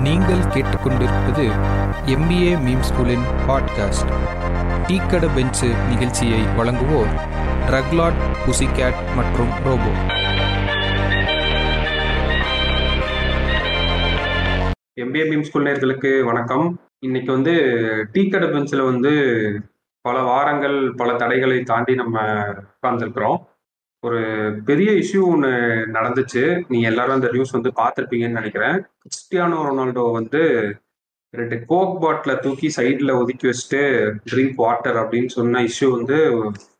நீங்கள் கேட்டுக்கொண்டிருப்பது MBA meme ஸ்கூலின் பாட்காஸ்ட் டீக்கட பெஞ்சு நிகழ்ச்சியை வழங்குவோர் ட்ரக்லாட் புசிகேட் மற்றும் ரோபோ. எம்பிஏ மீம் ஸ்கூல் நேர்களுக்கு வணக்கம். இன்னைக்கு வந்து டீக்கட பெஞ்சில் வந்து பல வாரங்கள் பல தடைகளை தாண்டி நம்ம உட்கார்ந்துருக்குறோம். ஒரு பெரிய இஷ்யூ ஒன்று நடந்துச்சு. நீங்க எல்லாரும் அந்த நியூஸ் வந்து பார்த்துருப்பீங்கன்னு நினைக்கிறேன். கிறிஸ்டியானோ ரொனால்டோ வந்து ரெண்டு கோக் பாட்டில தூக்கி சைடில் ஒதுக்கி வச்சுட்டு ட்ரிங்க் வாட்டர் அப்படின்னு சொன்ன இஷ்யூ வந்து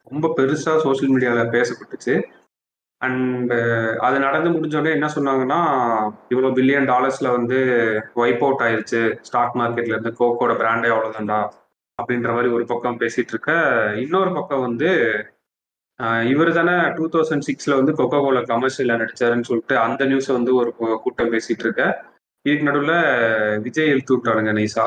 ரொம்ப பெருசாக சோஷியல் மீடியாவில் பேசப்பட்டுச்சு. அண்டு அது நடந்து முடிஞ்சோடனே என்ன சொன்னாங்கன்னா இவ்வளோ பில்லியன் டாலர்ஸில் வந்து ஒய்ப் அவுட் ஆயிடுச்சு ஸ்டாக் மார்க்கெட்ல இருந்து கோக்கோட பிராண்டே அவ்வளோதான்டா அப்படின்ற மாதிரி ஒரு பக்கம் பேசிட்டு இருக்க இன்னொரு பக்கம் வந்து இவர் தானே டூ தௌசண்ட் சிக்ஸ்ல வந்து கொக்கோ கோலா கமர்ஷியல்ல நடிச்சாருன்னு சொல்லிட்டு அந்த நியூஸை வந்து ஒரு கூட்டம் பேசிட்டு இருக்க. இதுக்கு நடுவில் விஜய் எழுத்து விட்டாருங்க நைசா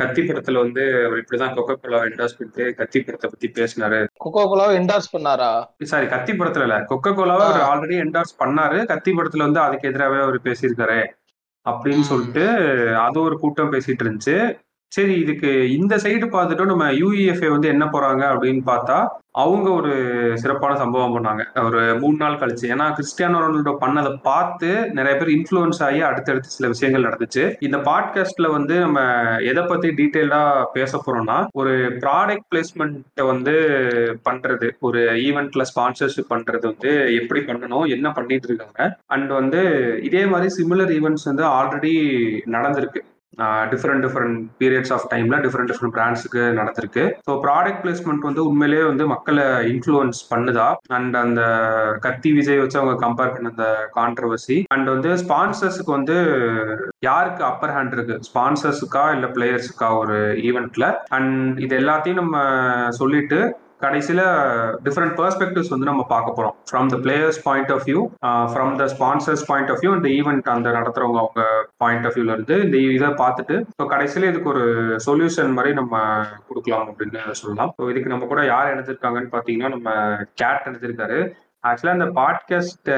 கத்தி படத்துல வந்து அவர் இப்படிதான் கொக்கோ கோலா என்டாஸ் பண்ணிட்டு கத்தி படத்தை பத்தி பேசினாரு. கொக்கோ கோலாவை என்டார்ஸ் பண்ணாரா? சாரி கத்தி படத்துல இல்ல. கொக்கோ கோலாவை அவர் ஆல்ரெடி என்டார்ஸ் பண்ணாரு. கத்தி படத்துல வந்து அதுக்கு எதிராகவே அவர் பேசியிருக்காரு. அப்படின்னு சொல்லிட்டு அது ஒரு கூட்டம் பேசிட்டு இருந்துச்சு. சரி இதுக்கு இந்த சைடு பார்த்துட்டு நம்ம யூஇஎஃப்ஏ வந்து என்ன போறாங்க அப்படின்னு பார்த்தா அவங்க ஒரு சிறப்பான சம்பவம் பண்ணாங்க. ஒரு மூணு நாள் கழிச்சு. ஏன்னா கிறிஸ்டியானோ ரொனால்டோ பண்ணதை பார்த்து நிறைய பேர் இன்ஃப்ளூயன்ஸ் ஆகி அடுத்தடுத்து சில விஷயங்கள் நடந்துச்சு. இந்த பாட்காஸ்ட்ல வந்து நம்ம எதை பத்தி டீட்டெயிலா பேச போறோம்னா ஒரு ப்ராடக்ட் பிளேஸ்மெண்ட் வந்து பண்றது ஒரு ஈவெண்ட்ல ஸ்பான்சர்ஷிப் பண்றது வந்து எப்படி பண்ணணும் என்ன பண்ணிட்டு இருக்காங்க. அண்ட் வந்து இதே மாதிரி சிமிலர் ஈவெண்ட்ஸ் வந்து ஆல்ரெடி நடந்திருக்கு. டிஃப்ரெண்ட் டிஃப்ரெண்ட் பீரியட்ஸ் ஆஃப் டைம்ல டிஃப்ரெண்ட் டிஃப்ரெண்ட் பிராண்ட்ஸுக்கு நடந்திருக்கு. ஸோ ப்ராடக்ட் பிளேஸ்மெண்ட் வந்து உண்மையிலேயே வந்து மக்களை இன்ஃப்ளூயன்ஸ் பண்ணுதா? அண்ட் அந்த கத்தி விஜய் வச்சு அவங்க கம்பேர் பண்ண அந்த கான்ட்ரவர்சி அண்ட் வந்து ஸ்பான்சர்ஸுக்கு வந்து யாருக்கு அப்பர் ஹேண்ட் இருக்கு? ஸ்பான்சர்ஸுக்கா இல்லை பிளேயர்ஸுக்கா ஒரு ஈவெண்ட்ல அண்ட் இது எல்லாத்தையும் நம்ம சொல்லிட்டு கடைசியில டிஃப்ரெண்ட் பெர்ஸ்பெக்டிவ்ஸ் வந்து நம்ம பார்க்க போறோம். From the players point of view from the sponsors point of view இந்த ஈவெண்ட் அந்த நடத்துறவங்க அவங்க பாயிண்ட் ஆஃப் வியூல இருந்து இந்த இதை பார்த்துட்டு ஸோ கடைசியில இதுக்கு ஒரு சொல்யூஷன் மாதிரி நம்ம கொடுக்கலாம் அப்படின்னு சொல்லலாம். ஸோ இதுக்கு நம்ம கூட யார் எடுத்திருக்காங்கன்னு பார்த்தீங்கன்னா நம்ம கேட் எடுத்திருக்காரு ஆக்சுவலா அந்த பாட்காஸ்ட்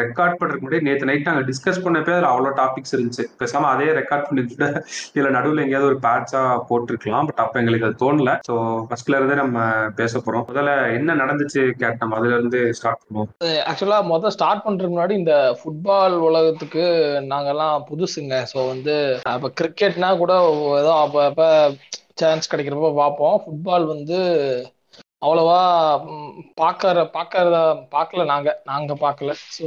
ரெக்கார்ட் பண்றதுக்கு முன்னாடி நேற்று நைட் நாங்கள் டிஸ்கஸ் பண்ணப்பே அதில் அவ்வளோ டாபிக்ஸ் இருந்துச்சு. பேசாம அதே ரெக்கார்ட் பண்ணி கூட இதுல நடுவில் எங்கேயாவது ஒரு பேட்சா போட்டிருக்கலாம் பட் அப்போ எங்களுக்கு அது தோணல. ஸோ ஃபர்ஸ்ட்ல இருந்து நம்ம பேச போறோம். முதல்ல என்ன நடந்துச்சு கேட்? நம்ம அதுல இருந்து ஸ்டார்ட் பண்ணுவோம். ஆக்சுவலா முதல்ல ஸ்டார்ட் பண்றதுக்கு முன்னாடி இந்த ஃபுட்பால் உலகத்துக்கு நாங்கெல்லாம் புதுசுங்க. ஸோ வந்து அப்ப கிரிக்கெட்னா கூட ஏதோ அப்போ அப்ப சான்ஸ் கிடைக்கிறப்ப பார்ப்போம். ஃபுட்பால் வந்து அவ்வளவா பாக்கற பாக்கறத பார்க்கல நாங்க. நாங்க பார்க்கல ஸோ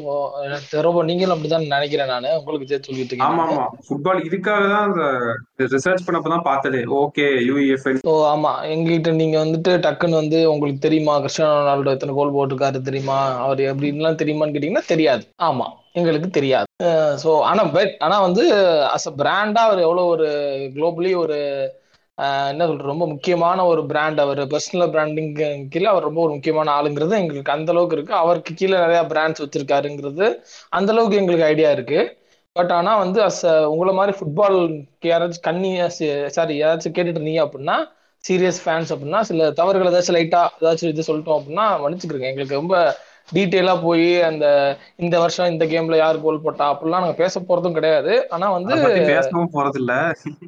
ரொம்ப நீங்களும் அப்படிதான் நினைக்கிறேன் நானு. உங்களுக்கு சேர்த்து சொல்லிட்டு ஆமா ஆமா. ஃபுட்பால் இதுக்காக தான் ரிசர்ச் பண்ணப்பதான் பார்த்ததே. ஓகே யூஇஎஃப்என் ஸோ ஆமா. எங்ககிட்ட நீங்க வந்துட்டு டக்குன்னு வந்து உங்களுக்கு தெரியுமா? கிறிஸ்டியானோ ரொனால்டோ எத்தனை கோல் போட்டிருக்காரு தெரியுமா? அவர் எப்படின்லாம் தெரியுமான்னு கேட்டீங்கன்னா தெரியாது. ஆமா. எங்களுக்கு தெரியாது. ஸோ ஆனா பெட் ஆனா வந்து அஸ் அ பிராண்டா அவர் எவ்வளவு ஒரு குளோபலி ஒரு என்ன சொல்றது ரொம்ப முக்கியமான ஒரு பிராண்ட் அவர். பர்சனல் பிராண்டிங் கீழே அவர் ரொம்ப ஒரு முக்கியமான ஆளுங்கிறது எங்களுக்கு அந்த அளவுக்கு இருக்கு. அவருக்கு கீழே நிறைய பிராண்ட்ஸ் வச்சிருக்காருங்கிறது அந்த அளவுக்கு எங்களுக்கு ஐடியா இருக்கு. பட் ஆனா வந்து அஸ் உங்களை மாதிரி ஃபுட்பால் யாராச்சும் கண்ணி சாரி யாராச்சும் கேட்டுட்டு இருந்தீங்க அப்படின்னா சீரியஸ் ஃபேன்ஸ் அப்படின்னா சில தவறுகள் ஏதாச்சும் லைட்டா ஏதாச்சும் இது சொல்லிட்டோம் அப்படின்னா மன்னிச்சுக்கிறேங்க எங்களுக்கு ரொம்ப டீட்டெயிலா போய் அந்த இந்த வருஷம் இந்த கேம்ல யார் கோல் போட்டா அப்படிலாம் நாங்க பேச போறதும் கிடையாது. ஆனா வந்து பேசவும் போறது இல்ல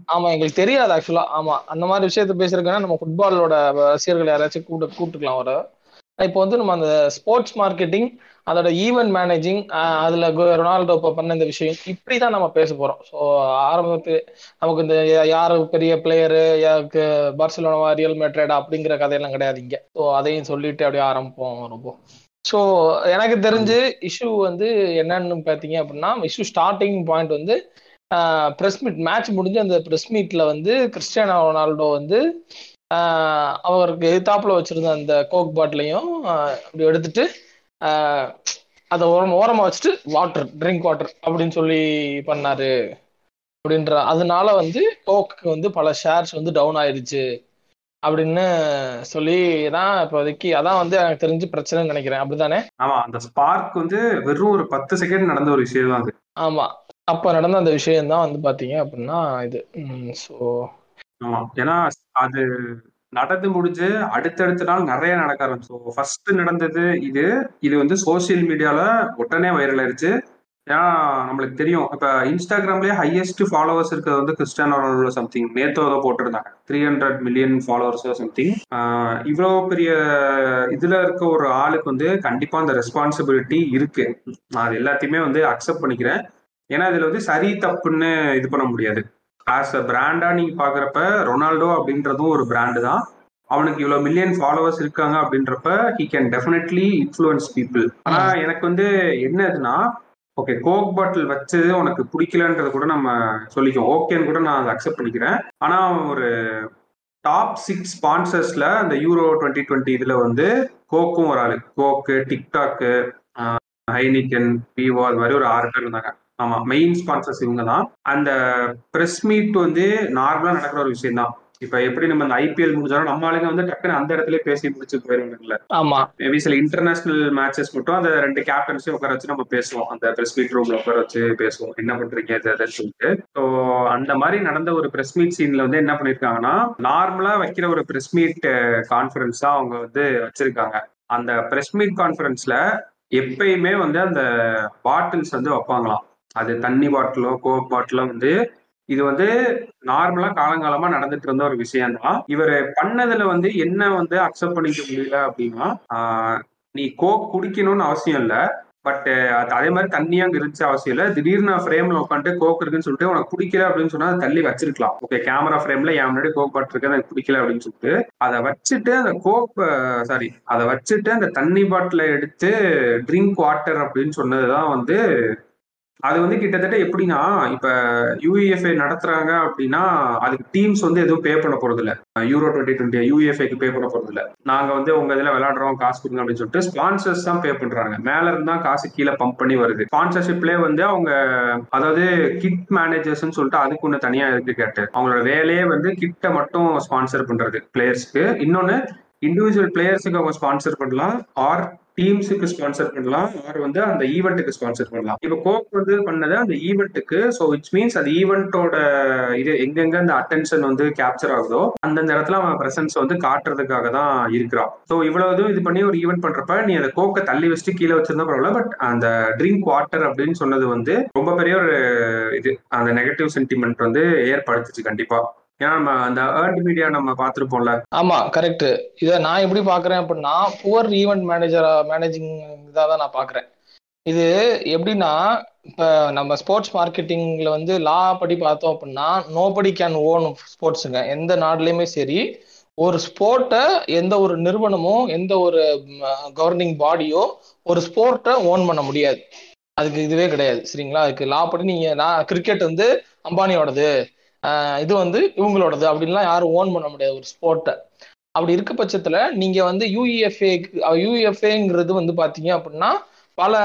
ஆமா எங்களுக்கு தெரியாது ஆக்சுவலா ஆமா அந்த மாதிரி விஷயத்த பேசுறதுக்கான நம்ம ஃபுட்பாலோட ரசிகர்கள் யாராச்சும் கூப்பிட்டு கூப்பிட்டுக்கலாம் வர இப்போ வந்து நம்ம அந்த ஸ்போர்ட்ஸ் மார்க்கெட்டிங் அதோட ஈவெண்ட் மேனேஜிங் அதுல ரொனால்டோ இப்போ பண்ண இந்த விஷயம் இப்படிதான் நம்ம பேச போறோம். ஸோ ஆரம்பத்து நமக்கு இந்த யாரு பெரிய பிளேயரு யாருக்கு பார்சலோனாவா ரியல் மெட்ரேடா அப்படிங்கிற கதையெல்லாம் கிடையாது இங்க. ஸோ அதையும் சொல்லிட்டு அப்படியே ஆரம்பிப்போம் ரொம்ப ஸோ எனக்கு தெரிஞ்சு இஷ்யூ வந்து என்னன்னு பார்த்தீங்க அப்படின்னா இஷ்யூ ஸ்டார்டிங் பாயிண்ட் வந்து ப்ரெஸ் மீட் மேட்ச் முடிஞ்சு அந்த ப்ரெஸ் மீட்டில் வந்து கிறிஸ்டியானோ ரொனால்டோ வந்து அவருக்கு எதிர்த்தாப்புல வச்சிருந்த அந்த கோக் பாட்டிலையும் அப்படி எடுத்துட்டு அதை ஓரம் ஓரமாக வச்சுட்டு வாட்டர் ட்ரிங்க் வாட்டர் அப்படின்னு சொல்லி பண்ணாரு. அப்படின்ற அதனால வந்து கோக்கு வந்து பல ஷேர்ஸ் வந்து டவுன் ஆயிடுச்சு. அப்படின்னு சொல்லி தான் இப்போதைக்கு அதான் வந்து எனக்கு தெரிஞ்சு பிரச்சனைன்னு நினைக்கிறேன். அப்படிதானே ஆமா அந்த ஸ்பார்க் வந்து வெறும் ஒரு பத்து செகண்ட் நடந்த ஒரு விஷயம் தான் அது. ஆமா. அப்ப நடந்த அந்த விஷயம் தான் வந்து பாத்தீங்க அப்படின்னா இது. ஸோ ஆமா. ஏன்னா அது நடந்து முடிஞ்சு அடுத்தடுத்த நாள் நிறைய நடக்க ஆரம்பிச்சு. ஃபர்ஸ்ட் நடந்தது இது. இது வந்து சோசியல் மீடியால உடனே வைரல் ஆயிருச்சு. ஏன்னா நம்மளுக்கு தெரியும். இப்ப இன்ஸ்டாகிராம்லயே ஹையஸ்ட் ஃபாலோவர்ஸ் இருக்கிறது வந்து கிறிஸ்டியானோ ரொனால்டோ சம்திங் நேத்தோ ஏதோ போட்டிருந்தாங்க. Three hundred million followers something இவ்வளோ பெரிய இதுல இருக்க ஒரு ஆளுக்கு வந்து கண்டிப்பா அந்த ரெஸ்பான்சிபிலிட்டி இருக்கு. நான் அது எல்லாத்தையுமே வந்து அக்செப்ட் பண்ணிக்கிறேன். ஏன்னா இதுல வந்து சரி தப்புன்னு இது பண்ண முடியாது. ஆஸ் அ பிராண்டா நீங்க பாக்குறப்ப ரொனால்டோ அப்படின்றதும் ஒரு பிராண்டு தான். அவனுக்கு இவ்வளவு மில்லியன் ஃபாலோவர்ஸ் இருக்காங்க அப்படின்றப்ப he can definitely influence people ஆனா எனக்கு வந்து என்னதுன்னா ஓகே கோக் பாட்டில் வச்சது உனக்கு பிடிக்கலன்றது கூட நம்ம சொல்லிக்கோம் ஓகேன்னு கூட நான் அதை அக்செப்ட் பண்ணிக்கிறேன். ஆனா ஒரு டாப் சிக்ஸ் ஸ்பான்சர்ஸ்ல அந்த யூரோ டுவெண்ட்டி டுவெண்ட்டி இதுல வந்து கோக்கும் ஒரு ஆளு. கோக்கு டிக்டாக்கு ஹைனிக்கன் விவோ அது மாதிரி ஒரு ஆறு பேர் இருந்தாங்க. ஆமா மெயின் ஸ்பான்சர்ஸ் இவங்க தான் அந்த ப்ரெஸ் மீட் வந்து நார்மலா நடக்கிற ஒரு விஷயம் தான் இப்ப எப்படி நம்ம இந்த ஐபிஎல் முடிஞ்சாலும் நம்ம ஆளுங்க வந்து டக்குன்னு அந்த இடத்துல பேசி முடிச்சு போயிருவாங்கல்ல. ஆமா. மேபி சில இன்டர்நேஷனல் மேட்சஸ் மட்டும் அந்த ரெண்டு கேப்டன்ஸையும் உட்கார வச்சு நம்ம பேசுவோம். அந்த பிரஸ் மீட் ரூம்ல உட்கார வச்சு பேசுவோம். என்ன பண்றீங்க அதுன்னு சொல்லிட்டு. ஸோ அந்த மாதிரி நடந்த ஒரு பிரஸ் மீட் சீன்ல வந்து என்ன பண்ணிருக்காங்கன்னா நார்மலா வைக்கிற ஒரு பிரஸ் மீட் கான்ஃபரன்ஸ் தான் அவங்க வந்து வச்சிருக்காங்க. அந்த பிரஸ் மீட் கான்ஃபரன்ஸ்ல எப்பயுமே வந்து அந்த பாட்டில்ஸ் வந்து வைப்பாங்களாம். அது தண்ணி பாட்டிலோ கோக் பாட்டிலோ வந்து இது வந்து நார்மலா காலங்காலமா நடந்துட்டு இருந்த ஒரு விஷயம் தான். இவர் பண்ணதுல வந்து என்ன வந்து அக்செப்ட் பண்ணிக்க முடியல அப்படின்னா நீ கோக் குடிக்கணும்னு அவசியம் இல்லை. பட் அது அதே மாதிரி தண்ணியா இருந்துச்சு அவசியம் இல்லை. திடீர்னு ஃப்ரேம்ல உட்காந்துட்டு கோக் இருக்குன்னு சொல்லிட்டு உனக்கு பிடிக்கல அப்படின்னு சொன்னா தள்ளி வச்சிருக்கலாம். ஓகே கேமரா ஃப்ரேம்ல என் முன்னாடி கோக் பாட்டு இருக்கு எனக்கு பிடிக்கல அப்படின்னு சொல்லிட்டு அதை வச்சுட்டு அந்த கோக் சாரி அதை வச்சுட்டு அந்த தண்ணி பாட்டில எடுத்து ட்ரிங்க் வாட்டர் அப்படின்னு சொன்னதுதான் வந்து அது வந்து கிட்டத்தட்ட எப்படின்னா இப்ப யூஇஎஃப்ஐ நடத்துறாங்க அப்படின்னா அதுக்கு டீம்ஸ் வந்து எதுவும் பே பண்ண போறது இல்ல. யூரோ டுவெண்ட்டி டுவெண்ட்டி யூஎஃப்ஐக்கு பே பண்ண போறது இல்ல. நாங்க வந்து உங்க இதுல விளையாடுறோம் காசு கொடுங்க அப்படின்னு சொல்லிட்டு ஸ்பான்சர்ஸ் தான் பே பண்றாங்க. மேல இருந்தா காசு கீழே பம்ப் பண்ணி வருது. ஸ்பான்சர்ஷிப்லேயே வந்து அவங்க அதாவது கிட் மேனேஜர்ஸ் சொல்லிட்டு அதுக்கு ஒண்ணு தனியா இருக்கு கேட்டு. அவங்களோட வேலையே வந்து கிட்ட மட்டும் ஸ்பான்சர் பண்றது பிளேயர்ஸ்க்கு இன்னொன்னு இண்டிவிஜுவல் பிளேயர்ஸுக்கு அவங்க ஸ்பான்சர் பண்ணலாம். ஆர் டீம்ஸுக்கு ஸ்பான்சர் பண்ணலாம் ஆர் வந்து அந்த ஈவெண்ட்டுக்கு ஸ்பான்சர் பண்ணலாம். இப்போ கோக் வந்து பண்ணது அந்த ஈவெண்ட்டுக்கு ஸோ இட்ஸ் மீன்ஸ் அந்த ஈவெண்ட்டோட இது எங்கெங்க அந்த அட்டென்ஷன் வந்து கேப்சர் ஆகுதோ அந்தந்த இடத்துல அவன் பிரசன்ஸ் வந்து காட்டுறதுக்காக தான் இருக்கிறான். ஸோ இவ்வளவு இதுவும் இது பண்ணி ஒரு ஈவெண்ட் பண்றப்ப நீ அந்த கோக்கை தள்ளி வச்சுட்டு கீழே வச்சிருந்தா பரவாயில்ல பட் அந்த ட்ரிங்க் வாட்டர் அப்படின்னு சொன்னது வந்து ரொம்ப பெரிய ஒரு இது. அந்த நெகட்டிவ் சென்டிமெண்ட் வந்து ஏற்படுத்துச்சு கண்டிப்பா. ஏன்னா நம்ம அந்த ஏர்ட் மீடியா நம்ம பார்த்துருப்போம்ல. ஆமா கரெக்ட் இதை நான் எப்படி பாக்குறேன் அப்படின்னா புவர் ஈவெண்ட் மேனேஜரா மேனேஜிங் இதாக தான் நான் பாக்குறேன் இது எப்படின்னா இப்ப நம்ம ஸ்போர்ட்ஸ் மார்க்கெட்டிங்ல வந்து லா படி பார்த்தோம் அப்படின்னா நோபடி கேன் ஓன் ஸ்போர்ட்ஸுங்க எந்த நாடுலயுமே சரி ஒரு ஸ்போர்ட்டை எந்த ஒரு நிறுவனமும் எந்த ஒரு கவர்னிங் பாடியோ ஒரு ஸ்போர்ட்டை ஓன் பண்ண முடியாது. அதுக்கு இதுவே கிடையாது சரிங்களா? அதுக்கு லா படி நீங்க நான் கிரிக்கெட் வந்து அம்பானியோடது. இது வந்து இவங்களோடது. அப்படின்லாம் யாரும் ஓன் பண்ண முடியாது ஒரு ஸ்போர்ட்டை அப்படி இருக்க பட்சத்துல நீங்க வந்து யூஇஎஃப்ஏ யூஎஃப்ஏங்கிறது வந்து பாத்தீங்க அப்படின்னா பல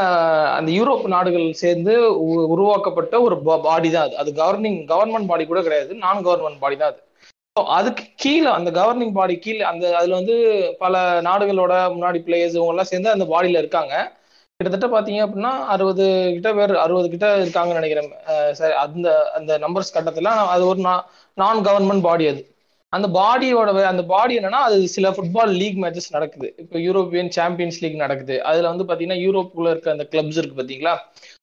அந்த யூரோப் நாடுகள் சேர்ந்து உருவாக்கப்பட்ட ஒரு பாடி தான் அது. அது கவர்னிங் கவர்மெண்ட் பாடி கூட கிடையாது. நான் கவர்மெண்ட் பாடி தான் அது. ஸோ அதுக்கு கீழே அந்த கவர்னிங் பாடி கீழே அந்த அதுல வந்து பல நாடுகளோட முன்னாடி பிளேயர்ஸ் இவங்க எல்லாம் சேர்ந்து அந்த பாடியில இருக்காங்க. கிட்டத்தட்ட பாத்தீங்க அப்படின்னா அறுபது கிட்ட பேர் அறுபது கிட்ட இருக்காங்கன்னு நினைக்கிறேன். சரி அந்த அந்த நம்பர்ஸ் கட்டத்துல அது ஒரு நான் கவர்மெண்ட் பாடி அது. அந்த பாடியோட அந்த பாடி என்னன்னா அது சில ஃபுட்பால் லீக் மேட்சஸ் நடக்குது. இப்போ யூரோப்பியன் சாம்பியன்ஸ் லீக் நடக்குது. அதுல வந்து பாத்தீங்கன்னா யூரோப்புக்குள்ள இருக்க அந்த கிளப்ஸ் இருக்கு பாத்தீங்களா?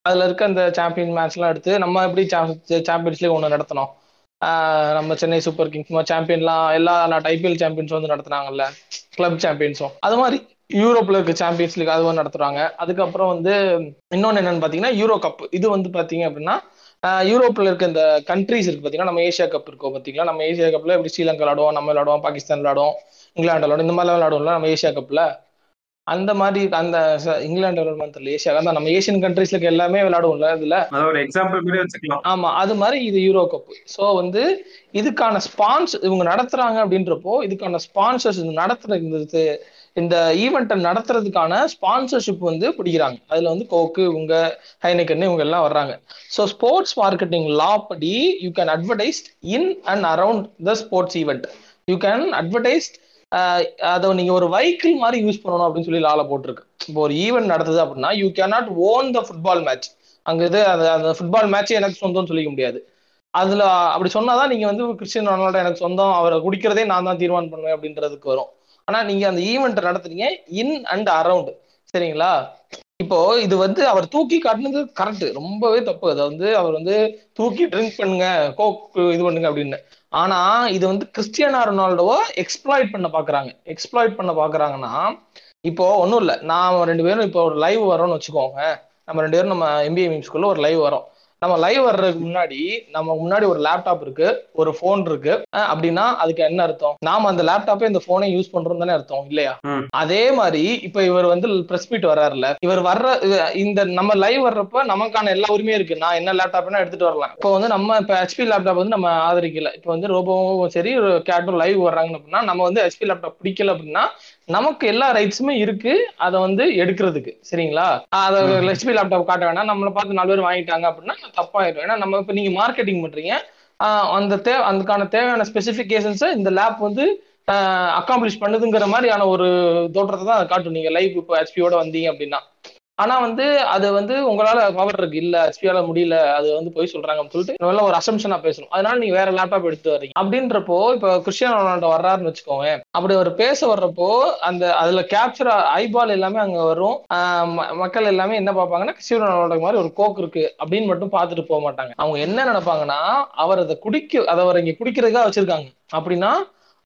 அதுல இருக்க அந்த சாம்பியன் மேட்ச்லாம் எடுத்து நம்ம எப்படி சாம்பியன்ஸ் லீக் ஒன்று நடத்தினோம் நம்ம சென்னை சூப்பர் கிங்ஸ் சாம்பியன்லாம் எல்லா ஐபிஎல் சாம்பியன்ஸும் வந்து நடத்துனாங்கல்ல? கிளப் சாம்பியன்ஸும் அது மாதிரி யூரோப்ல இருக்க சாம்பியன்ஸ் லீக் அதுவும் நடத்துறாங்க. அதுக்கப்புறம் வந்து இன்னொன்னு என்னன்னு பாத்தீங்கன்னா யூரோ கப் இது வந்து பாத்தீங்க அப்படின்னா யூரோப்ல இருக்க இந்த கண்ட்ரிஸ் இருக்கு பாத்தீங்கன்னா நம்ம ஏசியா கப் இருக்கோம் பாத்தீங்களா? நம்ம ஏசியா கப்ல எப்படி ஸ்ரீலங்கா விளாடுவோம் நம்ம விளாடுவோம் பாகிஸ்தான் விளாடுவோம் இங்கிலாந்து விளாடும் இந்த மாதிரிலாம் விளாடுவோம்ல நம்ம ஏசியா கப்ல அந்த மாதிரி அந்த இங்கிலாந்து டெவலப்மெண்ட் தெரியல ஏசியா தான். நம்ம ஏசியன் கண்ட்ரீஸ்ல எல்லாமே விளையாடுவோம்ல இதுல. ஒரு எக்ஸாம்பிள் மாதிரி வச்சுக்கலாம். ஆமா அது மாதிரி இது யூரோ கப் சோ வந்து இதுக்கான ஸ்பான்ஸ் இவங்க நடத்துறாங்க அப்படின்றப்போ இதுக்கான ஸ்பான்சர்ஸ் நடத்துற இந்த இந்த ஈவெண்ட்டை நடத்துறதுக்கான ஸ்பான்சர்ஷிப் வந்து பிடிக்கிறாங்க. அதுல வந்து கோக்கு இவங்க ஹைனக்கன் இவங்க எல்லாம் வர்றாங்க. ஸோ ஸ்போர்ட்ஸ் மார்க்கெட்டிங் லா படி you can advertise in and around the sports event you can advertise அதை நீங்க ஒரு வெஹிக்கிள் மாதிரி யூஸ் பண்ணணும் அப்படின்னு சொல்லி லால போட்டிருக்கு. இப்போ ஒரு ஈவெண்ட் நடத்துது அப்படின்னா you can not own the football match அங்கே இது அந்த ஃபுட்பால் மேட்சே எனக்கு சொந்தம்னு சொல்லிக்க முடியாது. அதுல அப்படி சொன்னாதான் நீங்க வந்து கிறிஸ்டியன் ரொனால்டோ எனக்கு சொந்தம் அவரை குடிக்கிறதே நான் தான் தீர்மானம் பண்ணுவேன் அப்படின்றதுக்கு வரும். ஆனா நீங்க அந்த ஈவெண்ட் நடத்துறீங்க இன் அண்ட் அரவுண்ட் சரிங்களா? இப்போ இது வந்து அவர் தூக்கி காட்டுனது கரெக்ட் ரொம்பவே தப்பு. அதை வந்து அவர் வந்து தூக்கி ட்ரிங்க் பண்ணுங்க கோக் இது பண்ணுங்க அப்படின்னு. ஆனா இது வந்து கிறிஸ்டியானா ரொனால்டோவோ எக்ஸ்ப்ளாய்ட் பண்ண பாக்குறாங்க. எக்ஸ்ப்ளாய்ட் பண்ண பாக்குறாங்கன்னா இப்போ ஒன்றும் இல்லை. நான் ரெண்டு பேரும் இப்போ ஒரு லைவ் வரோம்னு வச்சுக்கோங்க. நம்ம ரெண்டு பேரும் நம்ம எம்பிஏ மீம்ஸ்குள்ள ஒரு லைவ் வரோம் நம்ம லைவ் வர்றதுக்கு முன்னாடி நம்ம முன்னாடி ஒரு லேப்டாப் இருக்கு ஒரு ஃபோன் இருக்கு. அப்படின்னா அதுக்கு என்ன அர்த்தம்? நாம அந்த லேப்டாப்பே இந்த போனை யூஸ் பண்றோம் தானே அர்த்தம் இல்லையா. அதே மாதிரி இப்ப இவர் வந்து பிரஸ் மீட் வர்றாருல இவர் வர்ற இந்த நம்ம லைவ் வர்றப்ப நமக்கான எல்லா உரிமையும் இருக்கு. நான் என்ன லேப்டாப்னா எடுத்துட்டு வரலாம். இப்போ வந்து நம்ம இப்ப ஹெச்பி லேப்டாப் வந்து நம்ம ஆதரிக்கல. இப்போ வந்து ரோபோவும் சரி கேட்டும் லைவ் வர்றாங்கன்னு அப்படின்னா நம்ம வந்து ஹெச்பி லேப்டாப் பிடிக்கல அப்படின்னா நமக்கு எல்லா ரைட்ஸுமே இருக்கு. அதை வந்து எடுக்கிறதுக்கு. சரிங்களா? அதை. ஹெச்பி லேப்டாப் காட்ட வேணாம். நம்மளை பார்த்து நாலு பேர் வாங்கிட்டாங்க அப்படின்னா தப்பாயிடும் ஏன்னா நம்ம இப்போ நீங்க மார்க்கெட்டிங் பண்றீங்க. அந்த தே அதுக்கான தேவையான ஸ்பெசிஃபிகேஷன்ஸை இந்த லேப் வந்து அக்காம்ப்ளிஷ் பண்ணுதுங்கிற மாதிரியான ஒரு தோற்றத்தை தான் அதை காட்டும். நீங்க லைவ் இப்போ ஹெச்பியோட வந்தீங்க அப்படின்னா. ஆனா வந்து அது வந்து உங்களால பவர் இருக்கு இல்ல ஹெச்பியால முடியல அது வந்து போய் சொல்றாங்கன்னு சொல்லிட்டு நல்ல ஒரு அசம்ஷனா பேசணும். அதனால நீங்க வேற லேப்டாப் எடுத்து வர்றீங்க. அப்படின்றப்போ இப்போ கிறிஸ்டியானோ ரொனால்டோ வர்றாருன்னு வச்சுக்கோங்க. அப்படி அவர் பேச வர்றப்போ அந்த அதுல கேப்சர் ஐபால் எல்லாமே அங்க வரும். ம- மக்கள் எல்லாமே என்ன பார்ப்பாங்கன்னா கிறிஸ்டியானோ ரொனால்டோ மாதிரி ஒரு கோக் இருக்கு அப்படின்னு மட்டும் பார்த்துட்டு போக மாட்டாங்க. அவங்க என்ன நினைப்பாங்கன்னா அவர் அதை குடிக்க அதை அவர் இங்க குடிக்கிறதுக்காக வச்சிருக்காங்க. அப்படின்னா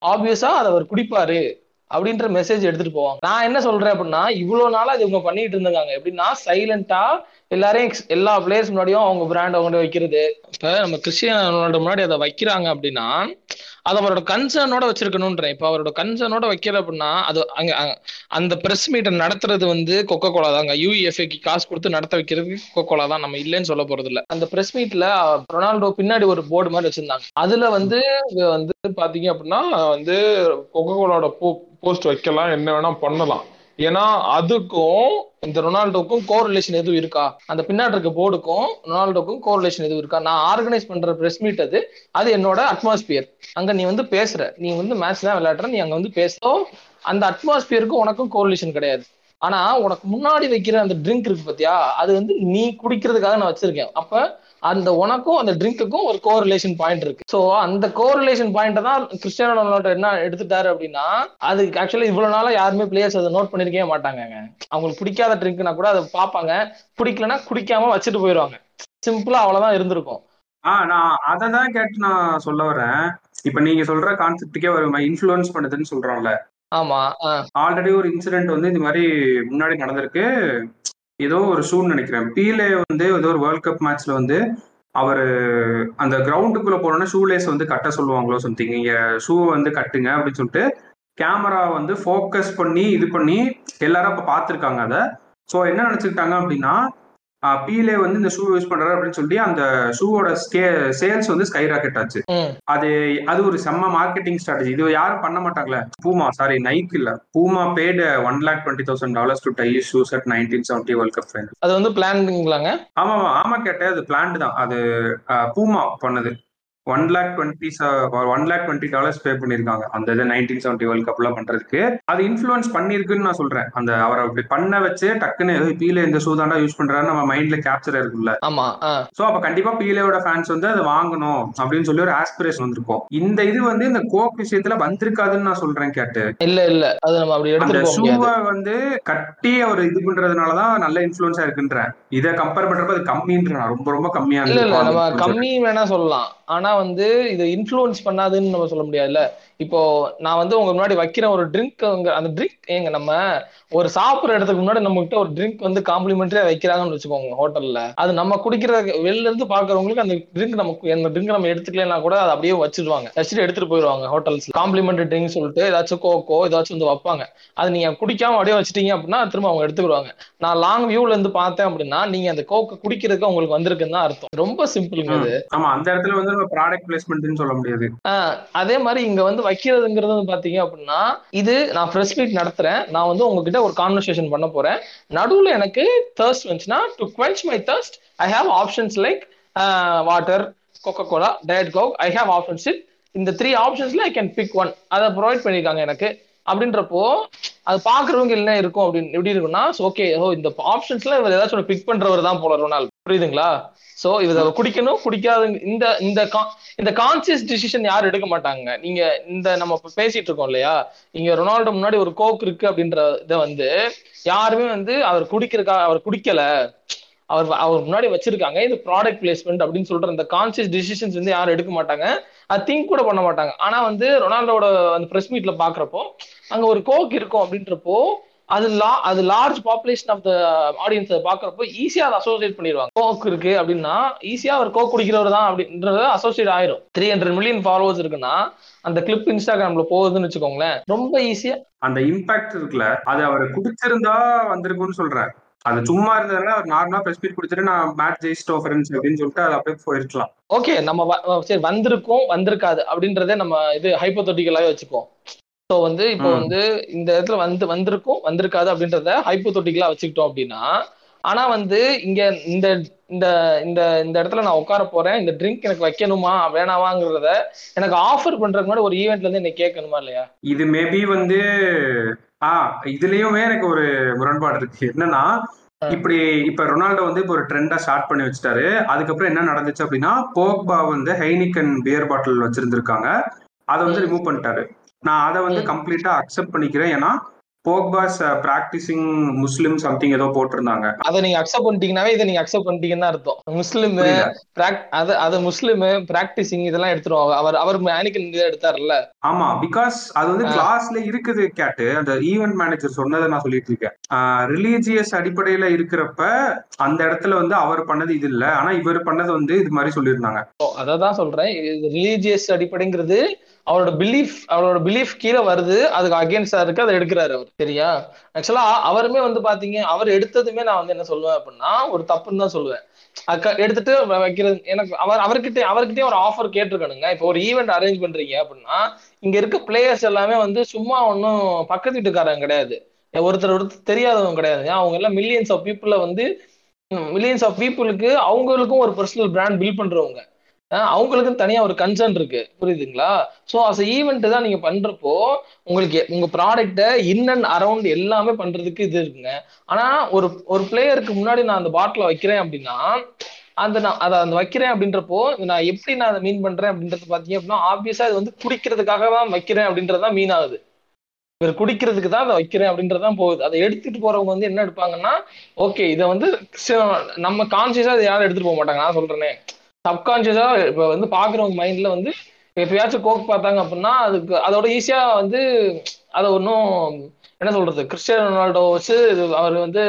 ஆப்வியஸா அதை அவர் குடிப்பாரு. அப்படின்ற மெசேஜ் எடுத்துட்டு போவாங்க. நான் என்ன சொல்றேன் அப்படின்னா இவ்வளவு நாளா இது இவங்க பண்ணிட்டு இருந்தாங்க எப்படின்னா சைலண்டா எல்லாரையும் எல்லா பிளேயர்ஸ் முன்னாடியும் அவங்க பிராண்ட் அவங்க வைக்கிறது. இப்ப நம்ம கிறிஸ்டியன் ரொனால்டோ முன்னாடி அதை வைக்கிறாங்க அப்படின்னா அது அவரோட கன்சர்னோட வச்சிருக்கணும்ன்றேன் இப்ப அவரோட கன்சர்னோட வைக்கல அப்படின்னா அது அங்க அந்த பிரஸ் மீட்டை நடத்துறது வந்து கொக்கோ கோலா தாங்க யூஇஎஃப்ஏக்கு காசு கொடுத்து நடத்த வைக்கிறது கொக்கோ கோலா தான். நம்ம இல்லைன்னு சொல்ல போறது இல்ல. அந்த பிரஸ் மீட்ல ரொனால்டோ பின்னாடி ஒரு போர்டு மாதிரி வச்சிருந்தாங்க. அதுல வந்து வந்து பாத்தீங்க அப்படின்னா வந்து கொக்கோ கோலாவோட போஸ்ட் வைக்கலாம் என்ன வேணா பண்ணலாம். ஏன்னா அதுக்கும் இந்த ரொனால்டோக்கும் கோரிலேஷன் எதுவும் இருக்கா? அந்த பின்னாடி இருக்க போர்டுக்கும் ரொனால்டோக்கும் கோரிலேஷன் எதுவும் இருக்கா? நான் ஆர்கனைஸ் பண்ற பிரஸ் மீட் அது அது என்னோட அட்மாஸ்பியர் அங்க நீ வந்து பேசுற. நீ வந்து மேட்ச் தான் விளையாடுற. நீ அங்க வந்து பேசுறோம் அந்த அட்மாஸ்பியருக்கும் உனக்கும் கோரிலேஷன் கிடையாது. ஆனா உனக்கு முன்னாடி வைக்கிற அந்த ட்ரிங்க் இருக்கு பத்தியா? அது வந்து நீ குடிக்கிறதுக்காக நான் வச்சிருக்கேன். அப்ப அந்த உனக்கும் அந்த ட்ரிங்க்குக்கும் ஒரு கோரிலேஷன் பாயிண்ட் இருக்கு. சோ அந்த கோரிலேஷன் பாயிண்ட தான் கிறிஸ்டியானோ ரொனால்டோ என்ன எடுத்துட்டாரு அப்படின்னா அது ஆக்சுவலா இவ்வளவு நாளா யாருமே பிளேயர்ஸ் அதை நோட் பண்ணிருக்கவே மாட்டாங்கங்க. அவங்களுக்கு பிடிக்காத ட்ரிங்க்னா கூட அதை பார்ப்பாங்க. பிடிக்கலன்னா குடிக்காம வச்சுட்டு போயிடுவாங்க. சிம்பிளா அவ்வளவுதான் இருந்திருக்கும். ஆ நான் அதை தான் கேட்டு நான் சொல்ல வரேன். இப்ப நீங்க சொல்ற கான்செப்டுக்கே ஒரு இன்ஃப்ளூயன்ஸ் பண்ணுதுன்னு சொல்றோம்ல. ஆமா ஆல்ரெடி ஒரு இன்சிடென்ட் வந்து இந்த மாதிரி முன்னாடி நடந்திருக்கு. ஏதோ ஒரு ஷூன்னு நினைக்கிறேன். பீலே வந்து ஏதோ ஒரு வேர்ல்ட் கப் மேட்ச்ல வந்து அவர் அந்த கிரவுண்டுக்குள்ள போனோன்னா ஷூ லேஸ் வந்து கட்ட சொல்லுவாங்களோ சம்திங் நீங்க ஷூ வந்து கட்டுங்க அப்படின்னு சொல்லிட்டு கேமரா வந்து ஃபோக்கஸ் பண்ணி இது பண்ணி எல்லாரும் அப்ப பார்த்துருக்காங்க அதை. ஸோ என்ன நினைச்சுக்கிட்டாங்க அப்படின்னா பீலே வந்து இந்த ஷூ யூஸ் பண்றாரு அப்படின்னு சொல்லி அந்த ஷூவோட ஸ்கே சேல்ஸ் வந்து ஸ்கை ராக்கெட் ஆச்சு அது அது ஒரு செம்ம மார்க்கெட்டிங் ஸ்ட்ராட்டஜி இது யாரும் பண்ண மாட்டாங்களே. பூமா சாரி நைக் இல்ல. Puma paid one lakh twenty thousand dollars to tie shoes at nineteen seventy World Cup final அது வந்து பிளான்ங்களாங்க ஆமா ஆமா ஆமா கேட்டேன். அது பிளான்டு தான். அது பூமா பண்ணது. One lakh twenty one lakh twenty dollars pay பண்ணிருக்காங்க. அந்த இது நைன்டீன் செவன்டி வேர்ல்ட் கப்ல பண்றதுக்கு. அது இன்ஃபுளுன்ஸ் பண்ணிருக்குன்னு நான் சொல்றேன். அந்த அவரை அப்படி பண்ண வச்சு டக்குன்னு பீலே இந்த ஷூ தாண்டா யூஸ் பண்றாரு நம்ம மைண்ட்ல கேப்சர் இருக்குல்ல ஆமா சோ அப்ப கண்டிப்பா பீலேயோட ஃபேன்ஸ் வந்து அதை வாங்கணும் அப்படின்னு சொல்லி ஒரு ஆஸ்பிரேஷன் வந்திருக்கும். இந்த இது வந்து இந்த கோக் விஷயத்துல வந்திருக்காதுன்னு நான் சொல்றேன் கேட்டு. இல்ல இல்ல. அது நம்ம அப்படி முடியாது. ஷூவை வந்து கட்டி அவர் இது பண்றதுனாலதான் நல்ல இன்ஃபுளுன்ஸா இருக்குன்றேன். இதை கம்பேர் பண்றப்ப அது கம்மின்றேன் ரொம்ப ரொம்ப கம்மியா இல்ல நம்ம. கம்மி வேணா சொல்லலாம். ஆனா வந்து இதை இன்ஃப்ளூயன்ஸ் பண்ணாதுன்னு நம்ம சொல்ல முடியாதுல்ல? இப்போ நான் வந்து உங்க முன்னாடி வைக்கிற ஒரு ட்ரிங்க் அந்த ட்ரிங்க் ஏங்க நம்ம ஒரு சாப்பிடுற இடத்துக்கு முன்னாடி நம்ம கிட்ட ஒரு ட்ரிங்க் வந்து காம்ப்ளிமெண்டரியா வைக்கிறாங்கன்னு வச்சுக்கோங்க ஹோட்டல்ல. அது நம்ம குடிக்கிற வெளில இருந்து பாக்குறவங்களுக்கு அந்த ட்ரிங்க் நமக்கு அந்த ட்ரிங்க் நம்ம எடுத்துக்கலைன்னா கூட அதை அப்படியே வச்சிருவாங்க. வச்சுட்டு எடுத்துட்டு போயிடுவாங்க ஹோட்டல்ஸ் காம்ப்ளிமெண்டரி ட்ரிங்க் சொல்லிட்டு ஏதாச்சும் கோகோ ஏதாச்சும் வந்து வைப்பாங்க. அது நீங்க குடிக்காம அப்படியே வச்சிட்டீங்க அப்படின்னா திரும்ப அவங்க எடுத்துக்கிடுவாங்க. நான் லாங் வியூல இருந்து பார்த்தேன் அப்படின்னா நீங்க அந்த கோக்கு குடிக்கிறதுக்கு உங்களுக்கு வந்திருக்குன்னு தான் அர்த்தம். ரொம்ப ஆமா அந்த இடத்துல வந்து ப்ராடக்ட் பிளேஸ்மெண்ட்னு சொல்ல முடியாது. அதே மாதிரி இங்க வந்து வைக்கிறதுங்கிறது வந்து பாத்தீங்க அப்படின்னா இது நான் ஃப்ரெஷ் மீட் நடத்துறேன். நான் வந்து உங்ககிட்ட ஒரு கான்வர்சேஷன் பண்ண போறேன். நடுவுல எனக்கு தேர்ஸ்ட் வந்துச்சுன்னா to quench my thirst I have options like water Coca Cola diet Coke I have options it இந்த த்ரீ ஆப்ஷன்ஸ்ல ஐ கேன் பிக் ஒன் அதை ப்ரொவைட் பண்ணியிருக்காங்க எனக்கு. அப்படின்றப்போ அது பாக்குறவங்க என்ன இருக்கும் அப்படின்னு. எப்படி இருக்குன்னா ஓகே ஓ இந்த ஆப்ஷன்ஸ்ல இவர் ஏதாச்சும் பிக் பண்றவர் தான் போல ரொனால் புரியுதுங்களா? சோ இத குடிக்கணும் குடிக்காது இந்த இந்த கா- இந்த கான்சியஸ் டிசிஷன் யாரும் எடுக்க மாட்டாங்க. நீங்க இந்த நம்ம பேசிட்டு இருக்கோம் இல்லையா? இங்க ரொனால்டோ முன்னாடி ஒரு கோக் இருக்கு அப்படின்ற இதை வந்து யாருமே வந்து அவர் குடிக்கிறக்கா அவர் குடிக்கல. அவர் அவர் முன்னாடி வச்சிருக்காங்க. இது ப்ராடக்ட் பிளேஸ்மெண்ட் அப்படின்னு சொல்ற இந்த கான்சியஸ் டிசிஷன்ஸ் வந்து யாரும் எடுக்க மாட்டாங்க. அது திங்க் கூட பண்ண மாட்டாங்க. ஆனா வந்து ரொனால்டோட அந்த பிரஸ் மீட்ல பாக்குறப்போ அங்க ஒரு கோக் இருக்கும் அப்படின்றப்போ அது லா அது large population of the audience பாக்குறப்போ ஈஸியா அதை அசோசியேட் பண்ணிடுவாங்க. கோக் இருக்கு அப்படின்னா ஈஸியா அவர் கோக் குடிக்கிறவர் தான் அப்படின்றத அசோசியேட் ஆயிரும். த்ரீ ஹண்ட்ரட் மில்லியன் ஃபாலோவர்ஸ் இருக்குன்னா அந்த கிளிப் இன்ஸ்டாகிராம்ல போகுதுன்னு வச்சுக்கோங்களேன். ரொம்ப ஈஸியா அந்த இம்பாக்ட் இருக்குல்ல அது அவர் குடிச்சிருந்தா வந்திருக்கும்னு சொல்றேன் அது சும்மா இருந்ததுன்னா அவர் நார்மலா பிரஸ் மீட் கொடுத்துட்டு நான் மேட்ச் ஜெயிச்சிட்டோம் ஃப்ரெண்ட்ஸ் அப்படின்னு சொல்லிட்டு அது அப்படியே போயிருக்கலாம். ஓகே நம்ம சரி வந்திருக்கும் வந்திருக்காது அப்படின்றதே நம்ம இது ஹைப்போதொட்டிக்கலாவே வச்சுப்போம் ஸோ வந்து இப்போ. வந்து இந்த இடத்துல வந்து வந்திருக்கும் வந்திருக்காது அப்படின்றத ஹைப்போதொட்டிக்கலா வச்சுக்கிட்டோம் அப்படின்னா ஆனா வந்து இங்க இந்த இந்த இந்த இந்த இடத்துல நான் உட்கார போறேன் இந்த ட்ரிங்க் எனக்கு வைக்கணுமா வேணாமாங்கிறத எனக்கு ஆஃபர் பண்றதுக்கு முன்னாடி ஒரு ஈவெண்ட்ல இருந்து என்ன கேட்கணுமா இல்லையா இது மேபி வந்து ஆ இதுலயுமே எனக்கு ஒரு முரண்பாடு இருக்கு என்னன்னா. இப்படி இப்ப ரொனால்டோ வந்து இப்போ ஒரு ட்ரெண்டா ஸ்டார்ட் பண்ணி வச்சுட்டாரு அதுக்கப்புறம் என்ன நடந்துச்சு அப்படின்னா போக்பா வந்து ஹைனிக்கன் பியர் பாட்டில் வச்சிருந்திருக்காங்க அதை வந்து. ரிமூவ் பண்ணிட்டாரு நான் அதை வந்து. கம்ப்ளீட்டா அக்செப்ட் பண்ணிக்கிறேன். ஏன்னா போக்பாஸ் பிராக்டிசிங் முஸ்லிம் சம்திங் ஏதோ போட்டிருந்தாங்க. அதை நீங்க அக்செப்ட் பண்ணிட்டீங்கன்னாவே இதை நீங்க அக்செப்ட் பண்ணிட்டீங்கன்னு அர்த்தம். முஸ்லிம் அது அது முஸ்லிம் பிராக்டிசிங் இதெல்லாம் எடுத்துருவாங்க. அவர் அவர் மேனிக்கன் இதை எடுத்தாருல்ல ஆமா பிகாஸ் அது வந்து. கிளாஸ்ல இருக்குது கேட்டு. அந்த ஈவென்ட் மேனேஜர் சொன்னதை நான் சொல்லிட்டு இருக்கேன். ரிலீஜியஸ் அடிப்படையில இருக்கிறப்ப அந்த இடத்துல வந்து அவர் பண்ணது இது இல்ல. ஆனா இவர் பண்ணது வந்து இது மாதிரி சொல்லியிருந்தாங்க. அதை தான் சொல்றேன். ரிலீஜியஸ் அடிப்படைங்கிறது அவரோட பிலீஃப் அவரோட பிலீஃப் கீழே வருது. அதுக்கு அகேன்ஸ்டா இருக்கு அதை எடுக்கிறாரு அவர். சரியா? ஆக்சுவலா அவருமே வந்து பாத்தீங்க அவர் எடுத்ததுமே நான் வந்து என்ன சொல்லுவேன் அப்படின்னா ஒரு தப்புன்னு தான் சொல்லுவேன். அக்க எடுத்துட்டு வைக்கிறது எனக்கு அவர் அவர்கிட்ட அவர்கிட்டயும் ஒரு ஆஃபர் கேட்டிருக்கணுங்க. இப்போ ஒரு ஈவெண்ட் அரேஞ்ச் பண்றீங்க அப்படின்னா இங்க இருக்க பிளேயர்ஸ் எல்லாமே வந்து சும்மா ஒன்றும் பக்கத்து வீட்டுக்காரங்க கிடையாது. ஒருத்தர் ஒருத்தர் தெரியாதவங்க கிடையாது. அவங்க எல்லாம் மில்லியன்ஸ் ஆஃப் பீப்புள வந்து மில்லியன்ஸ் ஆஃப் பீப்புளுக்கு அவங்களுக்கும் ஒரு பர்சனல் பிராண்ட் பில்ட் பண்றவங்க. அஹ் அவங்களுக்கும் தனியா ஒரு கன்சர்ன் இருக்கு. புரியுதுங்களா? ஸோ அஸ் ஈவெண்ட் தான் நீங்க பண்றப்போ உங்களுக்கு உங்க ப்ராடக்ட்டை இன் அண்ட் அரவுண்ட் எல்லாமே பண்றதுக்கு இது இருக்குங்க. ஆனா ஒரு ஒரு பிளேயருக்கு முன்னாடி நான் அந்த பாட்டில வைக்கிறேன் அப்படின்னா அந்த நான் அதை அந்த வைக்கிறேன் அப்படின்றப்போ நான் எப்படி நான் அதை மீன் பண்றேன் அப்படின்றது பாத்தீங்க அப்படின்னா ஆப்வியஸா இது வந்து குடிக்கிறதுக்காக தான் வைக்கிறேன் அப்படின்றதுதான் மீன் ஆகுது. இவர் குடிக்கிறதுக்கு தான் அதை வைக்கிறேன் அப்படின்றதான் போகுது. அதை எடுத்துட்டு போறவங்க வந்து என்ன எடுப்பாங்கன்னா ஓகே இதை வந்து நம்ம கான்சியஸா அதை யாரும் எடுத்துட்டு போக மாட்டாங்க. நான் சொல்றேனே. சப்கான்சியஸா இப்ப வந்து பாக்குறவங்க மைண்ட்ல வந்து எப்பயாச்சும் கோக் பார்த்தாங்க அப்படின்னா அதுக்கு அதோட ஈஸியா வந்து அதை ஒன்றும் என்ன சொல்றது கிறிஸ்டியன் ரொனால்டோ வச்சு அவர் வந்து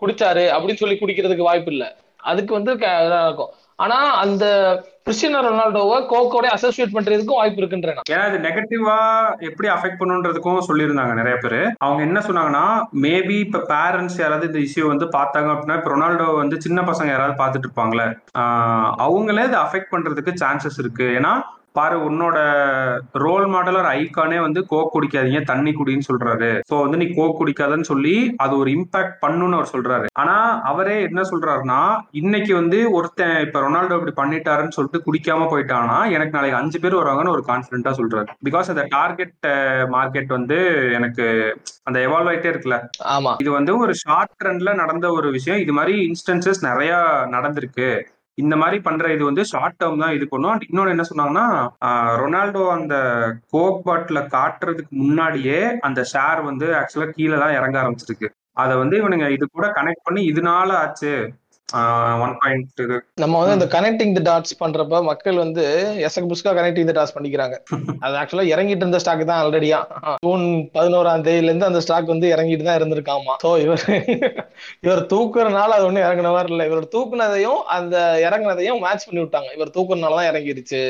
குடிச்சாரு அப்படின்னு சொல்லி குடிக்கிறதுக்கு வாய்ப்பு இல்லை. அதுக்கு வந்து க- இதா இருக்கும். ஆனா அந்த கிறிஸ்டியனோ ரொனால்டோவை கோக்கோட அசோசியேட் பண்றதுக்கும் வாய்ப்பு இருக்குன்றேன் ஏன்னா இது நெகட்டிவா எப்படி அஃபெக்ட் பண்ணுன்றதுக்கும் சொல்லியிருந்தாங்க நிறைய பேர். அவங்க என்ன சொன்னாங்கன்னா மேபி இப்ப பேரண்ட்ஸ் யாராவது இந்த இஷ்யூ வந்து பார்த்தாங்க அப்படின்னா இப்ப ரொனால்டோ வந்து சின்ன பசங்க யாராவது பார்த்துட்டு இருப்பாங்களே. அவங்களே இதை அஃபெக்ட் பண்றதுக்கு சான்சஸ் இருக்கு. ஏன்னா பாரு உன்னோட ரோல் மாடல் ஒரு ஐக்கானே வந்து கோக் குடிக்காதீங்க தண்ணி குடின்னு சொல்றாரு. சோ வந்து நீ கோக் குடிக்காதன்னு சொல்லி அது ஒரு இம்பாக்ட் பண்ணுன்னு அவர் சொல்றாரு. ஆனா அவரே என்ன சொல்றாருன்னா இன்னைக்கு வந்து ஒருத்தன் இப்ப ரொனால்டோ இப்படி பண்ணிட்டாருன்னு சொல்லிட்டு குடிக்காம போயிட்டானா எனக்கு நாளைக்கு அஞ்சு பேர் வருவாங்கன்னு ஒரு கான்பிடண்டா சொல்றாரு. பிகாஸ் அந்த டார்கெட் மார்க்கெட் வந்து எனக்கு அந்த எவால்வ் ஆயிட்டே இருக்குல்ல. ஆமா. இது வந்து ஒரு ஷார்ட் ட்ரெண்ட்ல நடந்த ஒரு விஷயம். இது மாதிரி இன்ஸ்டன்சஸ் நிறைய நடந்திருக்கு. இந்த மாதிரி பண்ற இது வந்து ஷார்ட் டேர்ம் தான் இது பண்ணும். இன்னொன்னு என்ன சொன்னாங்கன்னா ரொனால்டோ அந்த கோக் பாட்டில காட்டுறதுக்கு முன்னாடியே அந்த ஷேர் வந்து ஆக்சுவலா கீழே தான் இறங்க ஆரம்பிச்சிருக்கு. அதை வந்து இவனுங்க இது கூட கனெக்ட் பண்ணி இதனால ஆச்சு. நம்ம வந்து இந்த கனெக்டிங் தி டாட்ஸ் பண்றப்ப மக்கள் வந்து எசக் புஸ்கா கனெக்டிங் தி டாட்ஸ் பண்ணிக்கிறாங்க. அது ஆக்சுவலா இறங்கிட்டு இருந்த ஸ்டாக் தான் ஆல்ரெடியா ஜூன் பதினோராம் தேதியில இருந்து அந்த ஸ்டாக் வந்து இறங்கிட்டு தான் இருந்திருக்காமா. சோ இவர் இவர் தூக்குறனால அது ஒண்ணும் இறங்குன மாதிரி இல்ல. இவர் தூக்குனதையும் அந்த இறங்குனதையும் மேட்ச் பண்ணி விட்டாங்க. இவர் தூக்குறனால தான் இறங்கிருச்சு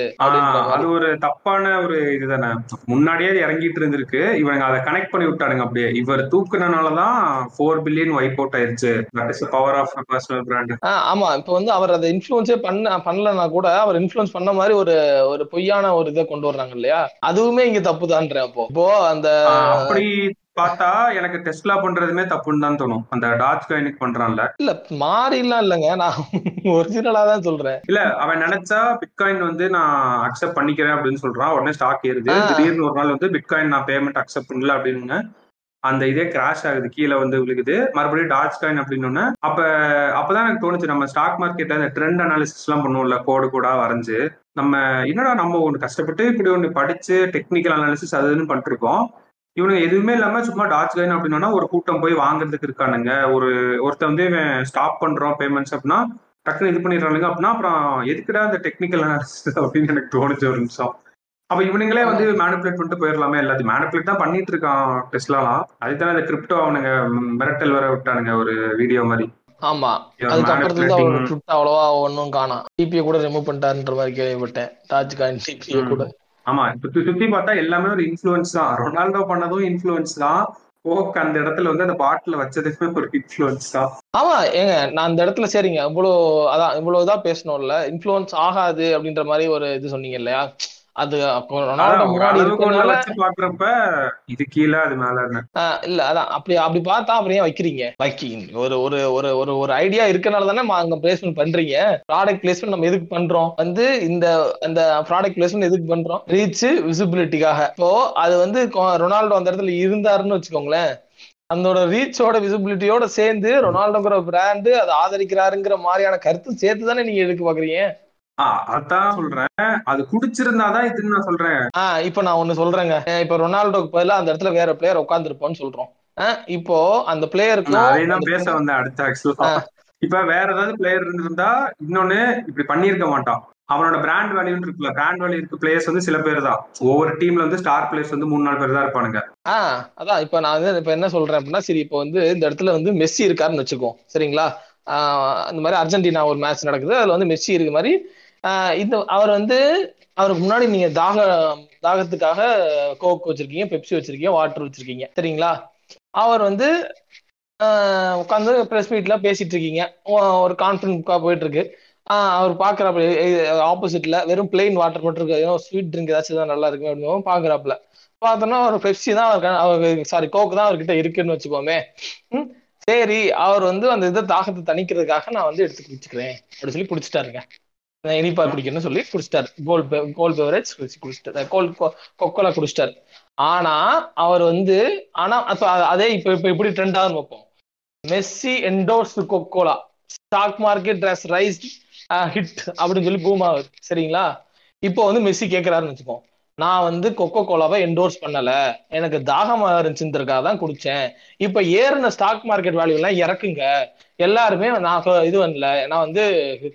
அது ஒரு தப்பான ஒரு இதுதானே. முன்னாடியே இறங்கிட்டு இருந்திருக்கு. இவனுங்க அதை கனெக்ட் பண்ணி விட்டானுங்க அப்படியே. இவர் தூக்குனனாலதான் ஃபோர் பில்லியன் வைப் அவுட் ஆயிருச்சு. That is power of personal brand ஆமா. இப்ப வந்து அவர் அதை இன்ஃபுளுன்ஸே பண்ண பண்ணலன்னா கூட அவர் இன்ஃபுளுன்ஸ் பண்ண மாதிரி ஒரு ஒரு பொய்யான ஒரு இதை கொண்டு வர்றாங்க இல்லையா? அதுவுமே இங்க தப்புதான்றேன் அப்போ. இப்போ அந்த அப்படி பார்த்தா எனக்கு டெஸ்லா பண்றதுமே தப்புன்னு தான் தோணும். அந்த டாச் காயினுக்கு பண்றான்ல. இல்ல மாறிலாம் இல்லைங்க. நான் ஒரிஜினலா தான் சொல்றேன். இல்ல அவன் நினைச்சா பிட்காயின் வந்து நான் அக்செப்ட் பண்ணிக்கிறேன் அப்படின்னு சொல்றான். உடனே ஸ்டாக் ஏறுது. திடீர்னு ஒரு நாள் வந்து பிட்காயின் நான் பேமெண்ட் அக்செப்ட் பண்ணல அப்படின்னு அந்த இதே கிராஷ் ஆகுது கீழே வந்து விழுகுது. மறுபடியும் டாட்ச் காயின் அப்படின்னு அப்ப அப்பதான் எனக்கு தோணுச்சு நம்ம ஸ்டாக் மார்க்கெட்ல இந்த ட்ரெண்ட் அனாலிசிஸ் எல்லாம் பண்ணுவோம்ல கோடு கூட வரைஞ்சு. நம்ம என்னடா நம்ம ஒன்று கஷ்டப்பட்டு இப்படி ஒன்று படிச்சு டெக்னிக்கல் அனாலிசிஸ் அதுன்னு பண்ணிட்டு இருக்கோம் இவனுங்க எதுவுமே இல்லாம சும்மா டாட்ச் காயின் அப்படின்னா ஒரு கூட்டம் போய் வாங்குறதுக்கு இருக்கானுங்க. ஒரு ஒருத்த வந்து ஸ்டாப் பண்றோம் பேமெண்ட்ஸ் அப்படின்னா டக்குன்னு இது பண்ணிடுறானுங்க அப்படின்னா அப்புறம் எதுக்குடா அந்த டெக்னிக்கல் அனாலிசிஸ் அப்படின்னு எனக்கு தோணுச்சு ஒரு நிமிஷம். அப்ப இவனுங்களே வந்து மேனிபுலேட் பண்ணிட்டு போயிடலாமே எல்லாத்தையும். மேனிபுலேட் தான் பண்ணிட்டு இருக்கான் டெஸ்ட்லாம் அதுதான் இந்த கிரிப்டோ அவனுங்க மிரட்டல் வர விட்டானுங்க ஒரு வீடியோ மாதிரி. ஆமா. அதுக்கப்புறத்துல அவர் அவ்வளவா ஒன்னும் காணாம் டிபியை கூட ரிமூவ் பண்ணிட்டாருன்ற மாதிரி கேள்விப்பட்டேன். டாச் காயின் டிபியை கூட. ஆமா. சுத்தி சுத்தி பார்த்தா எல்லாமே ஒரு இன்ஃபுளுன்ஸ் தான். ரொனால்டோ பண்ணதும் இன்ஃபுளுன்ஸ் தான். அந்த இடத்துல வந்து அந்த பாட்டில வச்சதுமே ஒரு இன்ஃபுளுன்ஸ் தான். ஆமா. ஏங்க நான் அந்த இடத்துல சரிங்க. இவ்வளவு அதான் இவ்வளவுதான் பேசணும்ல. இன்ஃபுளுன்ஸ் ஆகாது அப்படின்ற மாதிரி ஒரு இது சொன்னீங்க இல்லையா? அது பாக்குறப்ப இது கீழே அது மேல இல்ல அதான். அப்படி அப்படி பார்த்தா அப்புறம் ஏன் வைக்கிறீங்க? வைக்கிங்க ஒரு ஒரு ஒரு ஒரு ஒரு ஐடியா இருக்கனால தானே அங்க பிளேஸ்மெண்ட் பண்றீங்க. ப்ராடக்ட் பிளேஸ்மெண்ட் நம்ம எதுக்கு பண்றோம்? வந்து இந்த அந்த ப்ராடக்ட் பிளேஸ்மெண்ட் எதுக்கு பண்றோம்? ரீச் விசிபிலிட்டிக்காக இப்போ அது வந்து ரொனால்டோ அந்த இடத்துல இருந்தாருன்னு வச்சுக்கோங்களேன். அதோட ரீச்சோட விசிபிலிட்டியோட சேர்ந்து ரொனால்டோங்கிற பிராண்டு அதை ஆதரிக்கிறாருங்கிற மாதிரியான கருத்து சேர்த்து தானே நீங்க எடுக்க பாக்குறீங்க? அதான் சொல்றேன். அது குடிச்சிருந்தாதான் இதுன்னு நான் சொல்றேன். ஆஹ் இப்ப நான் ஒண்ணு சொல்றேங்க. இப்ப ரொனால்டோக்கு பதிலா அந்த இடத்துல வேற பிளேயர் உட்காந்துருப்போம்னு சொல்றோம். இப்போ அந்த பிளேயருக்கு பேச வந்தேன் அடுத்த ஆக்சுவலா இப்ப வேற ஏதாவது பிளேயர் இருந்திருந்தா இன்னொன்னு இப்படி பண்ணிருக்க மாட்டான். அவனோட பிராண்ட் வேல்யூ இருக்குல்ல பிராண்ட் வேல்யூ இருக்க பிளேயர்ஸ் வந்து சில பேர் தான். ஒவ்வொரு டீம்ல வந்து ஸ்டார் பிளேயர்ஸ் வந்து மூணு நாலு பேர் தான் இருப்பானுங்க. ஆஹ் அதான் இப்ப நான் வந்து இப்ப என்ன சொல்றேன் அப்படின்னா சரி இப்போ வந்து இந்த இடத்துல வந்து மெஸ்ஸி இருக்காருன்னு வச்சுக்கோ சரிங்களா? இந்த மாதிரி அர்ஜென்டினா ஒரு மேட்ச் நடக்குது அதுல வந்து மெஸ்ஸி இருக்க மாதிரி இந்த அவர் வந்து அவருக்கு முன்னாடி நீங்க தாக தாகத்துக்காக கோக் வச்சிருக்கீங்க பெப்சி வச்சிருக்கீங்க வாட்டர் வச்சிருக்கீங்க. சரிங்களா? அவர் வந்து உட்காந்து ப்ரெஸ் மீட்ல பேசிட்டு இருக்கீங்க. ஒரு கான்ஃபரன்ஸ் போயிட்டு இருக்கு அவர் பாக்குறாப்புல ஆப்போசிட்ல வெறும் பிளெயின் வாட்டர் மட்டும் இருக்கு. ஏதோ ஸ்வீட் ட்ரிங்க் ஏதாச்சும் தான் நல்லா இருக்கு அப்படின்னு பாக்குறாப்புல. பார்த்தோம்னா ஒரு பெப்சி தான் அவருக்கு அவருக்கு சாரி கோக் தான் அவர்கிட்ட இருக்குன்னு வச்சுக்கோமே. சரி அவர் வந்து அந்த இதை தாகத்தை தணிக்கிறதுக்காக நான் வந்து எடுத்து குடிச்சுக்கிறேன் அப்படின்னு சொல்லி குடிச்சிட்டாருங்க. இனிப்பா குடிக்கணும்னு சொல்லி குடிச்சிட்டார். கோல் கோல் பெவரேஜ் குடிச்சிட்டார். கோல் கொக்கோலா குடிச்சிட்டார். ஆனா அவர் வந்து ஆனா அதே இப்ப இப்ப எப்படி ட்ரெண்ட் ஆகும் பார்ப்போம். Messi endorse Coca Cola stock market dress rise hit அப்படின்னு சொல்லி பூம் ஆகுது. சரிங்களா? இப்போ வந்து மெஸ்ஸி கேட்கிறாருன்னு வச்சுப்போம் நான் வந்து கொக்கோ கோலாவை என்டோர்ஸ் பண்ணல. எனக்கு தாகமா இருந்துச்சுன்றதுக்காக தான் குடிச்சேன். இப்ப ஏறின ஸ்டாக் மார்க்கெட் வேல்யூ எல்லாம் இறக்குங்க. எல்லாருமே நான் இது பண்ணல. நான் வந்து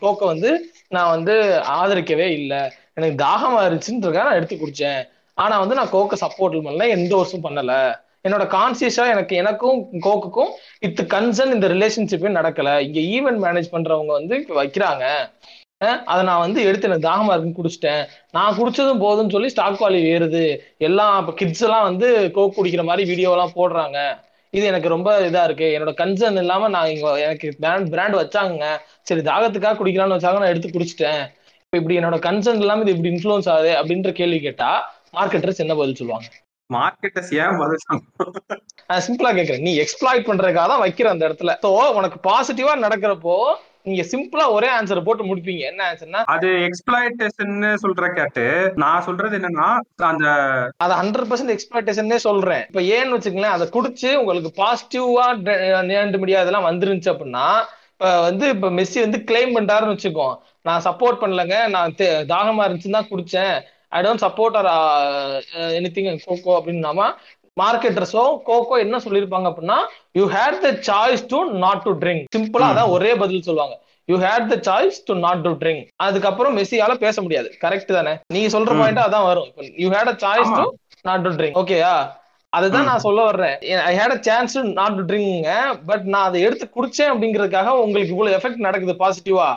கோக்கோ வந்து நான் வந்து ஆதரிக்கவே இல்லை. எனக்கு தாகமா இருந்துச்சுன்றதுக்காக நான் எடுத்து குடிச்சேன். ஆனா வந்து நான் கோக்கை சப்போர்ட் பண்ணல என்டோர்ஸும் பண்ணல. என்னோட கான்சியஸா எனக்கு எனக்கும் கோக்குக்கும் இத்து கன்சர்ன் இந்த ரிலேஷன்ஷிப்பே நடக்கல. இங்க ஈவெண்ட் மேனேஜ் பண்றவங்க வந்து வைக்கிறாங்க. அதை நான் வந்து எடுத்து எனக்கு தாகமா இருக்குன்னு குடிச்சிட்டேன். நான் குடிச்சதும் போதும்னு சொல்லி ஸ்டாக் வேல்யூ ஏறுது. எல்லாம் இப்போ கிட்ஸ் எல்லாம் வந்து கோக் குடிக்கிற மாதிரி வீடியோ எல்லாம் போடுறாங்க. இது எனக்கு ரொம்ப இதா இருக்கு. என்னோட கன்சர்ன் இல்லாம நான் இங்க எனக்கு பிராண்ட் பிராண்ட் வச்சாங்க சரி தாகத்துக்காக குடிக்கலாம்னு வச்சாங்க. நான் எடுத்து குடிச்சிட்டேன். இப்போ இப்படி என்னோட கன்சர்ன் இல்லாம இது இப்படி இன்ஃபுளுன்ஸ் ஆகுது அப்படின்ற கேள்வி கேட்டா மார்க்கெட்டர்ஸ் என்ன பதில் சொல்லுவாங்க? மார்க்கெட்டர்ஸ் ஏன் பதில் சிம்பிளா கேக்குறேன். நீ எக்ஸ்ப்ளாய்ட் பண்றதுக்காக தான் வைக்கிற அந்த இடத்துல. ஸோ உனக்கு பாசிட்டிவா நடக்கிறப்போ நீங்க சிம்பிளா ஒரே ஆன்சர் போட்டு முடிப்பீங்க. என்ன ஆன்சர்னா அது எக்ஸ்பிளாய்டேஷன் சொல்ற கேட்டு நான் சொல்றது என்னன்னா அந்த அது ஹண்ட்ரட் பர்சன்ட் எக்ஸ்பிளாய்டேஷன் சொல்றேன். இப்ப ஏன்னு வச்சுங்களேன் அதை குடிச்சு உங்களுக்கு பாசிட்டிவா நேண்டு மீடியா இதெல்லாம் வந்துருந்துச்சு அப்படின்னா இப்ப வந்து இப்ப மெஸ்ஸி வந்து கிளைம் பண்றாருன்னு வச்சுக்கோ நான் சப்போர்ட் பண்ணலங்க நான் தாகமா இருந்துச்சுன்னு தான் குடிச்சேன். I don't support or anything Coco அப்படின்னாமா மார்க்கெட்டர்ஸோ கோகோ என்ன சொல்லியிருப்பாங்க அப்படின்னா you had the choice to not to drink சிம்பிளா அதான் ஒரே பதில் சொல்லுவாங்க. You had the choice to not to drink அதுக்கப்புறம் மெஸ்ஸியால பேச முடியாது. கரெக்ட் தானே? நீங்க சொல்ற பாயிண்ட் அதான் வரும். You had a choice to not to drink ஓகேயா அதுதான் நான் சொல்ல வர்றேன். I had a chance not to drink but நான் அதை எடுத்து குடிச்சேன் அப்படிங்கிறதுக்காக உங்களுக்கு இவ்வளவு எஃபெக்ட் நடக்குது பாசிட்டிவா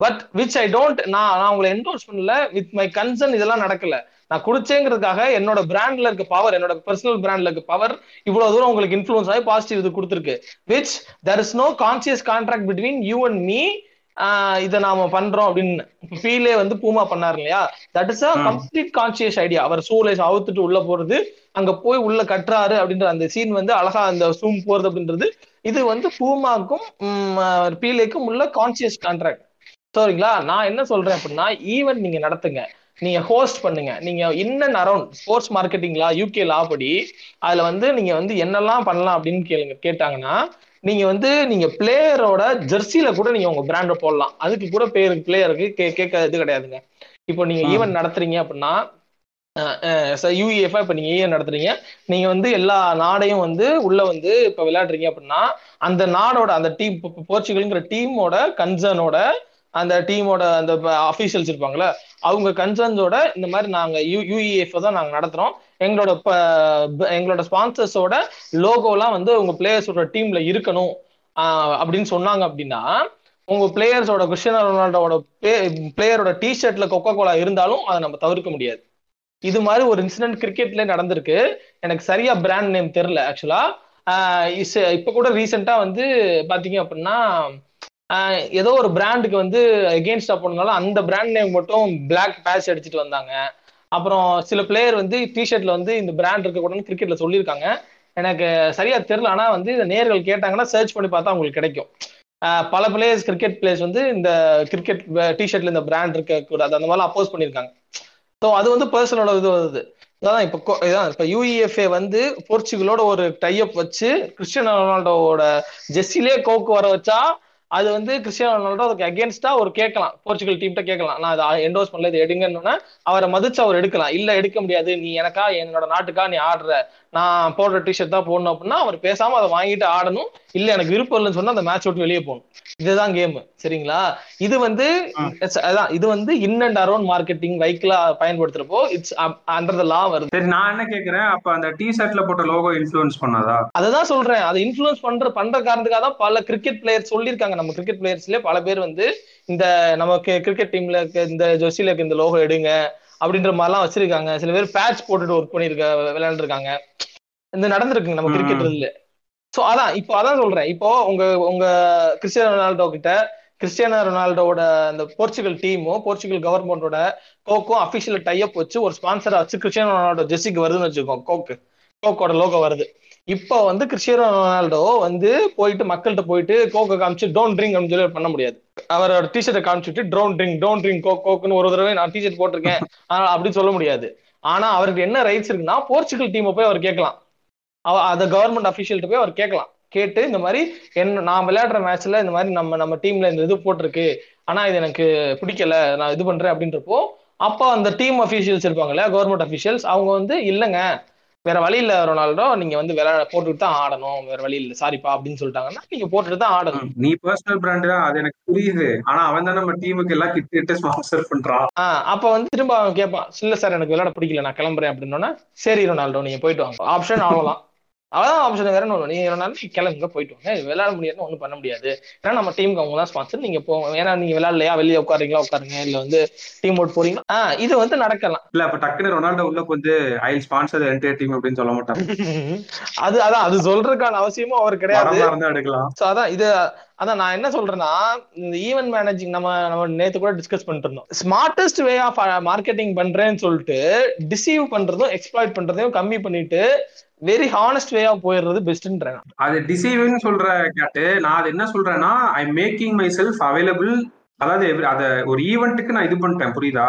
பட் விச் ஐ டோன்ட் நான் நான் உங்களை என்டோர்ஸ் பண்ணல. வித் மை கன்சர்ன் இதெல்லாம் நடக்கல. நான் குடிச்சேங்கிறதுக்காக என்னோட பிராண்ட்ல இருக்க பவர் என்னோட பர்சனல் பிராண்ட்ல இருக்க பவர் இவ்வளவு தூரம் உங்களுக்கு இன்ஃபுளுன்ஸ் ஆகி பாசிட்டிவ் இது கொடுத்துருக்கு. Which there is no conscious contract between you and me இதை நாம பண்றோம் அப்படின்னு ஃபீலே வந்து பூமா பண்ணாரு இல்லையா? That is a complete conscious idea அவர் சூழலை அவுத்துட்டு உள்ள போறது அங்க போய் உள்ள கட்டுறாரு அப்படின்ற அந்த சீன் வந்து அழகா அந்த சூம் போறது அப்படின்றது இது வந்து பூமாக்கும் பீலேக்கும் உள்ள கான்சியஸ் கான்ட்ராக்ட் சரிங்களா நான் என்ன சொல்றேன் அப்படின்னா ஈவெண்ட் நீங்க நடத்துங்க. நீங்க ஹோஸ்ட் பண்ணுங்க. நீங்க in and around sports marketing law UK law படி அதுல வந்து நீங்க வந்து என்னெல்லாம் பண்ணலாம் அப்படின்னு கேளுங்க கேட்டாங்கன்னா நீங்க வந்து நீங்க பிளேயரோட ஜெர்சில கூட நீங்க உங்க பிராண்ட போடலாம். அதுக்கு கூட பேருக்கு பிளேயருக்கு கேட்க இது கிடையாதுங்க. இப்போ நீங்க ஆ. ஈவென்ட் நடத்துறீங்க அப்படின்னா யூஇஎஃப்ஆ இப்ப நீங்க ஈவென்ட் நடத்துறீங்க. நீங்க வந்து எல்லா நாடையும் வந்து உள்ள வந்து இப்ப விளையாடுறீங்க அப்படின்னா அந்த நாடோட அந்த டீம் போர்ச்சுகல்ங்கிற டீமோட கன்சர்னோட அந்த டீமோட அந்த அஃபீஷியல்ஸ் இருப்பாங்கல்ல அவங்க கன்சர்ன்ஸோட இந்த மாதிரி நாங்க யூஇஎஃப் தான் நாங்க நடத்துறோம். எங்களோட ப- எங்களோட ஸ்பான்சர்ஸோட லோகோலாம் வந்து உங்க பிளேயர்ஸோட டீம்ல இருக்கணும். அப்படின்னு சொன்னாங்க அப்படின்னா உங்க பிளேயர்ஸோட கிறிஸ்டியானோ ரொனால்டோட பிளேயரோட டி ஷர்ட்ல கொக்கோ கோலா இருந்தாலும் அதை நம்ம தவிர்க்க முடியாது. இது மாதிரி ஒரு இன்சிடென்ட் கிரிக்கெட்ல நடந்திருக்கு. எனக்கு சரியா பிராண்ட் நேம் தெரியல ஆக்சுவலா இப்ப கூட ரீசெண்டா வந்து பாத்தீங்க அப்படின்னா ஏதோ ஒரு பிராண்டுக்கு வந்து எகெயின்ஸ்டா போனதுனால அந்த பிராண்ட் நேம் மட்டும் பிளாக் பேட்ச் அடிச்சுட்டு வந்தாங்க. அப்புறம் சில பிளேயர் வந்து டிஷர்ட்ல வந்து இந்த பிராண்ட் இருக்கக்கூடாதுன்னு கிரிக்கெட்ல சொல்லியிருக்காங்க. எனக்கு சரியா தெரியல. ஆனா வந்து இந்த நேர்கள் கேட்டாங்கன்னா சர்ச் பண்ணி பார்த்தா உங்களுக்கு கிடைக்கும். பல பிளேயர்ஸ் கிரிக்கெட் பிளேயர்ஸ் வந்து இந்த கிரிக்கெட் டிஷர்ட்ல இந்த பிராண்ட் இருக்க கூடாது. அந்த மாதிரிலாம் அப்போஸ் பண்ணியிருக்காங்க. ஸோ அது வந்து பர்சனோட இது வருது. அதான் இப்போ இதான் இப்போ யூஇஎஃப்ஏ வந்து போர்ச்சுகலோட ஒரு டைப் வச்சு கிறிஸ்டியன் ரொனால்டோவோட ஜெஸ்ஸிலே கோக்கு வர வச்சா அது வந்து கிறிஸ்டியானோ ரொனால்டோ அதுக்கு அகேன்ஸ்டா ஒரு கேட்கலாம். போர்ச்சுகல் டீம்கிட்ட கேட்கலாம். நான் அதை என்டோஸ் பண்ணல இது எடுங்கன்னு அவரை மதிச்சு அவர் எடுக்கலாம். இல்ல எடுக்க முடியாது. நீ எனக்கா என்னோட நாட்டுக்கா நீ ஆடுற. நான் போடுற டிஷர்ட் தான் போடணும் அப்படின்னா அவர் பேசாம அதை வாங்கிட்டு ஆடணும். இல்ல எனக்கு விருப்பம் இல்லைன்னு சொன்னா அந்த மேட்ச் விட்டு வெளியே போகணும். இதுதான் கேம் சரிங்களா? இது வந்து. அதான் இது வந்து இன் அண்ட் அரௌண்ட் மார்க்கெட்டிங் வைக்கிளா பயன்படுத்துறப்போ இட்ஸ் அண்டர் த லா வருது. சரி நான் என்ன கேக்குறேன்? அப்ப அந்த டி ஷர்ட்ல போட்ட லோகோ இன்ஃபுளுன்ஸ் பண்ணாதா? அததான் சொல்றேன். அதை இன்ஃபுளுன்ஸ் பண்ற பண்ற காரணத்துக்காக தான் பல கிரிக்கெட் பிளேயர் சொல்லியிருக்காங்க. நம்ம கிரிக்கெட் பிளேயர்ஸ்ல பல பேர் வந்து இந்த நமக்கு கிரிக்கெட் டீம்ல இந்த ஜொர்சில இந்த லோகோ எடுங்க அப்படின்ற மாதிரிலாம் வச்சிருக்காங்க. சில பேர் பேட்ச் போட்டுட்டு ஒர்க் பண்ணிருக்க விளையாண்டுருக்காங்க. இந்த நடந்திருக்குங்க நம்ம. கிரிக்கெட் சோ அதான் இப்போ அதான் சொல்றேன். இப்போ உங்க உங்க கிறிஸ்டியானோ ரொனால்டோ கிட்ட கிறிஸ்டியானோ ரொனால்டோட அந்த போர்ச்சுகல் டீமும் போர்ச்சுகல் கவர்மெண்டோட கோக்கும் அபிஷியல் டைப் வச்சு ஒரு ஸ்பான்சரா வச்சு கிறிஸ்டியானோ ரொனால்டோ ஜெர்சிக்கு வருதுன்னு வச்சுக்கோங்க கோக்கு கோக்கோட லோகோ வருது. இப்போ வந்து கிறிஸ்டியானோ ரொனால்டோ வந்து போயிட்டு மக்கள்கிட்ட போயிட்டு கோக்கை காமிச்சு டோன் ட்ரிங்க் அப்படின்னு சொல்லி பண்ண முடியாது. அவரோட டிஷர்ட்டை காமிச்சிட்டு don't drink don't drink Coke கோக்குன்னு ஒரு தடவை நான் டிஷர்ட் போட்டிருக்கேன். அப்படின்னு சொல்ல முடியாது. ஆனா அவருக்கு என்ன ரைட்ஸ் இருக்குன்னா போர்ச்சுகல் டீமை போய் அவர் கேட்கலாம். அவ அந்த கவர்மெண்ட் அஃபிஷியல்கிட்ட போய் அவர் கேட்கலாம். கேட்டு இந்த மாதிரி என்ன நான் விளையாடுற மேட்ச்ல இந்த மாதிரி நம்ம நம்ம டீம்ல இந்த இது போட்டிருக்கு. ஆனா இது எனக்கு பிடிக்கல நான் இது பண்றேன் அப்படின்றப்போ அப்போ அந்த டீம் அஃபிஷியல்ஸ் இருப்பாங்கல்ல கவர்மெண்ட் அஃபிஷியல்ஸ் அவங்க வந்து இல்லைங்க வேற வழி இல்ல ரொனால்டோ நீங்க வந்து விளையாட போட்டுட்டு தான் ஆடணும் வேற வழி இல்ல சாரிப்பா அப்படின்னு சொல்லிட்டாங்கன்னா நீங்க போட்டுட்டு தான் ஆடணும். நீ பர்சனல் பிராண்ட் தான் அது எனக்கு புரியுது. ஆனா அவன் தான் நம்ம டீமுக்கு எல்லாம் கிட்ட ஸ்பான்சர் பண்றான். அப்ப வந்து திரும்ப அவன் கேட்பான் இல்ல சார் எனக்கு விளையாட பிடிக்கல நான் கிளம்புறேன் அப்படின்னோன்னா சரி ரொனால்டோ நீங்க போயிட்டு வாங்க. ஆப்ஷன் ஆகலாம் அதான் ஆப்ஷன் வேற ஒண்ணு நீங்க நீங்க கிளம்புங்க போயிட்டு வாங்க. விளையாட முடியாதுன்னு ஒண்ணும் பண்ண முடியாது. ஏன்னா நம்ம டீமுக்கு அவங்க தான் ஸ்பான்சர் நீங்க போங்க ஏன்னா நீங்க விளையாடலையா? வெளியே உட்காருங்களா உட்காருங்க. இல்ல வந்து டீம் ஓட் போறீங்களா? ஆஹ் இது வந்து நடக்கலாம். இல்ல அப்ப டக்குனு ரொனால்டோ உள்ள வந்து ஐ ஸ்பான்சர் என்டையர் டீம் அப்படின்னு சொல்ல மாட்டான். அது அதான் அது சொல்றதுக்கான அவசியமும் அவர் கிடையாது. எடுக்கலாம். சோ அதான் இது அதான் நான் என்ன சொல்றேன்னா இந்த ஈவென்ட் மேனேஜிங் நம்ம நம்ம நேத்து கூட டிஸ்கஸ் பண்ணிட்டு இருந்தோம். ஸ்மார்ட்டஸ்ட் வே ஆஃப் மார்க்கெட்டிங் பண்றேன்னு சொல்லிட்டு டிசீவ் பண்றதும் எக்ஸ்ப்ளாய்ட் பண்றதையும் கம்மி பண்ணிட்டு வெரி ஹானஸ்ட் வே போயிடுறது பெஸ்ட்ன்றேன் அது டிசைவ்னு சொல்ற கேட்டு நான் அது என்ன சொல்றேன்னா I making myself available அதாவது அதை அத ஒரு ஈவெண்ட்டுக்கு நான் இது பண்ணிட்டேன் புரியுதா?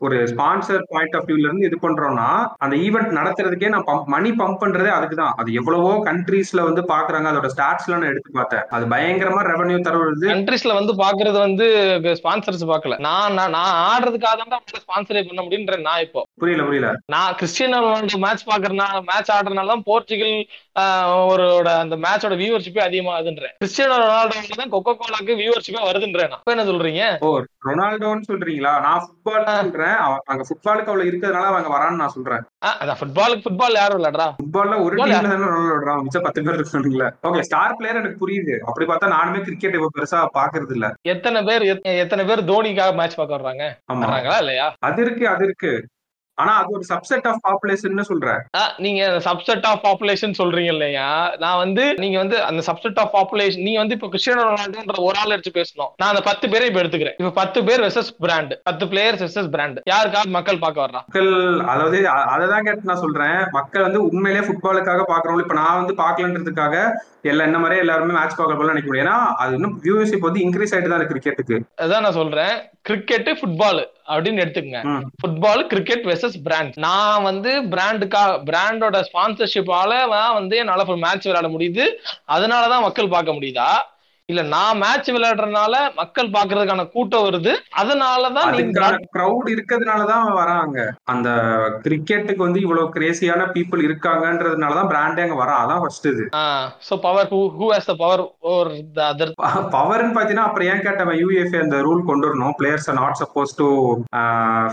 ஒரு ஸ்பான்சர் பாயிண்ட் ஆஃப் வியூல இருந்து இது பண்றோம்னா அந்த ஈவெண்ட் நடத்துறதுக்கே நான் மணி பம்ப் பண்றதே அதுக்கு தான் அது எவ்வளவோ கண்ட்ரீஸ்ல வந்து பாக்குறாங்க. அதோட ஸ்டாட்ஸ்ல நான் எடுத்து பார்த்தேன். அது பயங்கரமா ரெவன்யூ தருவது. கண்ட்ரிஸ்ல வந்து பாக்குறது வந்து ஸ்பான்சர்ஸ் பார்க்கல நான் நான் ஆடுறதுக்காக தான் உங்களை ஸ்பான்சரே பண்ண முடியுன்ற நான் இப்போ. புரியல புரியல. நான் கிறிஸ்டியனோ ரொனால்டோ மேட்ச் பாக்குறதுனால மேட்ச் ஆடுறதுனால தான் போர்ச்சுகல் அவரோட அந்த மேட்சோட வியூவர்ஷிப்பே அதிகமாகுதுன்றேன். கிறிஸ்டியனோ ரொனால்டோ தான் கொக்கோ கோலாக்கு வியூவர்ஷிப்பே வருதுன்றேன். இப்ப என்ன சொல்றீங்க? ஓ ரொனால்டோன்னு சொல்றீங்களா? நான் ஃபுட்பால் சொல்றேன் அங்க ஃபுட்பாலுக்கு அவ்வளவு இருக்கிறதுனால அவங்க வரான்னு நான் சொல்றேன். அதான் ஃபுட்பாலுக்கு ஃபுட்பால் யாரும் விளையாடுறா ஃபுட்பால்ல ஒரு டீம்ல தானே மிச்சம் பத்து பேர் இருக்கானுங்களே. ஓகே ஸ்டார் பிளேயர் எனக்கு புரியுது. அப்படி பார்த்தா நானுமே கிரிக்கெட் இப்ப பெருசா பாக்குறது இல்ல. எத்தனை பேர் எத்- எத்தனை பேர் தோனிக்காக மேட்ச் பார்க்க வர்றாங்க? வர்றாங்களா இல்லையா? அது இருக்கு அது இருக்கு. ஆனா அது ஒரு சப்செட் ஆஃப் பாப்புலேஷன் சொல்றேன். நீங்க சப்செட் ஆஃப் பாப்புலேஷன் சொல்றீங்க இல்லையா? நான் வந்து நீங்க வந்து அந்த சப்செட் ஆஃப் பாப்புலேஷன் நீங்க வந்து இப்ப கிறிஸ்டியானோ ரொனால்டோன்ற ஒரு ஆள் எடுத்து பேசணும். நான் அந்த பத்து பேரை இப்ப எடுத்துக்கிறேன். இப்ப பத்து பேர் வெசஸ் பிராண்ட் பத்து பிளேயர்ஸ் வெசஸ் பிராண்ட் யாருக்காக மக்கள் பார்க்க வர்றா மக்கள் அதாவது அததான் கேட்டு நான் சொல்றேன். மக்கள் வந்து உண்மையிலேயே ஃபுட்பாலுக்காக பாக்குறவங்க இப்ப நான் வந்து பாக்கலன்றதுக்காக எல்லா என்ன மாதிரியே எல்லாருமே மேட்ச் பார்க்க போல நினைக்க முடியும் ஏன்னா அது இன்னும் வியூவர்ஷிப் வந்து இன்க்ரீஸ் ஆயிட்டு தான் இருக்கு கிரிக்கெட்டுக்கு அதான் நான் சொல்றேன். கிரிக்கெட் ஃபுட்பால் அப்படின்னு எடுத்துக்கங்க. ஃபுட்பால் கிரிக்கெட் வெர்சஸ் பிராண்ட் நான் வந்து பிராண்டுக்காக பிராண்டோட ஸ்பான்சர்ஷிப்பால வந்து என்னால மேட்ச் விளையாட முடியுது. அதனாலதான் மக்கள் பார்க்க முடியுதா? இல்ல நான் மேட்ச் விளையாடுறதுனால மக்கள் பாக்குறதுக்கான கூட்டம் வருது. அதனாலதான் கிரவுட் இருக்கிறதுனாலதான் வராங்க. அந்த கிரிக்கெட்டுக்கு வந்து இவ்வளவு கிரேசியான பீப்புள் இருக்காங்கன்றதுனாலதான் பிராண்டே அங்க வரான் அதான் ஃபர்ஸ்ட் இது. So power who who has the power over the other பவர்னு பாத்தீங்கன்னா அப்புறம் ஏன் கேட்டவன் யூஎஃப்ஏ அந்த ரூல் கொண்டு வரணும். Players not suppose to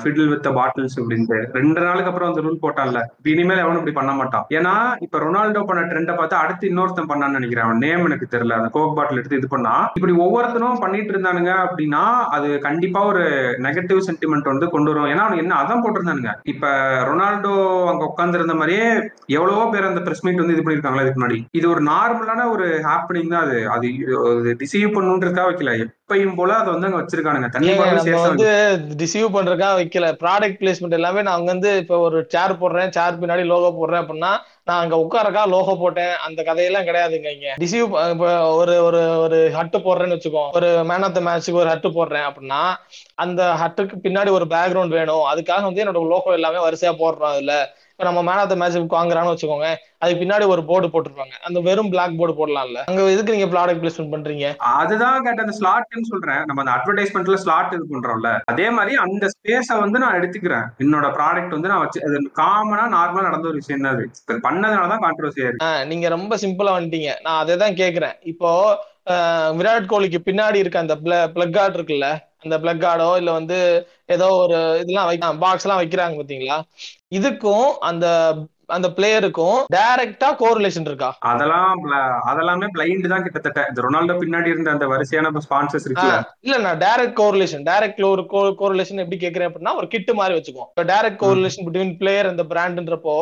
fiddle with bottles அப்படின்ட்டு. ரெண்டு நாளுக்கு அப்புறம் அந்த ரூல் போட்டான்ல. இனிமேல் எவனும் இப்படி பண்ண மாட்டான். ஏன்னா இப்ப ரொனால்டோ பண்ண ட்ரெண்டை பார்த்து அடுத்து இன்னொருத்தன் பண்ணான்னு நினைக்கிறேன். அவன் நேம் எனக்கு தெரியல. அந்த கோக் பாட்டில் எடுத்து இது பண்ணா. இப்படி ஒவ்வொருத்தரும் பண்ணிட்டு இருந்தானுங்க அப்படின்னா அது கண்டிப்பா ஒரு நெகட்டிவ் சென்டிமெண்ட் வந்து கொண்டு வரும். ஏன்னா அவனுக்கு என்ன அதான் போட்டிருந்தானுங்க. இப்ப ரொனால்டோ அங்க உட்கார்ந்து இருந்த மாதிரியே எவ்வளவோ பேர் அந்த பிரஸ் மீட் வந்து இது பண்ணிருக்காங்களா இதுக்கு முன்னாடி. இது ஒரு நார்மலான ஒரு ஹாப்பனிங் தான் அது. அது டிசீவ் பண்ணுன்றதுக்காக வைக்கல. எப்பயும் போல அதை வந்து அங்க வச்சிருக்கானுங்க. நம்ம வந்து வைக்கல. ப்ராடக்ட் பிளேஸ்மெண்ட் எல்லாமே நான் அங்க வந்து இப்ப ஒரு சேர் போடுறேன் சேர் பின்னாடி லோகோ போடுறேன் அப்படின்னா நான் அங்க உட்காரக்கா லோகோ போட்டேன். அந்த கதையெல்லாம் கிடையாதுங்க இங்க. டிசீவ் இப்ப ஒரு ஒரு ஒரு ஹட்டு போடுறேன்னு வச்சுக்கோ ஒரு மேன் ஆஃப் த மேட்ச்சுக்கு ஒரு ஹட்டு போடுறேன் அப்படின்னா அந்த ஹட்டுக்கு பின்னாடி ஒரு பேக்ரவுண்ட் வேணும். அதுக்காக வந்து என்னோட லோகோ எல்லாமே வரிசையா போடுறோம் அதுல. இப்ப நம்ம மேன் ஆஃப் த மேட்ச் வாங்குறான்னு வச்சுக்கோங்க அதுக்கு பின்னாடி ஒரு போர்டு போட்டிருப்பாங்க. அந்த வெறும் பிளாக் போர்டு போடலாம்ல. அங்க எதுக்கு நீங்க ப்ராடக்ட் பிளேஸ்மெண்ட் பண்றீங்க? அதுதான் கேட்ட அந்த ஸ்லாட்னு சொல்றேன். நம்ம அந்த அட்வர்டைஸ்மெண்ட்ல ஸ்லாட் இது பண்றோம்ல. அதே மாதிரி அந்த ஸ்பேஸ வந்து நான் எடுத்துக்கிறேன். என்னோட ப்ராடக்ட் வந்து நான் வச்சு அது காமனா நார்மலா நடந்த ஒரு விஷயம் தான் அது இப்ப பண்ணதுனாலதான் கான்ட்ரவர்சி ஆயிருக்கு நீங்க ரொம்ப சிம்பிளா வந்துட்டீங்க. நான் அதை தான் கேக்குறேன். இப்போ விராட் கோலிக்கு பின்னாடி இருக்க அந்த பிளக் கார்டு இருக்குல்ல அந்த பிளக் கார்டோ இல்ல வந்து ஏதோ ஒரு இதெல்லாம் வைக்க பாக்ஸ் எல்லாம் வைக்கிறாங்க பாத்தீங்களா? இதுக்கும் அந்த அந்த பிளேயருக்கும் டைரக்டா கோரிலேஷன் இருக்கா? அதெல்லாம் அதெல்லாமே பிளைண்ட் தான் கிட்டத்தட்ட. இந்த ரொனால்டோ பின்னாடி இருந்த அந்த வரிசையான ஸ்பான்சர்ஸ் இருக்குல்ல. இல்ல நான் டைரக்ட் கோரிலேஷன் டைரக்ட் ஒரு கோரிலேஷன் எப்படி கேக்குறேன் அப்படின்னா ஒரு கிட்டு மாதிரி வச்சுக்கோ இப்போ டைரக்ட் கோரிலேஷன் பிட்வீன் பிளேயர் அந்த பிராண்ட்ன்றப்போ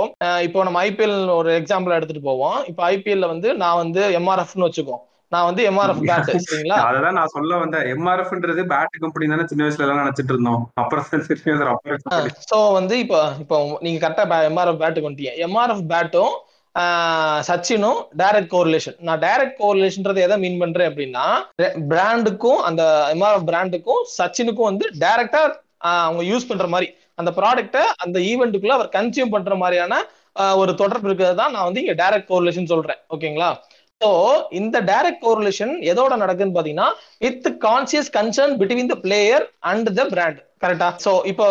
இப்போ நம்ம ஐபிஎல் ஒரு எக்ஸாம்பிள் எடுத்துட்டு போவோம். இப்போ ஐபிஎல்ல வந்து நான் வந்து எம்ஆர்எஃப்னு வச்சுக்கோ நான் வந்து எம்ஆர்எஃப் பேட் சரிங்களா? அததான் நான் சொல்ல வந்தேன். எம்ஆர்எஃப்ன்றது பேட் கம்பெனி தானே சின்ன வயசுல எல்லாம் நினைச்சிட்டு இருந்தோம். அப்புறம். சோ வந்து இப்போ இப்போ நீங்க கரெக்டா எம்ஆர்எஃப் பேட்டுக்கு வந்துட்டீங்க. எம்ஆர்எஃப் பேட்டும் சச்சினும் டைரக்ட் கோரிலேஷன் நான் டைரக்ட் கோரிலேஷன்றது எதை மீன் பண்றேன் அப்படின்னா பிராண்டுக்கும் அந்த எம்ஆர்எஃப் பிராண்டுக்கும் சச்சினுக்கும் வந்து டைரக்டா அவங்க யூஸ் பண்ற மாதிரி அந்த ப்ராடக்ட்டை அந்த ஈவெண்ட்டுக்குள்ள அவர் கன்சியூம் பண்ற மாதிரியான ஒரு தொடர்பு இருக்கிறது தான் நான் வந்து இங்க டைரக்ட் கோரிலேஷன் சொல்றேன். ஓகேங்களா? ஸோ இந்த டைரக்ட் கோரிலேஷன் எதோட நடக்குன்னு பாத்தீங்கன்னா with conscious concern between the player and the brand கரெக்டா சோ இப்போ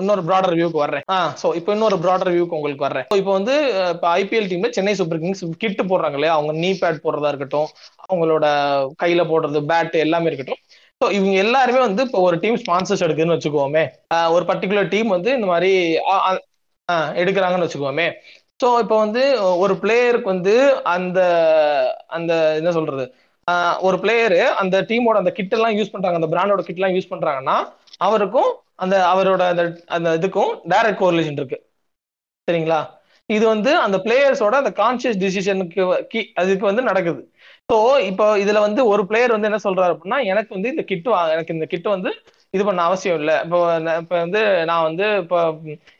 இன்னொரு ப்ராடர் வியூக்கு வர்றேன். ஆ சோ இப்போ இன்னொரு ப்ராடர் வியூக்கு உங்களுக்கு வர்றேன். இப்போ வந்து இப்போ ஐபிஎல் டீம்ல சென்னை சூப்பர் கிங்ஸ் கிட் போடுறாங்க இல்லையா? அவங்க நீ பேட் போடுறதா இருக்கட்டும் அவங்களோட கையில போடுறது பேட் எல்லாமே இருக்கட்டும். ஸோ இவங்க எல்லாருமே வந்து இப்போ ஒரு டீம் ஸ்பான்சர்ஸ் எடுக்குதுன்னு வச்சுக்கோமே. ஒரு பர்டிகுலர் டீம் வந்து இந்த மாதிரி எடுக்கிறாங்கன்னு வச்சுக்கோமே. ஸோ இப்போ வந்து ஒரு பிளேயருக்கு வந்து அந்த அந்த என்ன சொல்றது ஒரு பிளேயரு அந்த டீமோட அந்த கிட் எல்லாம் யூஸ் பண்றாங்க அந்த பிராண்டோட கிட் எல்லாம் யூஸ் பண்றாங்கன்னா அவருக்கும் அந்த அவரோட அந்த அந்த இதுக்கும் டைரக்ட் கோரிலேஷன் இருக்கு. சரிங்களா? இது வந்து அந்த பிளேயர்ஸோட அந்த கான்சியஸ் டிசிஷனுக்கு அதுக்கு வந்து நடக்குது. ஸோ இப்போ இதுல வந்து ஒரு பிளேயர் வந்து என்ன சொல்றாரு அப்படின்னா எனக்கு வந்து இந்த கிட் எனக்கு இந்த கிட் வந்து இது பண்ண அவசியம் இல்லை. இப்போ இப்போ வந்து நான் வந்து இப்போ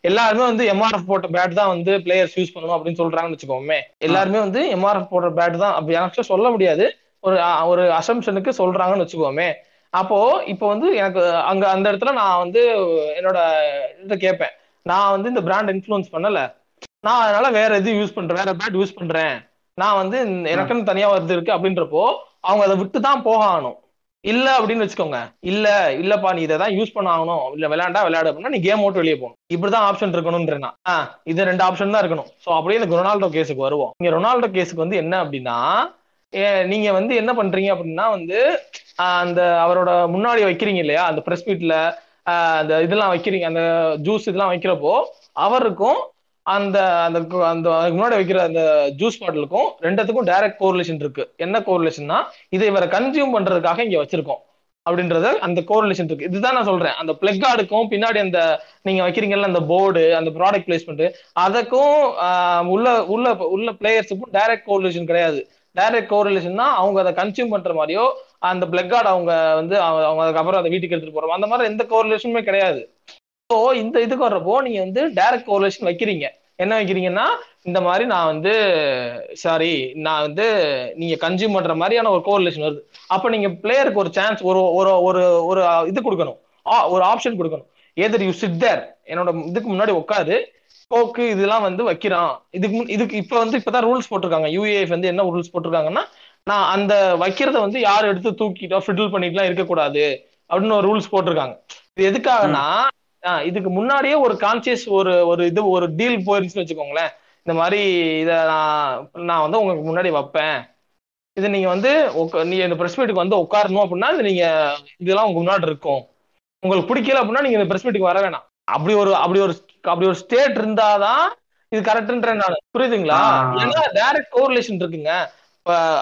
எல்லாருமே வந்து எம்ஆர்எஃப் போட்ட பேட் தான் வந்து பிளேயர்ஸ் யூஸ் பண்ணணும் அப்படின்னு சொல்றாங்கன்னு வச்சுக்கோமே. எல்லாருமே வந்து எம்ஆர்எஃப் போடுற பேட் தான். அப்படி எனக்கு சொல்ல முடியாது. ஒரு ஒரு அசம்ஷனுக்கு சொல்றாங்கன்னு வச்சுக்கோமே. அப்போ இப்போ வந்து எனக்கு அங்க அந்த இடத்துல நான் வந்து என்னோட இதை கேட்பேன் நான் வந்து இந்த பிராண்ட் இன்ஃப்ளூயன்ஸ் பண்ணல. நான் அதனால வேற இது யூஸ் பண்றேன் வேற பேட் யூஸ் பண்றேன். நான் வந்து எனக்குன்னு தனியா வருது இருக்கு அப்படின்றப்போ அவங்க அதை விட்டு தான் போக ஆகணும். இல்ல அப்படின்னு வச்சுக்கோங்க. இல்ல இல்லப்பா நீ இதை தான் யூஸ் பண்ண ஆகணும் இல்ல விளையாண்டா விளையாடு அப்படின்னா நீ கேம் ஓட்டு வெளியே போகணும். இப்படிதான் ஆப்ஷன் இருக்கணும்ன்றா இது ரெண்டு ஆப்ஷன் தான் இருக்கணும். சோ அப்படியே இந்த ரொனால்டோ கேஸுக்கு வருவோம். இங்க ரொனால்டோ கேஸுக்கு வந்து என்ன அப்படின்னா நீங்க வந்து என்ன பண்றீங்க அப்படின்னா வந்து அந்த அவரோட முன்னாடி வைக்கிறீங்க இல்லையா? அந்த பிரஸ் மீட்ல அந்த இதெல்லாம் வைக்கிறீங்க அந்த ஜூஸ் இதெல்லாம் வைக்கிறப்போ அவருக்கும் அந்த அந்த அந்த அதுக்கு முன்னாடி வைக்கிற அந்த ஜூஸ் பாட்டிலுக்கும் ரெண்டுத்துக்கும் டைரக்ட் கோரிலேஷன் இருக்கு. என்ன கோரிலேஷன்னா இதை இவரை கன்சியூம் பண்றதுக்காக இங்க வச்சிருக்கோம். அப்படின்றத அந்த கோரிலேஷன் இருக்கு. இதுதான் நான் சொல்றேன். அந்த பிளக் கார்டுக்கும் பின்னாடி அந்த நீங்க வைக்கிறீங்கல்ல அந்த போர்டு அந்த ப்ராடக்ட் பிளேஸ்மெண்ட் அதுக்கும் ஆஹ், உள்ள உள்ள உள்ள பிளேயர்ஸுக்கும் டைரக்ட் கோரிலேஷன் கிடையாது. டைரக்ட் கோரிலேஷன்னா அவங்க அதை கன்சியூம் பண்ற மாதிரியோ அந்த பிளக் கார்டு அவங்க வந்து அவங்க அவங்க அதுக்கப்புறம் அதை வீட்டுக்கு எடுத்துட்டு போறோம் அந்த மாதிரி எந்த கோரிலேஷனுமே கிடையாது. ஸோ இந்த இதுக்கு வர்றப்போ நீங்க வந்து டைரக்ட் கோரிலேஷன் வைக்கிறீங்க. என்ன வைக்கிறீங்கன்னா இந்த மாதிரி நான் வந்து சாரி நான் வந்து நீங்க கன்சியூம் பண்ற மாதிரியான ஒரு கோரிலேஷன் வருது. அப்ப நீங்க பிளேயருக்கு ஒரு சான்ஸ் ஒரு ஒரு ஒரு ஒரு இது கொடுக்கணும். ஒரு ஆப்ஷன் கொடுக்கணும். ஏதர் யூ சிட் தேர் என்னோட இதுக்கு முன்னாடி உட்காரு. கோக்கு இதெல்லாம் வந்து வைக்கிறான். இதுக்கு முன்- இதுக்கு இப்ப வந்து இப்பதான் ரூல்ஸ் போட்டிருக்காங்க. யூஏஎஃப் வந்து என்ன ரூல்ஸ் போட்டிருக்காங்கன்னா நான் அந்த வைக்கிறத வந்து யார் எடுத்து தூக்கிட்டோ ஃபிடில் பண்ணிட்டுலாம் இருக்கக்கூடாது. அப்படின்னு ஒரு ரூல்ஸ் போட்டிருக்காங்க. இது எதுக்காகனா இதுக்கு முன்னாடியே ஒரு கான்சியஸ் ஒரு ஒரு இது ஒரு டீல் போயிருச்சுன்னு வச்சுக்கோங்களேன். இந்த மாதிரி இத நான் நான் வந்து உங்களுக்கு முன்னாடி வைப்பேன். இது நீங்க வந்து நீங்க இந்த பிரஸ் மீட்டுக்கு வந்து உட்காரணும் அப்படின்னா நீங்க இதெல்லாம் உங்க முன்னாடி இருக்கும். உங்களுக்கு பிடிக்கல அப்படின்னா நீங்க இந்த பிரஸ் மீட்டுக்கு வர வேணாம். அப்படி ஒரு அப்படி ஒரு அப்படி ஒரு ஸ்டேட் இருந்தாதான் இது கரெக்ட்ன்றேன் நான். புரியுதுங்களா. ஏன்னா டைரக்ட் கோரிலேஷன் இருக்குங்க.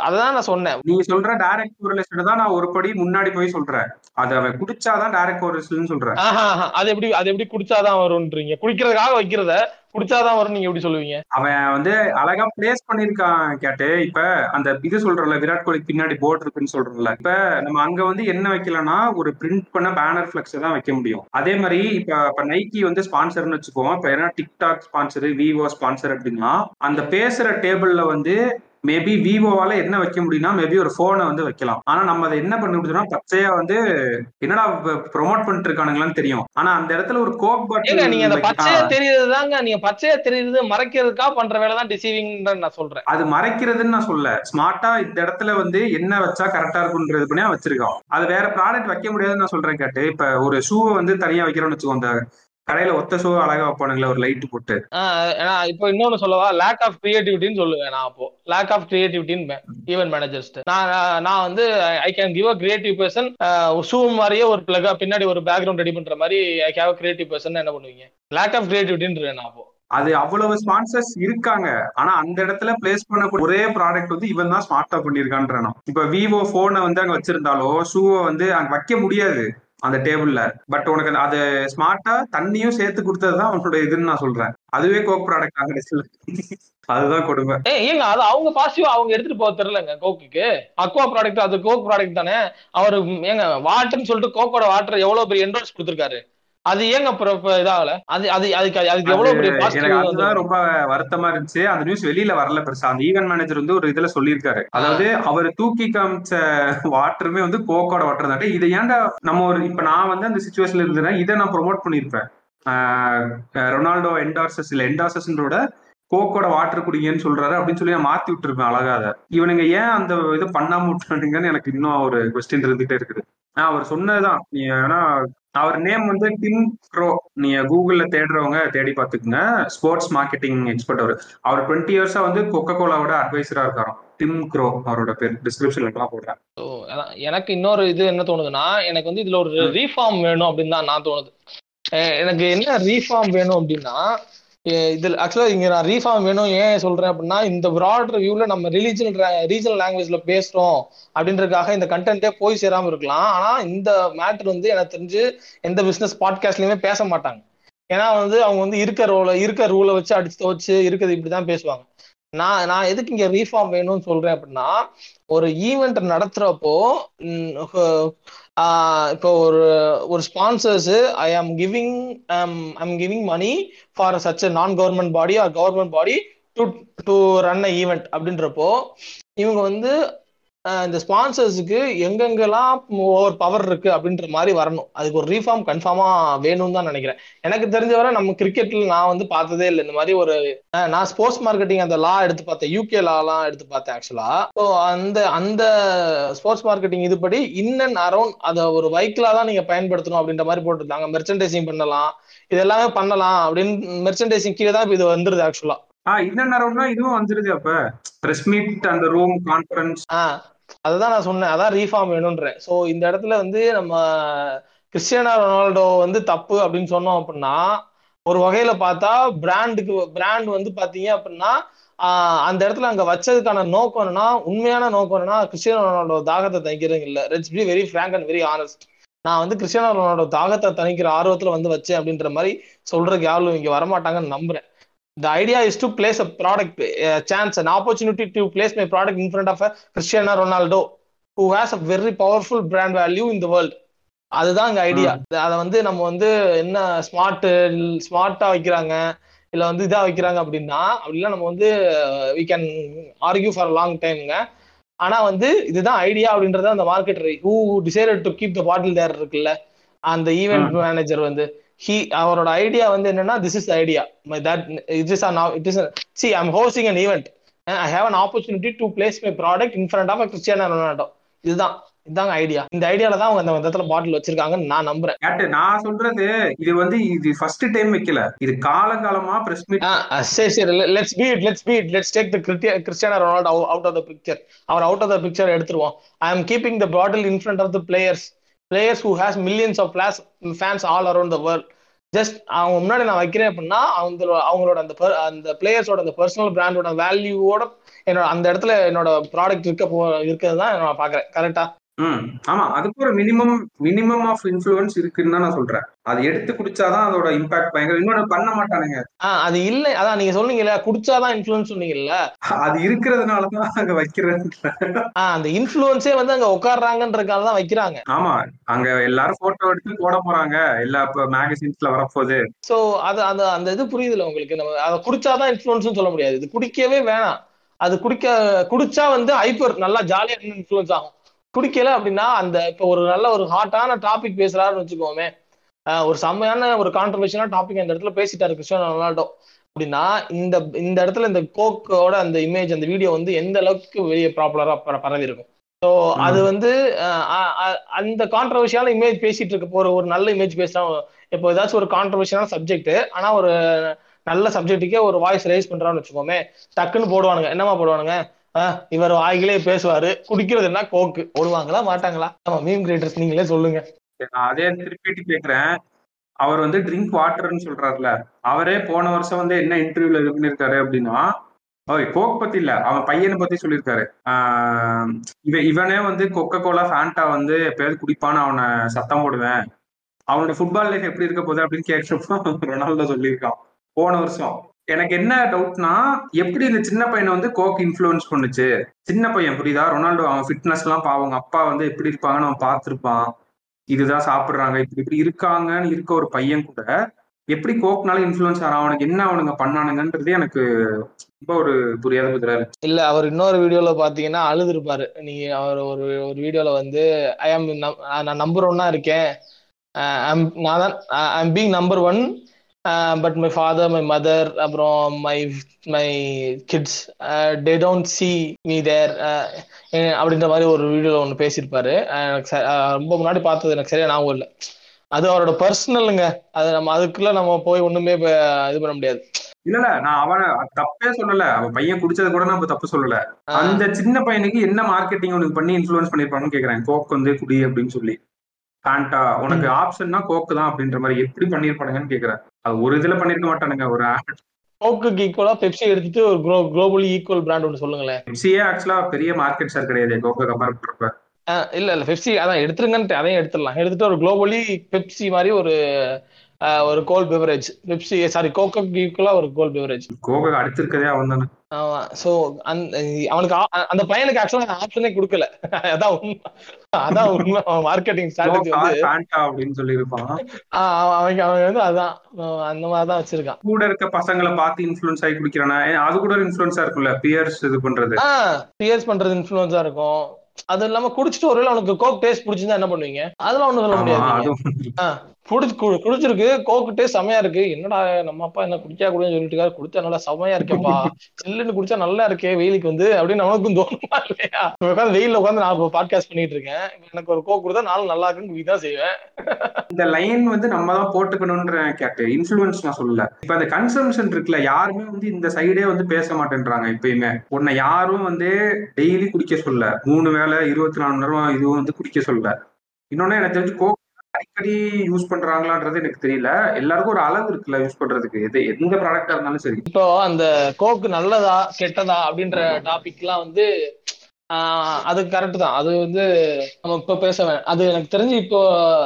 அததான் நான் சொன்னேன். நீ சொல்ற டைரக்ட் கோரிலேஷன் தான் நான் ஒரு படி முன்னாடி போய் சொல்றேன். அது அவன் குடிச்சாதான் டைரக்ட் கோரிலேஷன் சொல்றேன். அது எப்படி அது எப்படி குடிச்சாதான் வரும்ன்றீங்க? குடிக்கிறதுக்காக வைக்கிறத குடிச்சாதான் வரும் நீங்க எப்படி சொல்லுவீங்க? அவன் வந்து அழகா பிளேஸ் பண்ணிருக்கான் கேட்டு இப்ப அந்த இது சொல்றல விராட் கோலி பின்னாடி போர்டு இருக்குன்னு சொல்றோம்ல இப்ப நம்ம அங்க வந்து என்ன வைக்கலன்னா ஒரு பிரிண்ட் பண்ண பேனர் பிளெக்ஸ் தான் வைக்க முடியும். அதே மாதிரி இப்ப இப்ப நைக்கி வந்து ஸ்பான்சர்னு வச்சுக்குவோம் இப்ப ஏன்னா டிக்டாக் ஸ்பான்சர் விவோ ஸ்பான்சர் அப்படின்னா அந்த பேசுற டேபிள்ல வந்து மேபி விவோவால என்ன வைக்க முடியும்னா மேபி ஒரு போனை வந்து வைக்கலாம். ஆனா நம்ம அதை என்ன பண்ணி விடுறோம் பச்சையா வந்து என்னடா ப்ரொமோட் பண்ணிட்டு இருக்கானுங்களான்னு தெரியும். ஆனா அந்த இடத்துல ஒரு கோக் ஏங்க நீங்க அந்த பாட்டில் பச்சையா தெரியுதுதாங்க நீங்க பச்சையா தெரியுது மறைக்கிறதுக்கா பண்ற வேலை தான் டிசீவிங் நான் சொல்றேன். அது மறைக்கிறதுன்னு நான் சொல்ல ஸ்மார்ட்டா இந்த இடத்துல வந்து என்ன வச்சா கரெக்டா இருக்குன்றது பண்ணி வச்சிருக்கோம். அது வேற ப்ராடக்ட் வைக்க முடியாதுன்னு நான் சொல்றேன் கேட்டு. இப்ப ஒரு ஷூவை வந்து தனியா வைக்கிறோம்னு வச்சுக்கோ அந்த கடையில ஒத்த ஷூ அழகா வைப்பானுங்களே ஒரு லைட் போட்டு. ஏன்னா இப்போ இன்னொன்னு சொல்லவா லேக் ஆஃப் கிரியேட்டிவிட்டின்னு சொல்லுவேன் நான் அப்போ. லேக் ஆஃப் கிரியேட்டிவிட்டின்னு ஈவென்ட் மேனேஜர்ஸ் நான் நான் வந்து I can give a creative person shoe மாதிரியே ஒரு பிளகா பின்னாடி ஒரு பேக்ரவுண்ட் ரெடி பண்ற மாதிரி ஐ ஹேவ் கிரியேட்டிவ் பர்சன் என்ன பண்ணுவீங்க? லேக் ஆஃப் கிரியேட்டிவிட்டின்னு நான் அப்போ. அது அவ்வளவு ஸ்பான்சர்ஸ் இருக்காங்க. ஆனா அந்த இடத்துல பிளேஸ் பண்ண ஒரே ப்ராடக்ட் வந்து இவன் தான் ஸ்மார்ட்டா பண்ணிருக்கான்றனும் இப்ப விவோ போனை வந்து அங்க வச்சிருந்தாலோ ஷூவை வந்து அங்க வைக்க முடியாது. அந்த டேபிள்ல. பட் உனக்கு அது ஸ்மார்ட்டா தண்ணியும் சேர்த்து கொடுத்ததுதான் உன்னோட இதுன்னு நான் சொல்றேன். அதுவே கோக் ப்ராடக்ட் ஆக அதுதான் கொடுமை. ஏ ஏங்க அது அவங்க பாசிட்டிவா அவங்க எடுத்துட்டு போக தெரியலங்க கோக்குக்கு அக்வா ப்ராடக்ட் அது கோக் ப்ராடக்ட் தானே. அவரு ஏங்க வாட்டர்னு சொல்லிட்டு கோக்கோட வாட்டர் எவ்வளவு பெரிய என்ட்ரன்ஸ் கொடுத்திருக்காரு? அது ஏங்க இதாகல? அது அது அதுக்கு அதுக்கு எவ்வளவு பெரிய ரொம்ப வருத்தமா இருந்துச்சு. அந்த நியூஸ் வெளியில வரல பெருசா. அந்த ஈவென்ட் மேனேஜர் வந்து ஒரு இதுல சொல்லியிருக்காரு. அதாவது அவர் தூக்கி காமிச்ச வாட்டருமே வந்து கோக்கோட வாட்டர் தான். இதை ஏன்டா நம்ம ஒரு இப்ப நான் வந்து அந்த சுச்சுவேஷன்ல இருந்தேன்னா இதை நான் ப்ரொமோட் பண்ணியிருப்பேன். ஆஹ் ரொனால்டோ என்டார்சஸ் இல்ல என்டார்சஸ்ன்றோட கோக்கோட வாட்டர் குடிங்கன்னு சொல்றாரு அப்படின்னு சொல்லி நான் மாத்தி விட்டுருப்பேன் அழகா அதை. இவனுங்க ஏன் அந்த இது பண்ணாம விட்டுறானுங்கன்னு எனக்கு இன்னும் ஒரு கொஸ்டின் இருந்துட்டே இருக்குது. ஆஹ் அவர் சொன்னதுதான். நீ வேணா அவர் நேம் வந்து டிம் க்ரோ நீங்க கூகுள்ல தேடுறவங்க தேடி பாத்துக்குங்க ஸ்போர்ட்ஸ் மார்க்கெட்டிங் எக்ஸ்பர்ட் அவர். அவர் டுவெண்ட்டி இயர்ஸா வந்து கொக்கோ கோலாவோட அட்வைசரா இருக்காராம். டிம் க்ரோ அவரோட பேர். டிஸ்கிரிப்ஷன்ல எல்லாம் போடுறேன். எனக்கு இன்னொரு இது என்ன தோணுதுன்னா எனக்கு வந்து இதுல ஒரு ரீஃபார்ம் வேணும் அப்படின்னு தான் நான் தோணுது. எனக்கு என்ன ரீஃபார்ம் வேணும் அப்படின்னா இதில் ஆக்சுவலாக இங்கே நான் ரீஃபார்ம் வேணும். ஏன் சொல்கிறேன் அப்படின்னா இந்த ப்ராட் ரிவ்யூவில் நம்ம ரிலீஜியல் ரீஜனல் லாங்குவேஜ்ல பேசுகிறோம் அப்படின்றதுக்காக இந்த கண்டென்ட்டே போய் சேராமல் இருக்கலாம். ஆனால் இந்த மேட்டர் வந்து எனக்கு தெரிஞ்சு எந்த பிஸ்னஸ் பாட்காஸ்ட்லையுமே பேச மாட்டாங்க. ஏன்னா வந்து அவங்க வந்து இருக்க ரோல இருக்க ரூலை வச்சு அடிச்சு துவச்சு இருக்கிறது இப்படி தான் பேசுவாங்க. நான் நான் எதுக்கு இங்கே ரீஃபார்ம் வேணும்னு சொல்றேன் அப்படின்னா ஒரு ஈவெண்ட் நடத்துறப்போ இப்போ ஒரு ஒரு sponsors I am giving I'm giving money for such நான் government body or government body to to run a event அப்படின்றப்போ இவங்க வந்து இந்த ஸ்பான்சர்ஸுக்கு எங்கெங்கெல்லாம் ஓவர் பவர் இருக்கு அப்படின்ற மாதிரி வரணும். அதுக்கு ஒரு ரீஃபார்ம் கன்ஃபார்மா வேணும்னு தான் நினைக்கிறேன். எனக்கு தெரிஞ்சவரை நம்ம கிரிக்கெட்ல நான் வந்து பார்த்ததே இல்லை. இந்த மாதிரி ஒரு நான் ஸ்போர்ட்ஸ் மார்க்கெட்டிங் அந்த லா எடுத்து பார்த்தேன். யூகே லாலாம் எடுத்து பார்த்தேன் ஆக்சுவலா ஸோ அந்த அந்த ஸ்போர்ட்ஸ் மார்க்கெட்டிங் இதுபடி இன் அண்ட் அரௌண்ட் அதை ஒரு வைக்கிளா தான் நீங்க பயன்படுத்தணும் அப்படின்ற மாதிரி போட்டிருந்தாங்க. மெர்ச்சன்டைசிங் பண்ணலாம். இது எல்லாமே பண்ணலாம் அப்படின்னு மெர்ச்சன்டைசிங் கீழே தான் இது வந்துருது ஆக்சுவலா ஆஹ் இந்த நேரம்னா இதுவும் வந்துருது அப்ப. பிரஸ் மீட் அந்த ரூம் கான்ஃபரன்ஸ் அதுதான் நான் சொன்னேன். அதான் ரீஃபார்ம் வேணும்ன்றேன். ஸோ இந்த இடத்துல வந்து நம்ம கிறிஸ்டியானா ரொனால்டோ வந்து தப்பு அப்படின்னு சொன்னோம் அப்படின்னா ஒரு வகையில பார்த்தா பிராண்டுக்கு பிராண்ட் வந்து பாத்தீங்க அப்படின்னா அந்த இடத்துல அங்க வச்சதுக்கான நோக்கம் என்னன்னா உண்மையான நோக்கம் என்னன்னா கிறிஸ்டியானோ ரொனால்டோ தாகத்தை தணிக்கிறது இல்ல. Let's be very frank and very honest நான் வந்து கிறிஸ்டியானோ ரொனால்டோ தாகத்தை தணிக்கிற ஆர்வத்துல வந்து வச்சேன் அப்படின்ற மாதிரி சொல்றதுக்கு யாரும் இங்க வரமாட்டாங்கன்னு நம்புறேன். The idea is to place a product a chance an opportunity to place my product in front of a cristiano ronaldo who has a very powerful brand value in the world. அதுதான் இங்க idea அதை வந்து நம்ம வந்து என்ன smart ஸ்மார்ட்டா வைக்கிறாங்க இல்ல வந்து இதா வைக்கிறாங்க அப்படின்னா அப்படிலாம் நம்ம வந்து we can argue for long டைம்ங்க ஆனா வந்து இதுதான் ஐடியா அப்படின்றத அந்த market who decided to keep the bottle there இருக்குல்ல அந்த ஈவென்ட் மேனேஜர் வந்து. ஹி அவரோட ஐடியா வந்து என்னன்னா this is idea that it is it is see I'm hosting an event I have an opportunity to place my product in front of Cristiano Ronaldo இதுதான் இதாங்க idea இந்த ஐடியால தான் அவங்க அந்த விதத்துல பாட்டில் வச்சிருக்காங்கன்னு நான் நம்புறேன். நான் சொல்றது இது வந்து இது ஃபர்ஸ்ட் டைம் வைக்கல. இது காலங்காலமா பிரஸ் மீட் சரி சரி. Let's be it let's be it let's take the Cristiano Ronaldo out of the picture our out of the picture எடுத்துருவோம். I am keeping the bottle in front of the players players who has millions of plus fans all around the world just அவங்க முன்னாடி நான் வைக்கிறேன் அப்படின்னா அவங்க அவங்களோட அந்த அந்த பிளேயர்ஸோட அந்த பர்சனல் பிராண்டோட வேல்யூவோட என்னோட அந்த இடத்துல என்னோட ப்ராடக்ட் இருக்க போ இருக்கிறது தான் நான் பார்க்குறேன். கரெக்டாக ம் ஆமா. அதுக்கு ஒரு மினிமம் மினிமம் ஆஃப் இன்ஃபுளுன்ஸ் இருக்குன்னு தான் நான் சொல்றேன். அது எடுத்து குடிச்சாதான் அதோட இம்பாக்ட் பயங்கர இன்னொன்னு பண்ண மாட்டானுங்க. அது இல்லை. அதான் நீங்க சொன்னீங்கல்ல குடிச்சாதான் இன்ஃபுளுன்ஸ் சொன்னீங்கல்ல? அது இருக்கிறதுனாலதான் அங்க வைக்கிறேன் அந்த இன்ஃபுளுன்ஸே வந்து அங்க உட்காடுறாங்கன்றதுக்காக தான் வைக்கிறாங்க. ஆமா. அங்க எல்லாரும் போட்டோ எடுத்து போட போறாங்க. எல்லா மேகசின்ஸ்ல வரப்போகுது. சோ அது அது அந்த இது புரியுதுல உங்களுக்கு. நம்ம அதை குடிச்சாதான் இன்ஃபுளுன்ஸ் சொல்ல முடியாது. இது குடிக்கவே வேணாம். அது குடிக்க குடிச்சா வந்து ஹைப்பர் நல்லா ஜாலியா இன்ஃபுளுன்ஸ் ஆகும். குடிக்கல அப்படின்னா அந்த இப்போ ஒரு நல்ல ஒரு ஹாட்டான டாபிக் பேசுறாருன்னு வச்சுக்கோமே ஒரு செம்மையான ஒரு கான்ட்ரவர்ஷியலான டாபிக் அந்த இடத்துல பேசிட்டாரு கிறிஸ்டியானோ ரொனால்டோ அப்படின்னா இந்த இந்த இடத்துல இந்த கோக்கோட அந்த இமேஜ் அந்த வீடியோ வந்து எந்த அளவுக்கு வெளியே ப்ராப்புலரா பரவி இருக்கும் ஸோ அது வந்து அந்த கான்ட்ரவர்ஷியான இமேஜ் பேசிட்டு இருக்க ஒரு ஒரு நல்ல இமேஜ் பேசுறா இப்போ ஏதாச்சும் ஒரு கான்ட்ரவர்ஷியான சப்ஜெக்ட் ஆனா ஒரு நல்ல சப்ஜெக்ட்டுக்கே ஒரு வாய்ஸ் ரைஸ் பண்றான்னு வச்சுக்கோமே டக்குன்னு போடுவானுங்க. என்னமா போடுவானுங்க? இவர் வாய்களே பேசுவாரு. குடிக்கிறதுன்னா கோக்கு. ஓடுவாங்களா மாட்டாங்களா? ஆமா மீம் கிரியேட்டர்ஸ் நீங்களே சொல்லுங்க. அதே திருப்பிட்டு கேக்குறேன். அவர் வந்து ட்ரிங்க் வாட்டர்னு சொல்றாருல. அவரே போன வருஷம் வந்து என்ன இன்டர்வியூல இது பண்ணிருக்காரு அப்படின்னா ஓய் கோக் பத்தி இல்ல அவன் பையனை பத்தி சொல்லியிருக்காரு ஆஹ் இவனே வந்து கொக்கோ கோலா ஃபேண்டா வந்து எப்பயாவது குடிப்பான்னு அவனை சத்தம் போடுவேன். அவனோட ஃபுட்பால் லைஃப் எப்படி இருக்க போகுது அப்படின்னு கேட்டப்போ ரொனால்டோ சொல்லியிருக்கான். போன வருஷம். எனக்கு என்ன டவுட்னா எப்படி இந்த சின்ன பையனை வந்து கோக் இன்ஃப்ளூயன்ஸ் பண்ணுச்சு? சின்ன பையன் புரியுதா? ரொனால்டோ அவன் ஃபிட்னஸ் எல்லாம் அவங்க அப்பா வந்து எப்படி இருப்பாங்கன்னு அவன் பார்த்துருப்பான். இதுதான் சாப்பிடுறாங்க. இப்படி இப்படி இருக்காங்கன்னு இருக்க ஒரு பையன் கூட எப்படி கோக்னால இன்ஃப்ளூயன்ஸ் ஆறான்? அவனுக்கு என்ன அவனுங்க பண்ணானுங்கன்றது எனக்கு ரொம்ப ஒரு புரியாத புதிரா இருக்கு. இல்ல அவர் இன்னொரு வீடியோல பாத்தீங்கன்னா அழுது இருப்பாரு நீங்க அவர் ஒரு ஒரு வீடியோல வந்து ஐ ஆம் நான் நம்பர் ஒன்னா இருக்கேன். நான் தான் am being number one but my father my mother அப்புறம் my my kids they don't see me there அப்படின்ற மாதிரி ஒரு வீடியோல ஒன்று பேசியிருப்பாரு. எனக்கு ரொம்ப முன்னாடி பார்த்தது எனக்கு சரியா ஞாபகம் இல்லை. அது அவரோட பர்சனலுங்க அது நம்ம அதுக்குள்ள நம்ம போய் ஒண்ணுமே இது பண்ண முடியாது. இல்ல இல்ல நான் அவனை தப்பே சொல்லல. அவன் பையன் குடிச்சது கூட நம்ம தப்பு சொல்லல. அந்த சின்ன பையனுக்கு என்ன மார்க்கெட்டிங் உனக்கு பண்ணி இன்ஃப்ளூயன்ஸ் பண்ணிருப்பான்னு கேக்குறேன். கோக் வந்து குடி அப்படின்னு சொல்லி. ஃபேண்டா உனக்கு ஆப்ஷன்னா கோக்கு தான் அப்படின்ற மாதிரி எப்படி பண்ணிருப்பானுங்கன்னு கேக்குறேன் அது ஒரு இதுல பண்ணிருக்க மாட்டானுங்க ஒரு கோக்குக்கு ஈக்குவலா பெப்சி எடுத்துட்டு ஒரு குளோ குளோபலி ஈக்குவல் பிராண்ட் ஒன்று சொல்லுங்களேன். எம்சிஏ ஆக்சுவலா பெரிய மார்க்கெட் ஷேர் கிடையாது கோக்கை கம்பேர் பண்றப்ப. இல்ல இல்ல பெப்சி அதான் எடுத்துருங்கன்ட்டு அதையும் எடுத்துடலாம். எடுத்துட்டு ஒரு குளோபலி பெப்சி மாதிரி ஒரு ஒரு cool beverage Pepsi sorry Coke ஈக்குவலா ஒரு கோல் பெவரேஜ் கோகை அடுத்து இருக்கதே அவன் தானே ஆமா. சோ அந்த அவனுக்கு அந்த பையனுக்கு ஆக்சுவலா ஆப்ஷனே கொடுக்கல. அதான் உண்மை. அதான் உண்மை. மார்க்கெட்டிங் ஸ்ட்ராட்டஜி கோகா வந்து அப்படின்னு சொல்லியிருப்பான். ஆஹ் அவன் அவன் அவன் வந்து அதான் அந்த மாதிரி தான் வச்சிருக்கான். கூட இருக்க பசங்களை பார்த்து இன்ஃப்ளூயன்ஸ் ஆகி குடிக்கிறானா? அது கூட ஒரு இன்ஃப்ளூயன்ஸா இருக்கும்ல பியர்ஸ் இது பண்றது. பியர்ஸ் பண்றது இன்ஃபுளுன்ஸா இருக்கும். அது இல்லாம குடிச்சிட்டு ஒருவேளை அவனுக்கு கோக் டேஸ்ட் பிடிச்சிருந்தா என்ன பண்ணுவீங்க? அதெல்லாம் ஒண்ணும் சொல்ல முடியாது குடிச்சு கு- குடிச்சிருக்கு கோக்குட்டே செமையா இருக்கு. என்னடா நம்ம அப்பா என்ன குடிக்கா கூடன்னு சொல்லிட்டு இருக்காரு குடிச்சா நல்லா செமையா இருக்கேப்பா. சில்லுன்னு குடிச்சா நல்லா இருக்கே வெயிலுக்கு வந்து அப்படின்னு நமக்கும் தோணுமா இல்லையா? உட்காந்து வெயில உட்காந்து நான் பாட்காஸ்ட் பண்ணிட்டு இருக்கேன். எனக்கு ஒரு கோக் கொடுத்தா நானும் நல்லா இருக்குன்னு தான் செய்வேன். இந்த லைன் வந்து நம்ம தான் போட்டுக்கணும்ன்ற கேட்டு இன்ஃபுளுன்ஸ் நான் சொல்லல. இப்ப அந்த கன்சம்ஷன் இருக்குல்ல யாருமே வந்து இந்த சைடே வந்து பேச மாட்டேன்றாங்க எப்பயுமே. உன்னை யாரும் வந்து டெய்லி குடிக்க சொல்ல. மூணு வேலை இருபத்தி நாலு நேரம் இதுவும் வந்து குடிக்க சொல்ல. இன்னொன்னு எனக்கு தெரிஞ்சு கோக் அடிக்கடி யூஸ் பண்றாங்களான்றது எனக்கு தெரியல. எல்லாருக்கும் ஒரு அளவு இருக்குல்ல யூஸ் பண்றதுக்கு. எது எந்த ப்ராடக்டா இருந்தாலும் சரி. இப்போ அந்த கோக்கு நல்லதா கெட்டதா அப்படின்ற டாபிக்லாம் வந்து ஆஹ் அது கரெக்ட் தான். அது வந்து நம்ம இப்ப பேச வேணாம் அது எனக்கு தெரிஞ்சு இப்போ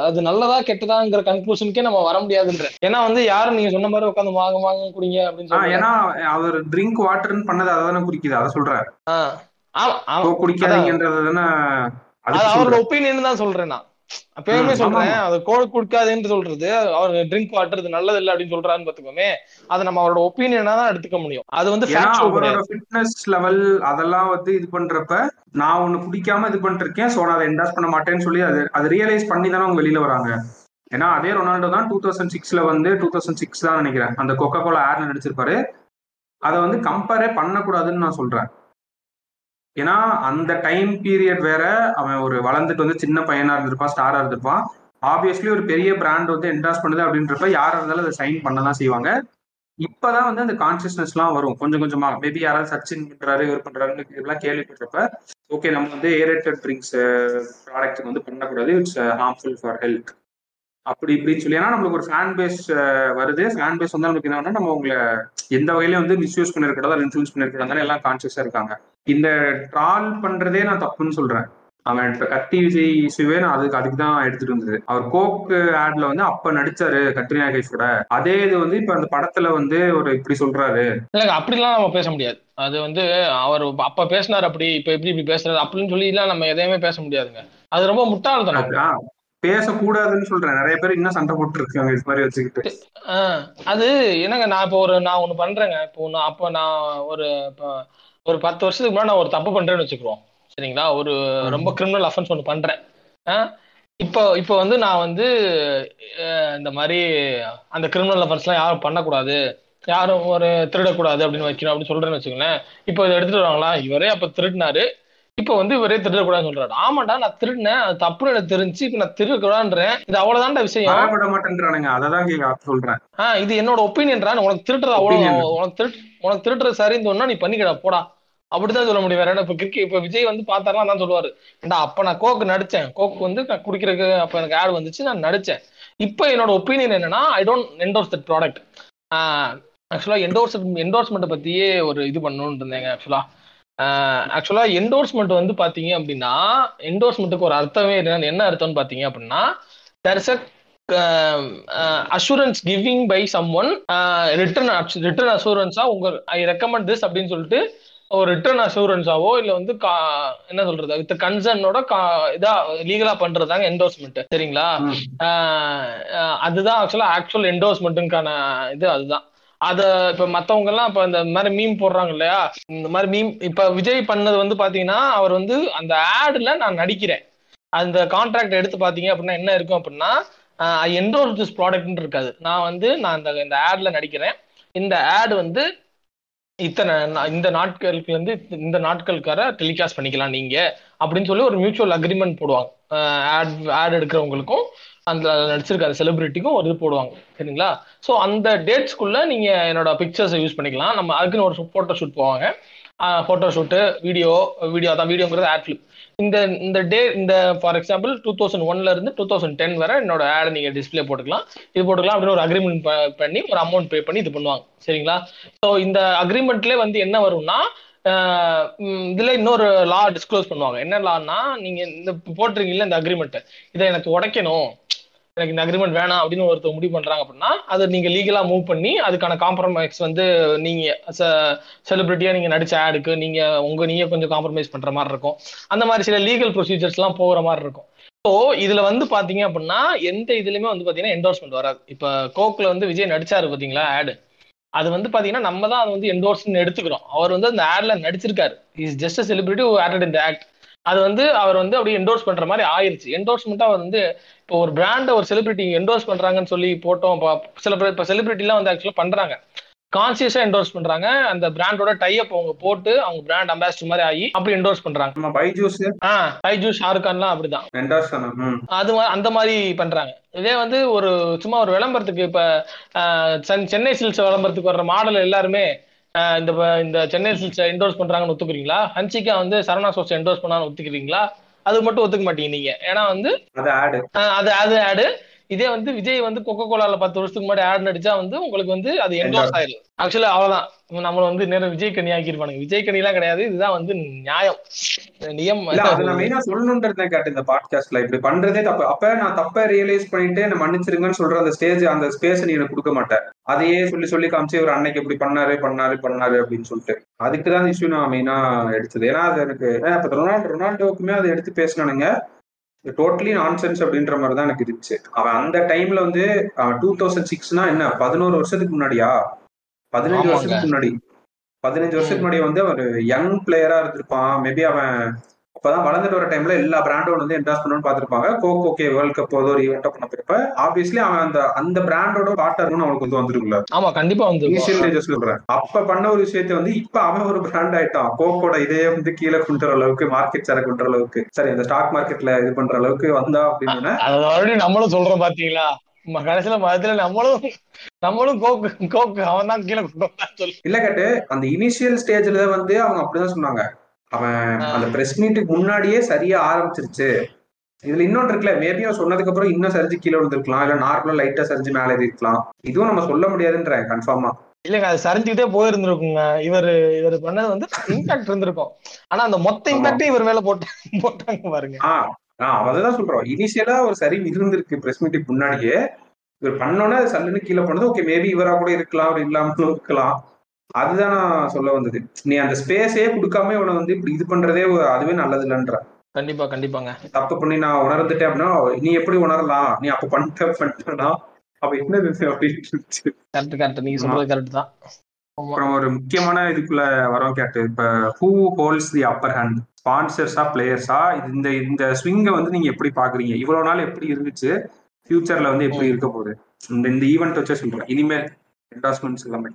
அது நல்லதா கெட்டதாங்கிற கன்க்ளூஷனுக்கே நம்ம வர முடியாதுன்ற. ஏன்னா வந்து யாரும் நீங்க சொன்ன மாதிரி உட்காந்து வாங்க வாங்க குடிங்க அப்படின்னு சொல்லுங்க ஏன்னா அவர் ட்ரிங்க் வாட்டர்னு பண்ணது அதை தானே குடிக்குது. அதை சொல்றாரு ஆஹ் ஆமா ஆமா கோக் குடிக்காதீங்கன்றது அவரோட சொல்றேன். ஒப்பீனியன் தான் சொல்றேன் நான். அப்பயுமே சொல்றேன். அது கோல் குடிக்காதுன்னு சொல்றது. அவர் ட்ரிங்க் வாட்டர் இது நல்லது இல்லை அப்படின்னு சொல்றாருன்னு பாத்துக்கோமே அதை நம்ம அவரோட ஒப்பீனியனா தான் எடுத்துக்க முடியும். அது வந்து அவரோட ஃபிட்னஸ் லெவல் அதெல்லாம் வந்து இது பண்றப்ப நான் ஒண்ணு குடிக்காம இது பண்ணிருக்கேன் சோ நான் அதை என்டாஸ் பண்ண மாட்டேன்னு சொல்லி அது அது ரியலைஸ் பண்ணி தானே அவங்க வெளியில வராங்க. ஏன்னா அதே ரொனால்டோ தான் டூ தௌசண்ட் சிக்ஸ்ல வந்து டூ தௌசண்ட் சிக்ஸ் தான் நினைக்கிறேன். அந்த கொக்கோ கோலா ஆட்ல நடிச்சிருப்பாரு. அதை வந்து கம்பேரே பண்ணக்கூடாதுன்னு நான் சொல்றேன். ஏன்னா அந்த டைம் பீரியட் வேற அவன் ஒரு வளர்ந்துட்டு வந்து சின்ன பையனா இருந்திருப்பான் ஸ்டாரா இருந்திருப்பான். ஆப்வியஸ்லி ஒரு பெரிய பிராண்ட் வந்து என்டாஸ் பண்ணுது அப்படின்றப்ப யாரா இருந்தாலும் அதை சைன் பண்ண தான் செய்வாங்க. இப்பதான் வந்து அந்த கான்சியஸ்னஸ்லாம் வரும். கொஞ்சம் கொஞ்சமா மேபி யாராவது சச்சின் பண்றாரு இவர் பண்றாருன்னு இதெல்லாம் கேள்விப்பட்டப்ப ஓகே நம்ம வந்து ஏரேட்டட் ட்ரிங்க்ஸ் ப்ராடக்ட் வந்து பண்ணக்கூடாது. இட்ஸ் ஹார்ம்ஃபுல் ஃபார் ஹெல்த் அப்படி இப்படின்னு சொல்லி. ஏன்னா நம்மளுக்கு ஒரு ஃபேன் பேஸ் வருது. ஃபேன் பேஸ் வந்து நமக்கு என்னன்னா நம்ம உங்களை எந்த வகையிலும் வந்து மிஸ்யூஸ் பண்ணிருக்கூடாது இன்ஃபுளுஸ் பண்ணிருக்கூடாது எல்லாம் கான்சியஸா இருக்காங்க. இந்த ட்ரால் பண்றதே நான் தப்புன்னு சொல்றேன். அவன் கத்தி விஜய் இஷ்யூவே நான் அதுக்கு அதுக்கு தான் எடுத்துட்டு வந்தது. அவர் கோக் ஆட்ல வந்து அப்ப நடிச்சாரு கத்ரினா கைஃபோட அதே இது வந்து இப்ப அந்த படத்துல வந்து ஒரு இப்படி சொல்றாரு. இல்லைங்க அப்படிலாம் நம்ம பேச முடியாது. அது வந்து அவர் அப்ப பேசினார் அப்படி இப்ப எப்படி இப்படி பேசுறாரு அப்படின்னு சொல்லி எல்லாம் நம்ம எதையுமே பேச முடியாதுங்க. அது ரொம்ப ஆ, பேசக்கூடாதுன்னு சொல்றேன். நிறைய பேர் இன்னும் சண்டை போட்டு இருக்காங்க இது மாதிரி வச்சுக்கிட்டு. அது என்னங்க நான் இப்போ ஒரு நான் ஒண்ணு பண்றேங்க. இப்போ நான் அப்போ நான் ஒரு ஒரு பத்து வருஷத்துக்கு முன்னாடி நான் ஒரு தப்பு பண்றேன்னு வச்சுக்கிறோம். சரிங்களா? ஒரு ரொம்ப கிரிமினல் அஃபென்ஸ் ஒன்று பண்றேன். இப்போ இப்போ வந்து நான் வந்து இந்த மாதிரி அந்த கிரிமினல் அஃபென்ஸ்லாம் யாரும் பண்ணக்கூடாது. யாரும் ஒரு திருடக்கூடாது அப்படின்னு வைக்கணும் அப்படின்னு சொல்றேன்னு வச்சுக்கோங்களேன். இப்போ இதை எடுத்துட்டு வருவாங்களா? இவரே அப்ப திருடினாரு. இப்போ வந்து இவரே திருடக்கூடாதுன்னு சொல்றாரு ஆமாடா நான் திருடினேன். அது தப்புன்னு எனக்கு தெரிஞ்சு இப்போ நான் திருடக்கூடாதுன்றேன். இது அவ்வளவுதான்டா விஷயம். விட மாட்டேன்றானுங்க. அததான் கேட்க சொல்றேன். ஆ இது என்னோட ஒப்பீனியன்டா. உனக்கு திருட்டுறது அவ்வளவு. உனக்கு திருட்டு உனக்கு திருட்டுறது சரின்னு சொன்னா நீ பண்ணிக்கடா போடா. அப்படிதான் சொல்ல முடியும். வேற என்ன இப்ப கிரிக்கெட் இப்ப விஜய் வந்து பார்த்தாருன்னா தான் சொல்லுவாரு. ஏண்டா அப்ப நான் கோக்கு நடிச்சேன். கோக்கு வந்து நான் குடிக்கிறதுக்கு அப்ப எனக்கு ஆட் வந்துச்சு நான் நடிச்சேன். இப்போ என்னோட ஒப்பீனியன் என்னன்னா I don't endorse that product actually endorse endorsement பத்தியே ஒரு இது பண்ணணும்னு இருந்தேங்க ஆக்சுவலா ஆக்சுவலா என்டோர்ஸ்மெண்ட் வந்து பாத்தீங்க அப்படின்னா என்டோர்ஸ்மெண்ட்டுக்கு ஒரு அர்த்தமே என்ன என்ன அர்த்தம்னு பாத்தீங்க அப்படின்னா is a assurance giving by someone return return அஷூரன்ஸா உங்க ஐ ரெக்கமெண்ட் திஸ் அப்படின்னு சொல்லிட்டு ஒரு ரிட்டர்ன் அஷூரன்ஸாவோ இல்ல வந்து என்ன சொல்றது வித் கன்சர்னோட இதா லீகலா பண்றதாங்க என்டோர்ஸ்மெண்ட் சரிங்களா? அதுதான் ஆக்சுவலா ஆக்சுவல் என்டோர்ஸ்மெண்ட்டுக்கான இது அதுதான். அத இப்ப மத்தவங்க எல்லாம் இப்ப இந்த மாதிரி மீம் போடுறாங்க இல்லையா? இந்த மாதிரி மீம் இப்ப விஜய் பண்ணது வந்து பாத்தீங்கன்னா அவர் வந்து அந்த ஆட்ல நான் நடிக்கிறேன். அந்த கான்ட்ராக்ட் எடுத்து பாத்தீங்க அப்படின்னா என்ன இருக்கும் அப்படின்னா ஐ என்ரோல் திஸ் ப்ராடக்ட்னு இருக்காது. நான் வந்து நான் இந்த இந்த ஆட்ல நடிக்கிறேன். இந்த ஆட் வந்து இத்தனை நா- இந்த நாட்களுக்கு வந்து இந்த நாட்களுக்கார டெலிகாஸ்ட் பண்ணிக்கலாம் நீங்க அப்படின்னு சொல்லி ஒரு மியூச்சுவல் அக்ரிமெண்ட் போடுவாங்க. ஆட் ஆட் எடுக்கிறவங்களுக்கும் அந்த நடிச்சிருக்க அந்த செலிபிரிட்டிக்கும் ஒரு இது போடுவாங்க. சரிங்களா? ஸோ அந்த டேட்ஸ்க்குள்ள நீங்க என்னோட பிக்சர்ஸை யூஸ் பண்ணிக்கலாம். நம்ம அதுக்குன்னு ஒரு ஃபோட்டோ ஷூட் போவாங்க. ஃபோட்டோ ஷூட்டு வீடியோ வீடியோ அதான் வீடியோங்கிறது ஆட் ஃபிலிப் இந்த இந்த டே இந்த ஃபார் எக்ஸாம்பிள் டூ தௌசண்ட் ஒன்ல இருந்து டூ தௌசண்ட் டென் வரை என்னோட ஆடை நீங்க டிஸ்ப்ளே போட்டுக்கலாம். இது போட்டுக்கலாம் அப்படின்னு ஒரு அக்ரிமெண்ட் பண்ணி ஒரு அமௌண்ட் பே பண்ணி இது பண்ணுவாங்க. சரிங்களா? ஸோ இந்த அக்ரிமெண்ட்ல வந்து என்ன வரும்னா இதுல இன்னொரு லா டிஸ்க்ளோஸ் பண்ணுவாங்க. என்ன லான்னா நீங்க இந்த போட்டிருக்கீங்களா இந்த அக்ரிமெண்ட் இதை எனக்கு உடைக்கணும். எனக்கு இந்த அக்ரிமெண்ட் வேணாம் அப்படின்னு ஒருத்தர் முடிவு பண்றாங்க அப்படின்னா அதை நீங்க லீகலா மூவ் பண்ணி அதுக்கான காம்ப்ரமைஸ் வந்து நீங்க செலிபிரிட்டியா நீங்க நடிச்ச ஆடுக்கு நீங்க உங்க நீங்க கொஞ்சம் காம்ப்ரமைஸ் பண்ற மாதிரி இருக்கும். அந்த மாதிரி சில லீகல் ப்ரொசீஜர்ஸ் எல்லாம் போகிற மாதிரி இருக்கும். ஸோ இதுல வந்து பாத்தீங்க அப்படின்னா எந்த இதுலயுமே வந்து பாத்தீங்கன்னா என்டோர்ஸ்மெண்ட் வராது. இப்ப கோக்ல வந்து விஜய் நடிச்சாரு பாத்தீங்களா ஆடு அது வந்து பாத்தீங்கன்னா நம்ம தான் அதை வந்து என்டோர்ஸ்னு எடுத்துக்கிறோம். அவர் வந்து அந்த ஆட்ல நடிச்சிருக்காரு. Is just a celebrity added இந்த ஆக்ட் அது வந்து அவர் வந்து அப்படியே என்டோர்ஸ் பண்ற மாதிரி ஆயிருச்சு. என்டோர்ஸ்மெண்ட்டா அவர் வந்து இப்போ ஒரு பிராண்டை ஒரு செலிபிரிட்டி என்டோர்ஸ் பண்றாங்கன்னு சொல்லி போட்டோம். இப்ப சில பேர் இப்போ செலிபிரிட்டிலாம் வந்து ஆக்சுவலாக பண்றாங்க. கான்சியஸா என்டோர்ஸ் பண்றாங்க. அந்த பிராண்டோட டைப் அவங்க போட்டு அவங்க பிராண்ட் அம்பாசிடர் மாதிரி ஆகி அப்படி என்டோர்ஸ் பண்றாங்க. நம்ம பைஜூஸ் ஆஹ் டைஜூ ஷாருக்கான்லாம் அப்படிதான். அது அந்த மாதிரி பண்றாங்க. இதே வந்து ஒரு சும்மா ஒரு விளம்பரத்துக்கு இப்ப சென்னை சில்க்ஸ் விளம்பரத்துக்கு வர்ற மாடல் எல்லாருமே இந்த இந்த சென்னை சில்க்ஸ் என்டோர்ஸ் பண்றாங்கன்னு ஒத்துக்கிறீங்களா? ஹன்சிகா வந்து சரணா சோஸ் என்டோர்ஸ் பண்ணான்னு ஒத்துக்கிறீங்களா? அது மட்டும் ஒத்துக்க மாட்டீங்க நீங்க. ஏன்னா வந்து அது அது அது ஆடு இதே வந்து விஜய் வந்து கொக்கோ கோலால பத்து வருஷத்துக்கு முன்னாடி ஆட் நடிச்சா வந்து உங்களுக்கு வந்து அது என்டோர்ஸ் ஆயிடும் ஆக்சுவலா அவ்வளவுதான். நம்மள வந்து நேரம் விஜய் கனி ஆக்கிருப்பானுங்க விஜய் கனி எல்லாம் கிடையாது. இதுதான் வந்து நியாயம். நியம் நான் மெயினா சொல்லணுன்றதை கேட்டு இந்த பாட்காஸ்ட்ல இப்படி பண்றதே தப்பு. அப்ப நான் தப்ப ரியலைஸ் பண்ணிட்டு என்ன மன்னிச்சிருங்கன்னு சொல்ற அந்த ஸ்டேஜ் அந்த ஸ்பேஸ் நீ எனக்கு கொடுக்க மாட்டேன் அதையே சொல்லி சொல்லி காமிச்சு ஒரு அன்னைக்கு இப்படி பண்ணாரு பண்ணாரு பண்ணாரு அப்படின்னு சொல்லிட்டு. அதுக்கு தான் இஷ்யூ நான் மெயினா எடுத்தது. ஏன்னா அது எனக்கு இப்ப ரொனால்டோ ரொனால்டோவுக்குமே அதை எடுத்து பேசினானுங்க. டோட்டலி நான்சென்ஸ் அப்படின்ற மாதிரி தான் எனக்கு இருந்துச்சு. அவன் அந்த டைம்ல வந்து டூ தௌசண்ட் சிக்ஸ்னா என்ன பதினோரு வருஷத்துக்கு முன்னாடியா? பதினஞ்சு. வருஷத்துக்கு முன்னாடி. பதினஞ்சு வருஷத்துக்கு முன்னாடி வந்து அவர் யங் பிளேயரா இருந்திருப்பான். மேபி அவன் அப்பதான் வளர்ந்துட்டு வர டைம்ல எல்லா பிராண்டும் வந்து என்டாஸ் பண்ணணும்னு பார்த்திருப்பாங்க. கோக் ஓகே வேர்ல்ட் கப் ஒரு ஈவெண்ட் பண்ண போயிருப்ப ஆப்வியஸ்லி அவன் அந்த அந்த பிராண்டோட பார்ட்னர்னு அவனுக்கு வந்து வந்துருக்குல்ல. ஆமா கண்டிப்பா வந்து. இனிஷியல் சொல்றேன். அப்ப பண்ண ஒரு விஷயத்தை வந்து இப்ப அவன் ஒரு பிராண்ட் ஆயிட்டான். கோக்கோட இதையே வந்து கீழே கொண்டு வர அளவுக்கு மார்க்கெட் சேர கொண்டு அளவுக்கு. சரி அந்த ஸ்டாக் மார்க்கெட்ல இது பண்ற அளவுக்கு வந்தா அப்படின்னு. அது மறுபடியும் நம்மளும் சொல்றோம் பாத்தீங்களா? கடைசியில மதத்துல நம்மளும் நம்மளும் கோக்கு கோக்கு அவன் தான் கீழே இல்ல கேட்டு. அந்த இனிஷியல் ஸ்டேஜ்ல வந்து அவங்க அப்படிதான் சொன்னாங்க. அவன் அந்த பிரஸ் மீட்டுக்கு முன்னாடியே சரியா ஆரம்பிச்சிருச்சு. இதுல இன்னொன்று இருக்குல்ல மேபி அவன் சொன்னதுக்கு அப்புறம் இன்னும் சரிஞ்சு கீழே விழுந்திருக்கலாம் இல்ல நார்மலா லைட்டா சரிஞ்சு மேலே இருக்கலாம் இதுவும் நம்ம சொல்ல முடியாதுன்ற கன்ஃபார்மா இல்லைங்க அது சரிஞ்சுக்கிட்டே போயிருந்திருக்குங்க. இவர் இவர் பண்ணது வந்து இம்பாக்ட் இருந்திருக்கும். ஆனா அந்த மொத்த இம்பாக்டையும் இவர் மேல போட்டு போட்டாங்க பாருங்க. ஆஹ் அததான் சொல்றோம். இனிஷியலா ஒரு சரிவு இருந்திருக்கு பிரஸ் மீட்டுக்கு முன்னாடியே. இவர் பண்ணோன்னே சல்லுன்னு கீழே போனது ஓகே மேபி இவரா கூட இருக்கலாம் அவர் இல்லாமலும் இருக்கலாம். அதுதான் நான் சொல்ல வந்தது. நீ அந்த ஸ்பேஸே கொடுக்காம இவனை வந்து இப்படி இது பண்றதே அதுவே நல்லது இல்லைன்ற கண்டிப்பா கண்டிப்பாங்க. தப்பு பண்ணி நான் உணர்ந்துட்டேன் அப்படின்னா நீ எப்படி உணரலாம்? நீ அப்ப பண்ணிட்ட பண்ணிட்டா அப்ப என்னது இது அப்படின்னு. கரெக்ட் கரெக்ட் நீங்க சொல்றது கரெக்ட் தான். அப்புறம் ஒரு முக்கியமான இதுக்குள்ள வரோம் கேட்டு. இப்ப who holds the upper hand ஸ்பான்சர்ஸா பிளேயர்ஸா இந்த இந்த ஸ்விங்கை வந்து நீங்க எப்படி பாக்குறீங்க? இவ்வளவு நாள் எப்படி இருந்துச்சு? ஃபியூச்சர்ல வந்து எப்படி இருக்க போகுது? இந்த இந்த ஈவெண்ட் வச்சே சொல்றேன். இனிமேல் என்டாஸ்மெண்ட்ஸ் எல்லாமே.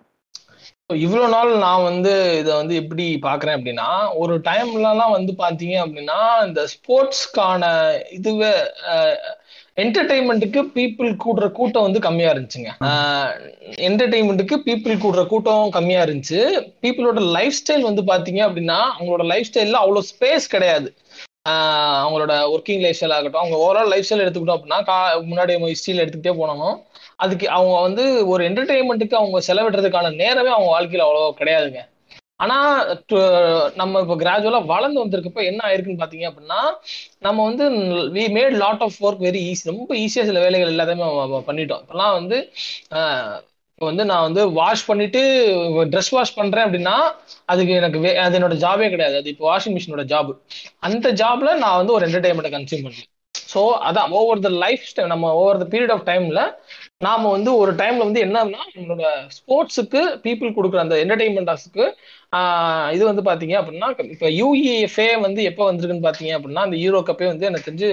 இவ்வளோ நாள் நான் வந்து இதை வந்து எப்படி பார்க்குறேன் அப்படின்னா ஒரு டைம்லலாம் வந்து பார்த்தீங்க அப்படின்னா இந்த ஸ்போர்ட்ஸ்க்கான இதுவே என்டர்டைன்மெண்ட்டுக்கு பீப்புள் கூடுற கூட்டம் வந்து கம்மியா இருந்துச்சுங்க. என்டர்டைன்மெண்ட்டுக்கு பீப்புள் கூடுற கூட்டம் கம்மியா இருந்துச்சு. பீப்புளோட லைஃப் ஸ்டைல் வந்து பாத்தீங்க அப்படின்னா அவங்களோட லைஃப் ஸ்டைல்ல அவ்வளோ ஸ்பேஸ் கிடையாது. அவங்களோட ஒர்க்கிங் லைஃப் ஸ்டைல் ஆகட்டும் அவங்க ஓவரால் லைஃப் ஸ்டைல் எடுத்துக்கிட்டோம் அப்படின்னா கா முன்னாடி ஹிஸ்ட்ரியில் எடுத்துக்கிட்டே போனாலும் அதுக்கு அவங்க வந்து ஒரு என்டர்டெயின்மெண்ட்டுக்கு அவங்க செலவிடுறதுக்கான நேரமே அவங்க வாழ்க்கையில் அவ்வளோ கிடையாதுங்க. ஆனா டு- நம்ம இப்போ கிராஜுவலா வளர்ந்து வந்திருக்கப்ப என்ன ஆயிருக்குன்னு பாத்தீங்க அப்படின்னா நம்ம வந்து we made lot of work very easy ரொம்ப ஈஸியா சில வேலைகள் எல்லாத்தையுமே பண்ணிட்டோம். இப்பெல்லாம் வந்து இப்போ வந்து நான் வந்து வாஷ் பண்ணிட்டு ட்ரெஸ் வாஷ் பண்றேன் அப்படின்னா அதுக்கு எனக்கு வே- அது என்னோட ஜாபே கிடையாது. அது இப்போ வாஷிங் மிஷினோட ஜாப் அந்த ஜாப்ல நான் வந்து ஒரு என்டர்டைன்மெண்ட்டை கன்சியூம் பண்ணுவேன் ஸோ அதான் ஓவர் த லைஃப் நம்ம ஓவர் த பீரியட் ஆஃப் டைம்ல நாம வந்து ஒரு டைம்ல வந்து என்னன்னா நம்மளோட ஸ்போர்ட்ஸுக்கு பீப்புள் கொடுக்குற அந்த என்டர்டைன்மெண்ட்ஸுக்கு இது வந்து பாத்தீங்க அப்படின்னா இப்போ யூஇஎஃப்ஏ வந்து எப்போ வந்திருக்குன்னு பாத்தீங்க அப்படின்னா அந்த யூரோ கப்பே வந்து எனக்கு தெரிஞ்சு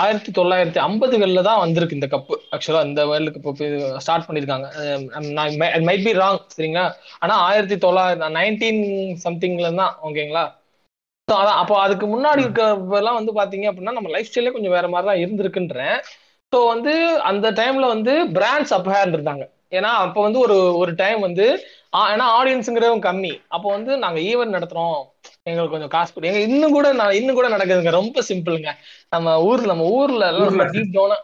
ஆயிரத்தி தொள்ளாயிரத்தி ஐம்பதுகள்ல தான் வந்திருக்கு இந்த கப்பு ஆக்சுவலா இந்த வேர்ல்டு கப் ஸ்டார்ட் பண்ணிருக்காங்க. மைட் பி ராங் சரிங்களா? ஆனா ஆயிரத்தி தொள்ளாயிரத்தி நைன்டீன் சம்திங்ல தான் ஓகேங்களா So, அதான் அப்போ அதுக்கு முன்னாடி இருக்கிறப்பெல்லாம் வந்து பாத்தீங்க அப்படின்னா நம்ம லைஃப் ஸ்டைலே கொஞ்சம் வேற மாதிரி தான் இருந்திருக்குன்றேன். ஸோ வந்து அந்த டைம்ல வந்து பிராண்ட்ஸ் அப்பஹேண்ட் இருந்தாங்க. ஏன்னா அப்போ வந்து ஒரு ஒரு டைம் வந்து ஏன்னா ஆடியன்ஸுங்கிறவங்க கம்மி. அப்போ வந்து நாங்க ஈவென்ட் நடத்துறோம். எங்களுக்கு கொஞ்சம் காசு எங்க இன்னும் கூட நான் இன்னும் கூட நடக்குதுங்க. ரொம்ப சிம்பிளுங்க நம்ம ஊர்ல நம்ம ஊர்ல எல்லாம் ரொம்ப டீப் டவுனா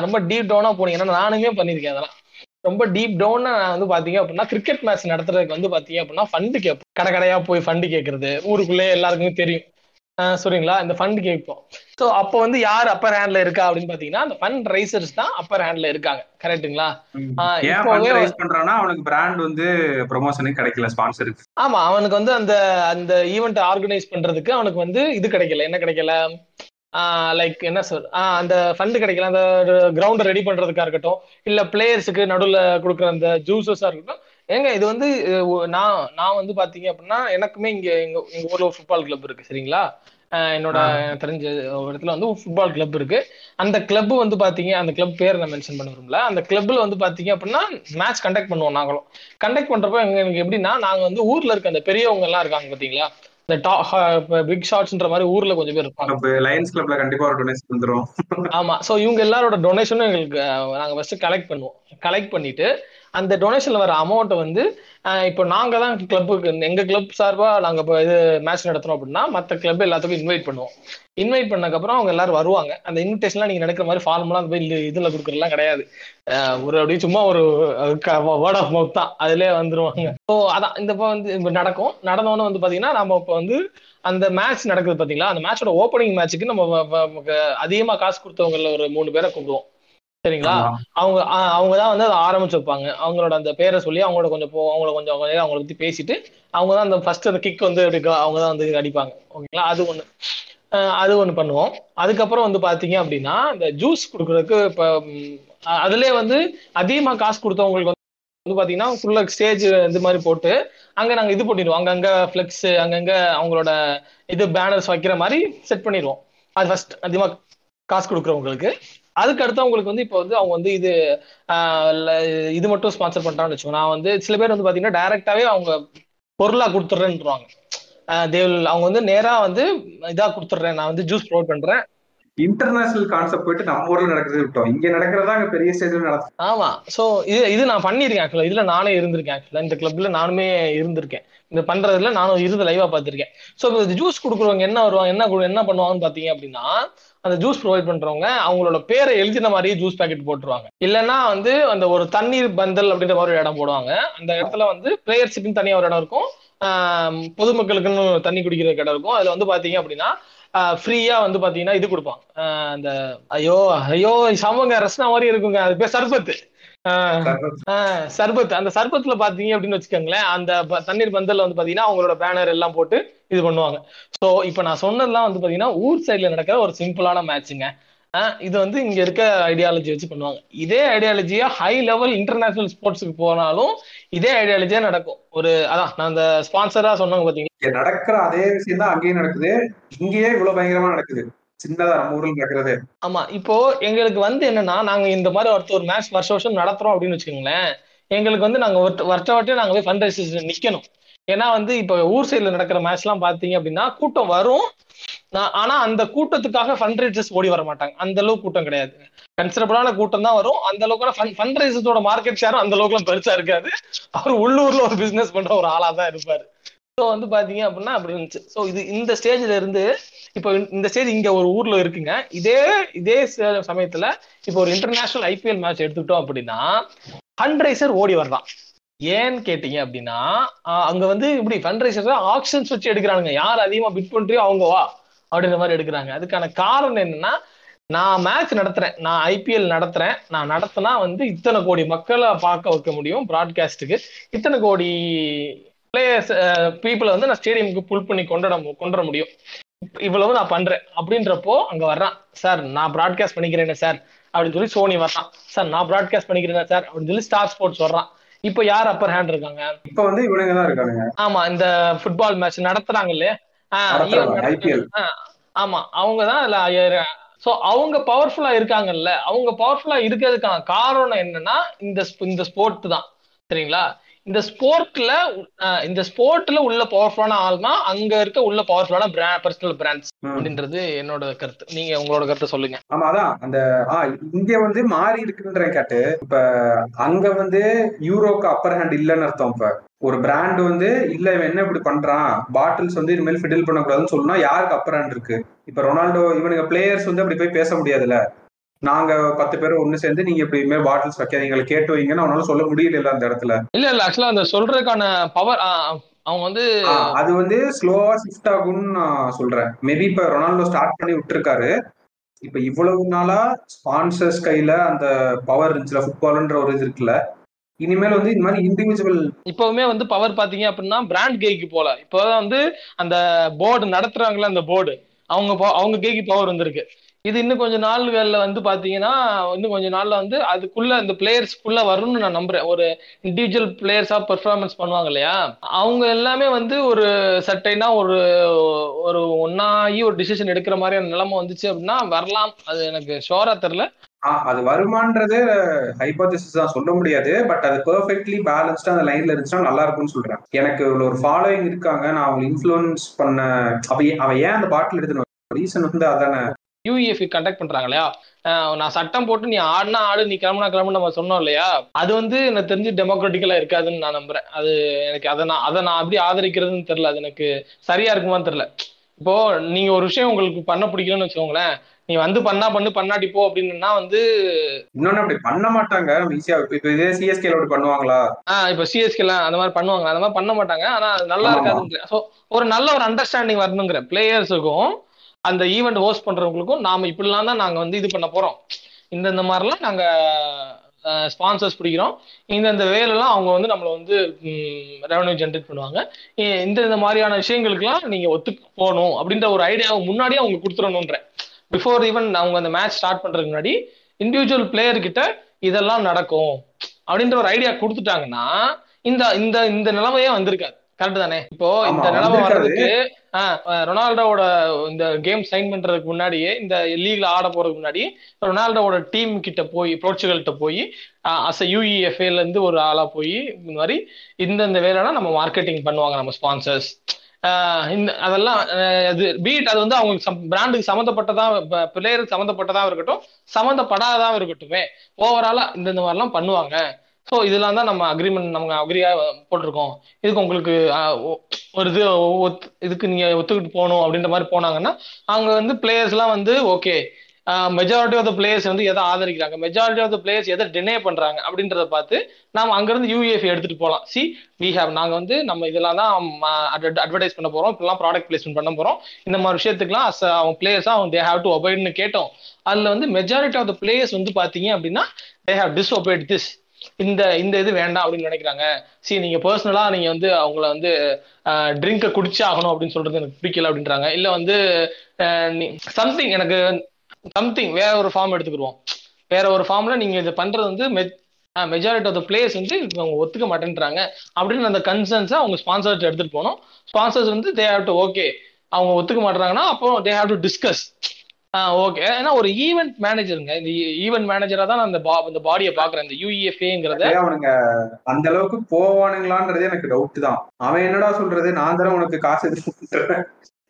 ரொம்ப டீப் டவுனா போனீங்கன்னா நானுமே பண்ணிருக்கேன் அதெல்லாம். ரொம்ப டீப் டவுனா நான் வந்து பாத்தீங்க அப்படின்னா கிரிக்கெட் மேட்ச் நடத்துறதுக்கு வந்து பாத்தீங்க அப்படின்னா ஃபண்டு கேட்போம். கடை கடையா போய் ஃபண்டு கேட்கறது. ஊருக்குள்ளே எல்லாருக்குமே தெரியும். ஆஹ் சரிங்களா இந்த ஃபண்ட் கேட்போம். ஸோ அப்போ வந்து யார் அப்பர் ஹேண்ட்ல இருக்கா அப்படின்னு பாத்தீங்கன்னா அந்த ஃபண்ட் ரைசர்ஸ் தான் அப்பர் ஹேண்ட்ல இருக்காங்க. கரெக்ட்டுங்களா அவனுக்கு பிராண்ட் வந்து ப்ரொமோஷனுக்கு கிடைக்கல ஸ்பான்சருக்கு ஆமா அவனுக்கு வந்து அந்த அந்த ஈவெண்ட் ஆர்கனைஸ் பண்றதுக்கு அவனுக்கு வந்து இது கிடைக்கல. என்ன கிடைக்கல? லைக் என்ன சொல் அந்த ஃபண்ட் கிடைக்கல. அந்த கிரவுண்டை ரெடி பண்றதுக்கா இருக்கட்டும் இல்ல பிளேயர்ஸுக்கு நடுவுல கொடுக்குற அந்த ஜூசஸா இருக்கட்டும் ஏங்க இது வந்து நான் நான் வந்து பாத்தீங்க அப்படின்னா எனக்குமே இங்க எங்க எங்க ஊர்ல ஒரு ஃபுட்பால் கிளப் இருக்கு சரிங்களா? என்னோட தெரிஞ்ச ஒரு இடத்துல வந்து ஃபுட்பால் கிளப் இருக்கு. அந்த கிளப் வந்து பாத்தீங்க அந்த கிளப் பேர் நான் மென்ஷன் பண்ண விரும்பல அந்த கிளப்ல வந்து பாத்தீங்க அப்படின்னா மேட்ச் கண்டக்ட் பண்ணுவோம் நாங்களும். கண்டக்ட் பண்றப்ப எங்க எனக்கு எப்படின்னா நாங்க வந்து ஊர்ல இருக்க அந்த பெரியவங்க எல்லாம் இருக்காங்க பாத்தீங்களா? இந்த பிக் ஷாட்ஸ்ன்ற மாதிரி ஊர்ல கொஞ்சம் பேர் இருப்பாங்க. லயன்ஸ் கிளப்ல கண்டிப்பா ஒரு டொனேஷன் வந்துரும். ஆமா. சோ இவங்க எல்லாரோட டொனேஷனும் எங்களுக்கு நாங்க ஃபர்ஸ்ட் கலெக்ட் பண்ணுவோம். கலெக்ட் பண்ணிட்டு அந்த டொனேஷன்ல வர அமௌண்ட்டை வந்து இப்போ நாங்க தான் கிளப்புக்கு எங்க கிளப் சார்பா நாங்க இப்போ இது மேட்ச் நடத்துறோம் அப்படின்னா மற்ற கிளப் எல்லாத்துக்கும் இன்வைட் பண்ணுவோம். இன்வைட் பண்ணக்கப்புறம் அவங்க எல்லாரும் வருவாங்க. அந்த இன்விடேஷன்லாம் நீங்க நினைக்கிற மாதிரி ஃபார்முலா அந்த போய் இதுல கொடுக்குறதுலாம் கிடையாது. ஒரு அப்படியே சும்மா ஒரு வேர்ட் ஆஃப் மவுத் தான். அதுலயே வந்துருவாங்க. ஸோ அதான் இந்த இப்போ வந்து இப்போ நடக்கும். நடந்தவொன்னு வந்து பாத்தீங்கன்னா நம்ம இப்போ வந்து அந்த மேட்ச் நடக்குது பாத்தீங்களா? அந்த மேட்சோட ஓப்பனிங் மேட்ச்சுக்கு நம்ம அதிகமா காசு கொடுத்தவங்கள ஒரு மூணு பேரை கூப்பிடுவோம். சரிங்களா. அவங்க அவங்க தான் வந்து அதை ஆரம்பிச்சு வைப்பாங்க. அவங்களோட அந்த பேரை சொல்லி அவங்களோட கொஞ்சம் போ அவங்கள கொஞ்சம் நேரம் அவங்கள பத்தி பேசிட்டு அவங்க தான் அந்த ஃபர்ஸ்ட் அந்த கிக் வந்து அப்படி அவங்க தான் வந்து அடிப்பாங்க. ஓகேங்களா? அது அஹ் அது ஒண்ணு பண்ணுவோம். அதுக்கப்புறம் வந்து பாத்தீங்க அப்படின்னா இந்த ஜூஸ் கொடுக்கறதுக்கு இப்ப அதுலயே வந்து அதிகமா காசு கொடுத்தவங்களுக்கு வந்து வந்து பாத்தீங்கன்னா ஃபுல்லா ஸ்டேஜ் இது மாதிரி போட்டு அங்க நாங்க இது பண்ணிடுவோம். அங்கங்க ஃபிளெக்ஸ் அங்கங்க அவங்களோட இது பேனர்ஸ் வைக்கிற மாதிரி செட் பண்ணிடுவோம். அது ஃபர்ஸ்ட் அதிகமா காசு கொடுக்குறவங்களுக்கு. அதுக்கு அடுத்து அவங்களுக்கு வந்து இப்போ வந்து அவங்க வந்து இது இது மட்டும் ஸ்பான்சர் பண்றான்னு வச்சுக்கோங்க. நான் வந்து சில பேர் வந்து பாத்தீங்கன்னா டைரக்டாவே அவங்க பொருளா கொடுத்துட்றேன்றாங்க தேவ் அவங்க வந்து நேரா வந்து இதா கொடுத்துட்றேன் நான் வந்து ஜூஸ் ப்ரொவைட் பண்றேன். இன்டர்நேஷனல் கான்செப்ட் போயிட்டு நம்ம ஊர்ல நடக்கிறது விட்டோம். இங்க நடக்கிறதா அங்க பெரிய ஸ்டேஜ்ல நடக்கும் ஆமா. சோ இது இது நான் பண்ணியிருக்கேன் ஆக்சுவலா இதுல நானே இருந்திருக்கேன் ஆக்சுவலா இந்த கிளப்ல நானுமே இருந்திருக்கேன். இந்த பண்றதுல நானும் இருந்து லைவா பார்த்திருக்கேன். சோ ஜூஸ் கொடுக்குறவங்க என்ன வருவாங்க என்ன என்ன பண்ணுவாங்கன்னு பாத்தீங்க அப்படின்னா அந்த ஜூஸ் ப்ரொவைட் பண்றவங்க அவங்களோட பேரை எழுதின மாதிரியே ஜூஸ் பாக்கெட் போட்டுருவாங்க. இல்லைன்னா வந்து அந்த ஒரு தண்ணீர் பந்தல் அப்படின்ற மாதிரி ஒரு இடம் போடுவாங்க. அந்த இடத்துல வந்து பிளேயர்ஸுக்குன்னு தனியாக ஒரு இடம் இருக்கும். பொதுமக்களுக்குன்னு தண்ணி குடிக்கிற இடம் இருக்கும். அதுல வந்து பாத்தீங்க அப்படின்னா ஃப்ரீயா வந்து பாத்தீங்கன்னா இது கொடுப்பாங்க. அந்த ஐயோ ஐயோ சமங்க ரசனா மாதிரி இருக்குங்க. அது பேர் சர்பத்து. சர்பத். அந்த சர்பத்துல பாத்தீங்க அப்படின்னு வச்சுக்கோங்களேன் அந்த தண்ணீர் பந்தல்ல வந்து பாத்தீங்கன்னா அவங்களோட பேனர் எல்லாம் போட்டு இது பண்ணுவாங்க. சோ இப்போ நான் சொன்னதெல்லாம் வந்து பாத்தீங்கன்னா ஊர் சைடுல நடக்கிற ஒரு சிம்பிளான மேட்சுங்க இது வந்து இங்க இருக்க ஐடியாலஜி வச்சு பண்ணுவாங்க. இதே ஐடியாலஜியா ஹை லெவல் இன்டர்நேஷனல் ஸ்போர்ட்ஸுக்கு போனாலும் இதே ஐடியாலஜியா நடக்கும். ஒரு அதான் நான் அந்த ஸ்பான்சரா சொன்னாங்க பாத்தீங்க இங்க நடக்கிற அதே விஷயம் தான் அங்கேயும் நடக்குது. இங்கேயே இவ்வளவு பயங்கரமா நடக்குது. சின்னதா நம்ம ஊர்ல நடக்கிறது. ஆமா இப்போ எங்களுக்கு வந்து என்னன்னா நாங்க இந்த மாதிரி ஒருத்தர் ஒரு மேட்ச் வருஷ வருஷம் நடத்துறோம் அப்படின்னு வச்சுக்கோங்களேன். எங்களுக்கு வந்து நாங்க ஒரு- வருஷ வாட்டியும் நாங்க போய் ஃபண்ட் ரைசஸ் நிக்கணும். ஏன்னா வந்து இப்போ ஊர் சைடுல நடக்கிற மேட்ச் எல்லாம் பாத்தீங்க அப்படின்னா கூட்டம் வரும். ஆனா அந்த கூட்டத்துக்காக ஃபண்ட் ரைசர்ஸ் ஓடி வர மாட்டாங்க. அந்த அளவுக்கு கூட்டம் கிடையாது. கன்சிடபிளான கூட்டம் தான் வரும். அந்த அளவுக்கு ஃபண்ட் ரைசஸோட மார்க்கெட் ஷேரும் அந்த அளவுக்குலாம் பெருசா இருக்காது. அவர் உள்ளூர்ல ஒரு பிசினஸ் பண்ற ஒரு ஆளா தான் இருப்பாரு. ஸோ வந்து பாத்தீங்க அப்படின்னா அப்படி இருந்துச்சு. ஸோ இது இந்த ஸ்டேஜ்ல இருந்து இப்போ இந்த ஸ்டேஜ் இங்க ஒரு ஊர்ல இருக்குங்க. இதே இதே ச- சமயத்துல இப்போ ஒரு இன்டர்நேஷனல் ஐபிஎல் மேட்ச் எடுத்துக்கிட்டோம் அப்படின்னா ஃபண்ட்ரைசர் ஓடி வரலாம். ஏன்னு கேட்டீங்க அப்படின்னா அங்க வந்து இப்படி ஃபண்ட்ரைசர் ஆப்ஷன்ஸ் ஆக்ஷன்ஸ் வச்சு எடுக்கிறாங்க யார் அதிகமா பிட் பண்றியோ அவங்க வா அப்படின்ற மாதிரி எடுக்கிறாங்க. அதுக்கான காரணம் என்னன்னா நான் மேட்ச் நடத்துறேன். நான் ஐபிஎல் நடத்துறேன். நான் நடத்தினா வந்து இத்தனை கோடி மக்களை பார்க்க வைக்க முடியும் ப்ராட்காஸ்ட்டுக்கு இத்தனை கோடி பிளேயர்ஸ் பீப்புளை வந்து நான் ஸ்டேடியமுக்கு புல் பண்ணி கொண்டாட வர- முடியும். இவ்வளவு நான் பண்றேன். அப்படின்றப்போ அங்க வர்றான். சார் நான் ப்ராட்காஸ்ட் பண்ணிக்கிறேன் சார். அப்படின்னு சொல்லி சோனி வர்றான். சார் நான் ப்ராட்காஸ்ட் பண்ணிக்கிறேன் சார். அப்படின்னு சொல்லி ஸ்டார் ஸ்போர்ட்ஸ் வர்றான். இப்போ யார் அப்பர் ஹேண்ட் இருக்காங்க? இப்ப வந்து இவனுங்க தான் இருக்கானுங்க. ஆமா இந்த ஃபுட்பால் மேட்ச் நடத்துறாங்க இல்லையா? ஆமா அவங்க தான் சோ அவங்க பவர்ஃபுல்லா இருக்காங்கல்ல. அவங்க பவர்ஃபுல்லா இருக்கிறதுக்கான காரணம் என்னன்னா இந்த இந்த ஸ்போர்ட் தான். சரிங்களா? இந்த ஸ்போர்ட்ல இந்த ஸ்போர்ட்ல உள்ள பவர்ஃபுல்லான ஆள் தான் அங்க இருக்க உள்ள பவர்ஃபுல்லான பர்சனல் பிராண்ட்ஸ். அப்படின்றது என்னோட கருத்து. நீங்க உங்களோட கருத்தை சொல்லுங்க. ஆமா அதான். அந்த இங்க வந்து மாறி இருக்குன்ற கேட்டு இப்ப அங்க வந்து யூரோக்கு அப்பர் ஹேண்ட் இல்லைன்னு அர்த்தம் இப்ப. ஒரு பிராண்ட் வந்து இல்ல இவன் என்ன இப்படி பண்றான்? பாட்டில்ஸ் வந்து இனிமேல் ஃபிடில் பண்ணக்கூடாதுன்னு சொன்னா யாருக்கு அப்பர் ஹேண்ட் இருக்கு? இப்ப ரொனால்டோ இவனுங்க பிளேயர்ஸ் வந்து அப்படி போய் பேச முடியாதுல்ல. நாங்க பத்து பேர் ஒண்ணு சேர்ந்து நீங்க இப்படி இனிமேல் பாட்டில்ஸ் வைக்காதீங்க கேட்டு வைங்கன்னு அவனால சொல்ல முடியல அந்த இடத்துல. இல்ல இல்ல ஆக்சுவலா அந்த சொல்றதுக்கான பவர் அவங்க வந்து அது வந்து ஸ்லோவா ஷிஃப்ட் ஆகும்னு நான் சொல்றேன். மேபி இப்ப ரொனால்டோ ஸ்டார்ட் பண்ணி விட்டுருக்காரு. இப்ப இவ்வளவு நாளா ஸ்பான்சர்ஸ் கையில அந்த பவர் இருந்துச்சுல ஃபுட்பால்ன்ற ஒரு இது இருக்குல்ல. இனிமேல் வந்து இந்த மாதிரி இண்டிவிஜுவல் இப்பவுமே வந்து பவர் பாத்தீங்க அப்படின்னா பிராண்ட் கேக்கு போல இப்போதான் வந்து அந்த போர்டு நடத்துறாங்கல்ல அந்த போர்டு அவங்க அவங்க கேக்கு பவர் வந்திருக்கு. இது இன்னும் கொஞ்ச நாள்கள்ல வந்து பாத்தீங்கன்னா இன்னும் கொஞ்ச நாள்ல வந்து அதுக்குள்ள இந்த பிளேயர்ஸ்க்குள்ள வரும்னு நான் நம்புறேன். ஒரு இண்டிவிஜுவல் பிளேயர்ஸா பெர்ஃபார்மன்ஸ் பண்ணுவாங்க இல்லையா? அவங்க எல்லாமே வந்து ஒரு சட்டைனா ஒரு ஒரு ஒன்னாகி ஒரு டிசிஷன் எடுக்கிற மாதிரியான நிலைமை வந்துச்சு அப்படின்னா வரலாம். அது எனக்கு ஷோரா தெரியல. அது வருமானது ஹைபோதிசிஸ் தான். சொல்ல முடியாது. பட் அது பெர்ஃபெக்ட்லி பேலன்ஸ்டா அந்த லைன்ல இருந்துச்சுன்னா நல்லா இருக்கும்னு சொல்றேன். எனக்கு இவ்வளவு ஒரு ஃபாலோயிங் இருக்காங்க. நான் அவங்க இன்ஃபுளுன்ஸ் பண்ண அவ ஏன் அவன் ஏன் அந்த பாட்டில் எடுத்துன்னு ரீசன் வந்து அதானே? யூஇஎஃப் கண்டக்ட் பண்றாங்க இல்லையா நான் சட்டம் போட்டு நீ ஆடினா ஆடு நீ கிளம்புனா கிளம்பு நம்ம சொன்னோம் இல்லையா? அது வந்து எனக்கு தெரிஞ்சு டெமோக்ராட்டிக்கலா இருக்காதுன்னு நான் நம்புறேன். அது எனக்கு அதை நான் அதை நான் எப்படி ஆதரிக்கிறதுன்னு தெரியல. அது எனக்கு சரியா இருக்குமான்னு தெரியல. இப்போ நீங்க ஒரு விஷயம் உங்களுக்கு பண்ண பிடிக்கலன்னு வச்சுக்கோங்களேன். நீ வந்து பண்ணா பண்ணு பண்ணாட்டி போ அப்படின்னா வந்து இன்னொன்னு அப்படி பண்ண மாட்டாங்க. ஈஸியா இப்ப இதே சிஎஸ்கேல அப்படி பண்ணுவாங்களா? ஆஹ் இப்போ சிஎஸ்கேலாம் அந்த மாதிரி பண்ணுவாங்க. அந்த மாதிரி பண்ண மாட்டாங்க. ஆனா அது நல்லா ஆமா. இருக்காதுன்ற ஸோ ஒரு நல்ல ஒரு அண்டர்ஸ்டாண்டிங் வரணுங்கிற. பிளேயர்ஸுக்கும் அந்த ஈவெண்ட் ஹோஸ்ட் பண்றவங்களுக்கும் நாம இப்படிலாம் தான் நாங்க வந்து இது பண்ண போறோம். இந்த இந்த மாதிரிலாம் நாங்க ஸ்பான்சர்ஸ் பிடிக்கிறோம். இந்த இந்த வேலைலாம் அவங்க வந்து நம்மளை வந்து ரெவன்யூ ஜென்ரேட் பண்ணுவாங்க. இந்த இந்த மாதிரியான விஷயங்களுக்குலாம் நீங்க ஒத்துக்கு போகணும் அப்படின்ற ஒரு ஐடியாவை முன்னாடியே அவங்க கொடுத்துடணுன்ற. பிஃபோர் ஈவன் அவங்க அந்த மேட்ச் ஸ்டார்ட் பண்றதுக்கு முன்னாடி இண்டிவிஜுவல் பிளேயர் கிட்ட இதெல்லாம் நடக்கும் அப்படின்ற ஒரு ஐடியா கொடுத்துட்டாங்கன்னா இந்த இந்த இந்த நிலைமையே வந்திருக்காது. கரெக்ட் தானே? இப்போ இந்த நிலைமை. வர்றதுக்கு ரொனால்டோவோட இந்த கேம் சைன் பண்றதுக்கு முன்னாடியே இந்த லீக்ல ஆட போறதுக்கு முன்னாடி ரொனால்டோவோட டீம் கிட்ட போய் போர்ச்சுகல்கிட்ட போய் அஸ் யூஇஎஃப்ஏல இருந்து ஒரு ஆளா போய் இந்த மாதிரி இந்த இந்த வேலைனா நம்ம மார்க்கெட்டிங் பண்ணுவாங்க நம்ம ஸ்பான்சர்ஸ் இந்த அதெல்லாம் அது பீட் அது வந்து அவங்களுக்கு பிராண்டுக்கு சம்மந்தப்பட்டதா பிளேயருக்கு சம்மந்தப்பட்டதா இருக்கட்டும் சம்மந்தப்படாததா இருக்கட்டுமே. ஓவராலா இந்த மாதிரிலாம் பண்ணுவாங்க. ஸோ இதெல்லாம் தான் நம்ம அக்ரிமெண்ட் நம்ம அக்ரியா போட்டிருக்கோம். இதுக்கு உங்களுக்கு ஒரு இது ஒத்து- இதுக்கு நீங்க ஒத்துக்கிட்டு போகணும் அப்படின்ற மாதிரி போனாங்கன்னா அவங்க வந்து பிளேயர்ஸ்லாம் வந்து okay majority of the players வந்து எதை ஆதரிக்கிறாங்க? மெஜாரிட்டி ஆஃப் த பிளேயர்ஸ் எதை டினே பண்றாங்க? அப்படின்றத பார்த்து நாம் அங்கிருந்து யூஏஎஃப் எடுத்துட்டு போகலாம் சி வி ஹேவ் நாங்க வந்து நம்ம இதெல்லாம் தான் அட்வர்டைஸ் பண்ண போறோம். இப்பெல்லாம் ப்ராடக்ட் பிளேஸ்மெண்ட் பண்ண போறோம். இந்த மாதிரி விஷயத்துக்குலாம் அஸ் அவங்க பிளேயர்ஸா அவங்க தே ஹேவ் டு ஒபைட்னு கேட்டோம். அதுல வந்து மெஜாரிட்டி ஆஃப் த பிளேயர்ஸ் வந்து பாத்தீங்க அப்படின்னா தே ஹேவ் டிஸ்ஒபைட் திஸ் இந்த இந்த இது வேண்டாம் அப்படின்னு நினைக்கிறாங்க. சரி நீங்க பர்சனலா நீங்க வந்து அவங்கள வந்து ட்ரிங்கை குடிச்சு ஆகணும் அப்படின்னு சொல்றது எனக்கு பிடிக்கல அப்படின்றாங்க. இல்ல வந்து சம்திங் எனக்கு சம்திங் வேற ஒரு ஃபார்ம் எடுத்துக்கிடுவோம். வேற ஒரு ஃபார்ம்ல நீங்க இதை பண்றது வந்து மெஜாரிட்டி ஆஃப் த பிளேயர்ஸ் வந்து அவங்க ஒத்துக்க மாட்டேன்றாங்க. அப்படின்னு அந்த கன்சர்ன்ஸை அவங்க ஸ்பான்சர்ஸ் எடுத்துட்டு போனோம் ஸ்பான்சர்ஸ் வந்து தே ஹேவ் டு ஓகே அவங்க ஒத்துக்க மாட்டாங்கன்னா அப்போ they have to discuss okay ஏன்னா ஒரு ஈவெண்ட் மேனேஜருங்க இந்த e-, ஈவெண்ட் மேனேஜரா தான் நான் அந்த பா- இந்த பாடியை பாக்குறேன் இந்த யூஇஎஃப்ஏங்கிறத அவனுங்க அந்த அளவுக்கு போவானுங்களான்றது எனக்கு டவுட் தான். அவன் என்னடா சொல்றது? நான் தானே உனக்கு காசு இது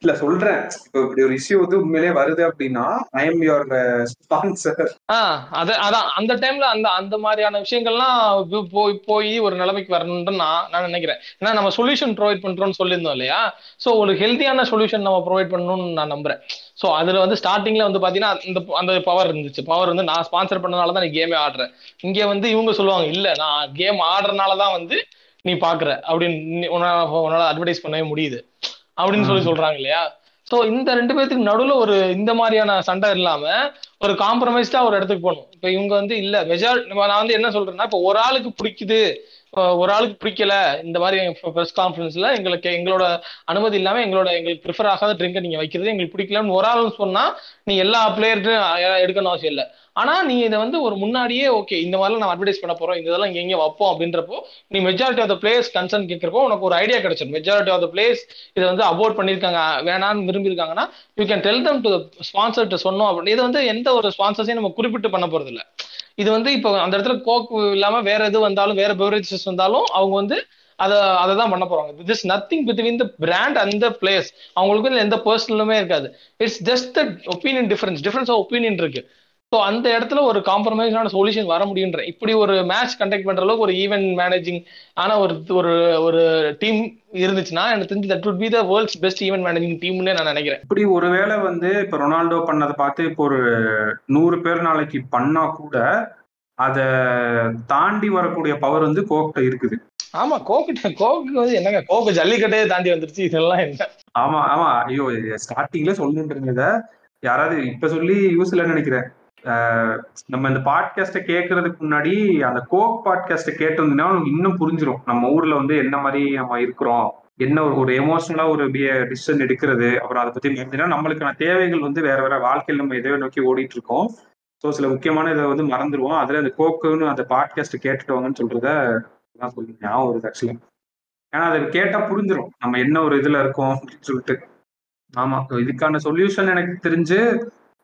இல்ல சொல்றேன். இப்போ இப்படி ஒரு இஷ்யூ வந்து உண்மையிலே வருது அப்படின்னா ஐ எம் யுவர் ஸ்பான்சர் ஆஹ் அதான். அந்த டைம்ல அந்த அந்த மாதிரியான விஷயங்கள்லாம் போய் போய் ஒரு நிலைமைக்கு வரணும்னு நான் நான் நினைக்கிறேன். ஏன்னா நம்ம சொல்யூஷன் ப்ரொவைட் பண்றோம்னு சொல்லியிருந்தோம் இல்லையா? சோ ஒரு ஹெல்த்தியான சொல்யூஷன் நம்ம ப்ரொவைட் பண்ணணும்னு நான் நம்புறேன். சோ அதுல வந்து ஸ்டார்டிங்ல வந்து பாத்தீங்கன்னா இந்த அந்த பவர் இருந்துச்சு. பவர் வந்து நான் ஸ்பான்சர் பண்ணனால தான் நீ கேமே ஆடுறேன் இங்கே வந்து இவங்க சொல்லுவாங்க இல்ல நான் கேம் ஆடுறதுனால தான் வந்து நீ பாக்குற. அப்படின்னு உன்னால உன்னால அட்வர்டைஸ் பண்ணவே முடியுது. அப்படின்னு சொல்லி சொல்றாங்க இல்லையா சோ இந்த ரெண்டு பேத்துக்கு நடுவுல ஒரு இந்த மாதிரியான சண்டை இல்லாம ஒரு காம்ப்ரமைஸ்டா ஒரு இடத்துக்கு போகணும். இப்ப இவங்க வந்து இல்ல மெஜார் நான் வந்து என்ன சொல்றேன்னா இப்ப ஒரு ஆளுக்கு பிடிக்குது ஒரு ஆளுக்கு பிடிக்கல இந்த மாதிரி ப்ரெஸ் கான்ஃபரன்ஸ்ல எங்களுக்கு எங்களோட அனுமதி இல்லாம எங்களோட எங்களுக்கு ப்ரிஃபர் ஆகாத ட்ரிங்கை நீங்க வைக்கிறது எங்களுக்கு பிடிக்கலன்னு ஒரு ஆள் சொன்னா நீ எல்லா பிளேயர்ட்டும் எடுக்கணும் அவசியம் இல்லை. ஆனா நீ இதை வந்து ஒரு முன்னாடியே ஓகே இந்த மாதிரிலாம் நம்ம அட்வர்டைஸ் பண்ண போறோம் இந்த இதெல்லாம் இங்க எங்க வைப்போம் அப்படின்றப்போ நீ majority of the players concern கேட்கிறப்போ உனக்கு ஒரு ஐடியா கிடைச்சிடும் மெஜாரிட்டி ஆஃப் த பிளேயர்ஸ் இதை வந்து அபோர்ட் பண்ணிருக்காங்க வேணான்னு விரும்பி இருக்காங்கன்னா you can tell them to ஸ்பான்சர்ட்ட சொன்னோம் அப்படின்னு இது வந்து எந்த ஒரு ஸ்பான்சர்ஸையும் நம்ம குறிப்பிட்டு பண்ண போறது இல்ல இது வந்து இப்போ அந்த இடத்துல கோக் இல்லாம வேற எது வந்தாலும் வேற பெவரேஜஸ் வந்தாலும் அவங்க வந்து அதை அதை தான் பண்ண போறாங்க. This nothing between the brand and the place அவங்களுக்கு எந்த பர்சனலுமே இருக்காது. It's just the opinion difference difference of opinion இருக்கு. ஸோ அந்த இடத்துல ஒரு காம்ப்ரமைஸான சொல்யூஷன் வர முடியுன்ற இப்படி ஒரு மேட்ச் கண்டக்ட் பண்ற அளவுக்கு ஒரு ஈவென்ட் மேனேஜிங் ஆன ஒரு ஒரு ஒரு டீம் இருந்துச்சுன்னா எனக்கு தெரிஞ்சு that would be the world's best event managing டீம்னு நான் நினைக்கிறேன். இப்படி ஒருவேளை வந்து இப்ப ரொனால்டோ பண்ணதை பார்த்து இப்போ ஒரு நூறு பேர் நாளைக்கு பண்ணா கூட அத தாண்டி வரக்கூடிய பவர் வந்து கோக்ட இருக்குது. ஆமா கோக்கு கோக்கு வந்து என்னங்க கோக்கு ஜல்லிக்கட்டே தாண்டி வந்துருச்சு இதெல்லாம் என்ன? ஆமா ஆமா ஐயோ ஸ்டார்டிங்ல சொல்லணும்னு இருந்தத யாராவது இப்ப சொல்லி யூஸ் இல்லைன்னு நினைக்கிறேன். நம்ம இந்த பாட்காஸ்ட கேட்கறதுக்கு முன்னாடி அந்த கோக் பாட்காஸ்ட கேட்டிருந்தீங்கன்னா உனக்கு இன்னும் புரிஞ்சிடும் நம்ம ஊர்ல வந்து என்ன மாதிரி நம்ம இருக்கிறோம் என்ன ஒரு ஒரு எமோஷனலா ஒரு டிசிஷன் எடுக்கிறது அப்புறம் அதை பத்தி தெரிஞ்சுன்னா நம்மளுக்கான தேவைகள் வந்து வேற வேற வாழ்க்கையில் நம்ம எதையோ நோக்கி ஓடிட்டு இருக்கோம் ஸோ சில முக்கியமான இதை வந்து மறந்துடுவோம் அதுல அந்த கோக்குன்னு அந்த பாட்காஸ்ட் கேட்டுட்டு வாங்கன்னு சொல்றத நான் சொல்லி ஞாபகம் வருது ஆக்சுவலி ஏன்னா அதை கேட்டா புரிஞ்சிடும் நம்ம என்ன ஒரு இதுல இருக்கோம் அப்படின்னு சொல்லிட்டு. ஆமா இதுக்கான சொல்யூஷன் எனக்கு தெரிஞ்சு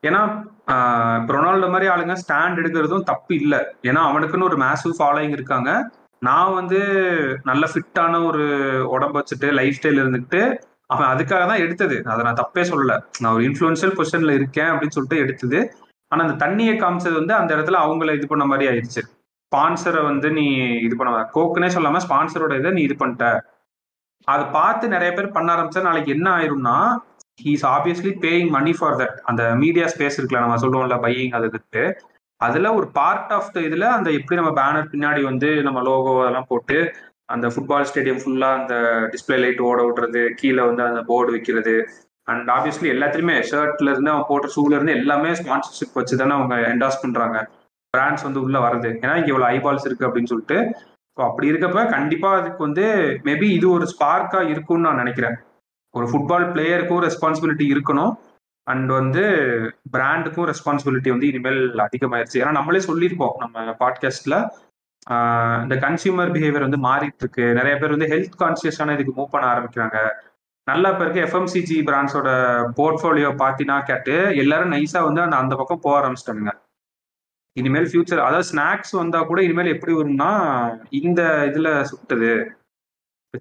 ஏன்னா ரொனால்டோ மாதிரி ஆளுங்க ஸ்டாண்ட் எடுக்கிறதும் தப்பு இல்லை. ஏன்னா அவனுக்குன்னு ஒரு மேசிவ் ஃபாலோயிங் இருக்காங்க. நான் வந்து நல்ல ஃபிட்டான ஒரு உடம்ப வச்சுட்டு லைஃப் ஸ்டைல் இருந்துட்டு அவன் அதுக்காக தான் எடுத்தது. அதை நான் தப்பே சொல்லல. நான் ஒரு இன்ஃபுளுன்ஷியல் பொசிஷன்ல இருக்கேன் அப்படின்னு சொல்லிட்டு எடுத்தது. ஆனா அந்த தண்ணியை காமிச்சது வந்து அந்த இடத்துல அவங்கள இது பண்ண மாதிரி ஆயிடுச்சு. ஸ்பான்சரை வந்து நீ இது பண்ண கோக்குனே சொல்லாம ஸ்பான்சரோட இதை நீ இது பண்ணிட்ட. அதை பார்த்து நிறைய பேர் பண்ண ஆரம்பிச்சா நாளைக்கு என்ன ஆயிரும்னா he's obviously paying money for that அந்த மீடியா ஸ்பேஸ் இருக்குல்ல நம்ம சொல்லுவோம்ல பையிங் அதுக்கு அதுல ஒரு பார்ட் ஆஃப் த இதுல அந்த எப்படி நம்ம பேனர் பின்னாடி வந்து நம்ம லோகோ அதெல்லாம் போட்டு அந்த ஃபுட்பால் ஸ்டேடியம் ஃபுல்லா அந்த டிஸ்பிளே லைட் ஓட விடுறது கீழே வந்து அந்த போர்டு வைக்கிறது. அண்ட் ஆப்வியஸ்லி எல்லாத்துலயுமே ஷர்ட்ல இருந்து அவன் போட்ட ஷூல இருந்து எல்லாமே ஸ்பான்சர்ஷிப் வச்சு தானே அவங்க என்டாஸ் பண்றாங்க. பிராண்ட்ஸ் வந்து உள்ள வருது ஏன்னா இங்க இவ்வளவு ஐபால்ஸ் இருக்கு அப்படின்னு சொல்லிட்டு. ஸோ அப்படி இருக்கப்ப கண்டிப்பா அதுக்கு வந்து மேபி இது ஒரு ஸ்பார்க்கா இருக்கும்னு நான் நினைக்கிறேன். ஒரு ஃபுட்பால் பிளேயருக்கும் ரெஸ்பான்சிபிலிட்டி இருக்கணும். அண்ட் வந்து பிராண்டுக்கும் ரெஸ்பான்சிபிலிட்டி வந்து இனிமேல் அதிகமாயிருச்சு. ஏன்னா நம்மளே சொல்லியிருப்போம் நம்ம பாட்காஸ்ட்ல இந்த கன்சியூமர் பிஹேவியர் வந்து மாறிட்டு இருக்கு நிறைய பேர் வந்து ஹெல்த் கான்சியஸான இதுக்கு மூவ் பண்ண ஆரம்பிக்கிறாங்க. நல்லா இப்போ இருக்க எஃப்எம்சிஜி பிராண்ட்ஸோட போர்ட்ஃபோலியோ பார்த்தீங்கன்னா கேட்டு எல்லாரும் நைஸா வந்து அந்த அந்த பக்கம் போக ஆரம்பிச்சிட்டாங்க இனிமேல் ஃபியூச்சர் அதாவது ஸ்நாக்ஸ் வந்தா கூட இனிமேல் எப்படி வரும்னா இந்த இதுல சுட்டுது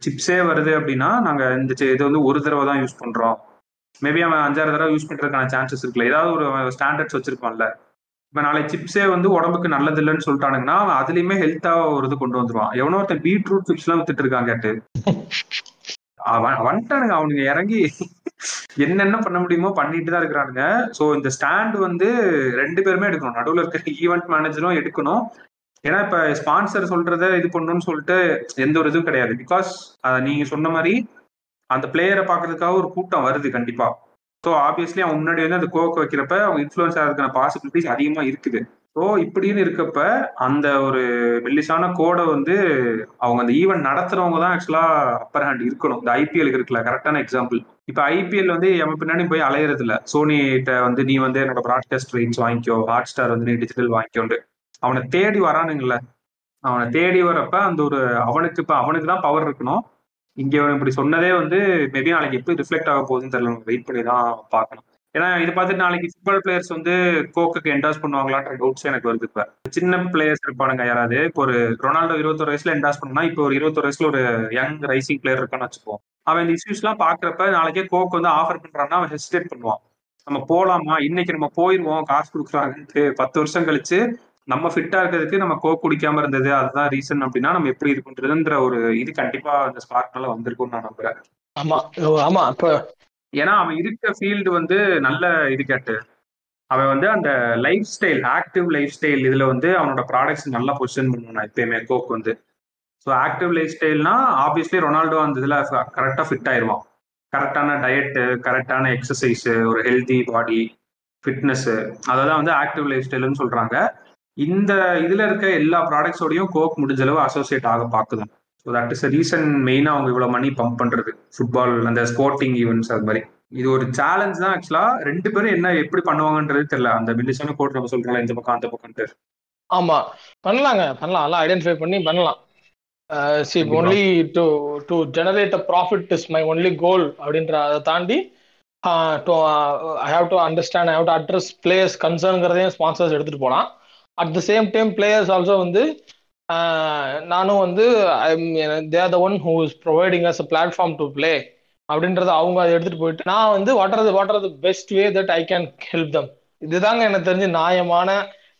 சிப்ஸே வருது அப்படின்னா நாங்க இந்த சி- இது வந்து ஒரு தடவை தான் யூஸ் பண்றோம். மேபி அவன் அஞ்சாறு தடவை யூஸ் பண்றதுக்கான சான்சஸ் இருக்குல்ல. ஏதாவது ஒரு ஸ்டாண்டர்ட்ஸ் வச்சிருப்பான்ல இப்ப நாளைக்கு சிப்ஸே வந்து உடம்புக்கு நல்லது இல்லைன்னு சொல்லிட்டானுங்கன்னா அவன் அதுலயுமே ஹெல்த்தா ஒரு இது கொண்டு வந்துருவான். எவனோ ஒருத்தன் பீட்ரூட் சிப்ஸ் எல்லாம் வித்துட்டு இருக்கான் கேட்டு அவன் வந்துட்டானுங்க. அவனுங்க இறங்கி என்னென்ன பண்ண முடியுமோ பண்ணிட்டு தான் இருக்கிறானுங்க. ஸோ இந்த ஸ்டாண்ட் வந்து ரெண்டு பேருமே எடுக்கணும். நடுவில் இருக்கிற ஈவெண்ட் மேனேஜரும் எடுக்கணும். ஏன்னா இப்ப ஸ்பான்சர் சொல்றத இது பண்ணணும்னு சொல்லிட்டு எந்த ஒரு இதுவும் கிடையாது. பிகாஸ் நீங்க சொன்ன மாதிரி அந்த பிளேயரை பாக்குறதுக்காக ஒரு கூட்டம் வருது கண்டிப்பா. ஸோ ஆப்வியஸ்லி அவன் முன்னாடி வந்து அந்த கோக் வைக்கிறப்ப அவங்க இன்ஃபுளுன்ஸ் ஆகிறதுக்கான பாசிபிலிட்டிஸ் அதிகமா இருக்குது. ஸோ இப்படின்னு இருக்கப்ப அந்த ஒரு மெல்லிசான கோடை வந்து அவங்க அந்த ஈவெண்ட் நடத்துறவங்க தான் ஆக்சுவலா அப்பர் ஹேண்ட் இருக்கணும். இந்த ஐபிஎல் இருக்குல்ல கரெக்டான எக்ஸாம்பிள் இப்ப ஐபிஎல் வந்து எவன் பின்னாடி போய் அலையிறது இல்ல சோனிட்ட வந்து நீ வந்து என்னோட ப்ராட்காஸ்ட் ரைட்ஸ் வாங்கிக்கோ ஹாட் ஸ்டார் வந்து நீ டிஜிட்டல் வாங்கிக்கோண்டு அவனை தேடி வரானுங்கல்ல அவனை தேடி வரப்ப அந்த ஒரு அவனுக்கு இப்ப அவனுக்கு தான் பவர் இருக்கணும். இங்க இப்படி சொன்னதே வந்து மேபி நாளைக்கு எப்படி ரிஃப்ளெக்ட் ஆக போகுதுன்னு தெரியல. வெயிட் பண்ணி தான் பார்க்கணும். ஏன்னா இது பார்த்துட்டு நாளைக்கு ஃபுட்பால் பிளேயர்ஸ் வந்து கோக்குக்கு என்டாஸ் பண்ணுவாங்களான்ற டவுட்ஸ் எனக்கு வருது இப்ப. சின்ன பிளேயர்ஸ் இருப்பானுங்க யாராவது. இப்போ ஒரு ரொனால்டோ இருபத்தொரு வயசுல என்டாஸ் பண்ணா இப்போ ஒரு இருபத்தொரு வயசுல ஒரு யங் ரைசிங் பிளேயர் இருக்கான்னு வச்சுப்போம் அவன் இந்த இஷ்யூஸ் எல்லாம் பாக்குறப்ப நாளைக்கே கோக் வந்து ஆஃபர் பண்றான்னா அவன் ஹெசிடேட் பண்ணுவான். நம்ம போலாமா? இன்னைக்கு நம்ம போயிருவோம் காசு கொடுக்குறாங்கன்ட்டு பத்து வருஷம் கழிச்சு நம்ம ஃபிட்டா இருக்கிறதுக்கு நம்ம கோக் குடிக்காம இருந்தது அதுதான் ரீசன் அப்படின்னா நம்ம எப்படி இது பண்றதுன்ற ஒரு இது கண்டிப்பா அந்த ஸ்பார்க்னால வந்திருக்கும்னு நான் நம்புறேன். ஆமா ஆமா இப்ப ஏன்னா அவன் இருக்க ஃபீல்டு வந்து நல்ல இது கேட்டு அவன் வந்து அந்த lifestyle active lifestyle இதுல வந்து அவனோட ப்ராடக்ட்ஸ் நல்லா பொசிஷன் பண்ணுவான் எப்பயுமே கோக் வந்து. ஸோ ஆக்டிவ் லைஃப் ஸ்டைல்னா ஆப்வியஸ்லி ரொனால்டோ அந்த இதுல கரெக்டா ஃபிட் ஆயிருவான். கரெக்டான டயட்டு கரெக்டான எக்ஸசைஸ் ஒரு ஹெல்தி பாடி ஃபிட்னஸ் அதெல்லாம் வந்து ஆக்டிவ் லைஃப் ஸ்டைல்னு சொல்றாங்க. இந்த இதுல இருக்க எல்லா ப்ராடக்ட்ஸோடையும் கோக் முடிஞ்ச அளவு அசோசியேட் ஆக பாக்குதான் ஸோ தட் இஸ் ரீசன் மெயினா அவங்க இவ்வளவு மணி பம்ப் பண்றது. ஃபுட்பால் அந்த ஸ்போர்ட்டிங் ஈவெண்ட்ஸ் அது மாதிரி. இது ஒரு சேலஞ்ச் தான் ஆக்சுவலா ரெண்டு பேரும் என்ன எப்படி பண்ணுவாங்கன்றது தெரியல. அந்த மில்லிசான கோட் நம்ம சொல்றோம் இந்த பக்கம் அந்த பக்கம்ட்டு ஆமா. பண்ணலாங்க. பண்ணலாம். எல்லாம் ஐடென்டிஃபை பண்ணி பண்ணலாம். See only to to generate a profit is my only goal அப்படின்ற அதை தாண்டி to I have to understand I have to address players கன்சர்ன்கிறதையும் sponsors எடுத்துட்டு போகலாம் at the same time players also வந்து நானும் வந்து they are the one who is providing us a platform to play அப்படின்றத அவங்க அதை எடுத்துட்டு போயிட்டு நான் வந்து what are what are the best way that I can help them இதுதாங்க எனக்கு தெரிஞ்சு நியாயமான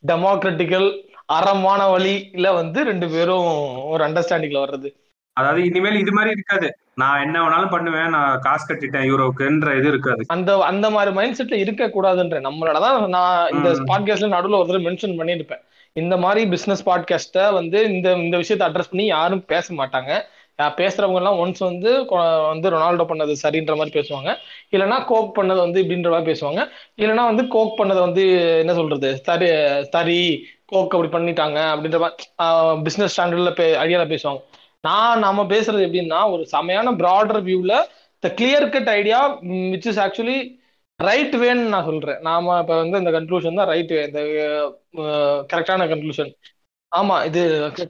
டெமோக்ராட்டிக்கல் அறமான வழியில வந்து ரெண்டு பேரும் ஒரு அண்டர்ஸ்டாண்டிங்ல வர்றது. அதாவது இனிமேல் இது மாதிரி இருக்காது. நான் என்ன வேணாலும் பண்ணுவேன் நான் காசு கட்டிட்டேன் யூரோக்குன்ற இது இருக்காது. அந்த அந்த மாதிரி மைண்ட் செட்ல இருக்க கூடாதுன்ற நம்மளோட தான் நான் இந்த. பாட்காஸ்ட்ல நடுவில் ஒரு தடவை மென்ஷன் பண்ணியிருப்பேன். இந்த மாதிரி பிசினஸ் பாட்காஸ்ட்டை வந்து இந்த இந்த விஷயத்தை அட்ரஸ் பண்ணி யாரும் பேச மாட்டாங்க. பேசுறவங்க எல்லாம் ஒன்ஸ் வந்து வந்து ரொனால்டோ பண்ணது சரின்ற மாதிரி பேசுவாங்க. இல்லைன்னா கோக் பண்ணது வந்து இப்படின்ற மாதிரி பேசுவாங்க. இல்லைன்னா வந்து கோக் பண்ணதை வந்து என்ன சொல்றது? தரி தரி கோக் அப்படி பண்ணிட்டாங்க அப்படின்ற மாதிரி பிசினஸ் ஸ்டாண்டர்ட்ல பே ஐடியால பேசுவாங்க. நான் நாம பேசுறது எப்படின்னா ஒரு செமையான ப்ராடர் வியூல the clear cut idea which is actually right வேன்னு நான் சொல்றேன். நாம இப்ப வந்து இந்த கன்க்ளூஷன் தான் ரைட் வே இந்த கரெக்டான கன்க்ளூஷன் ஆமா இது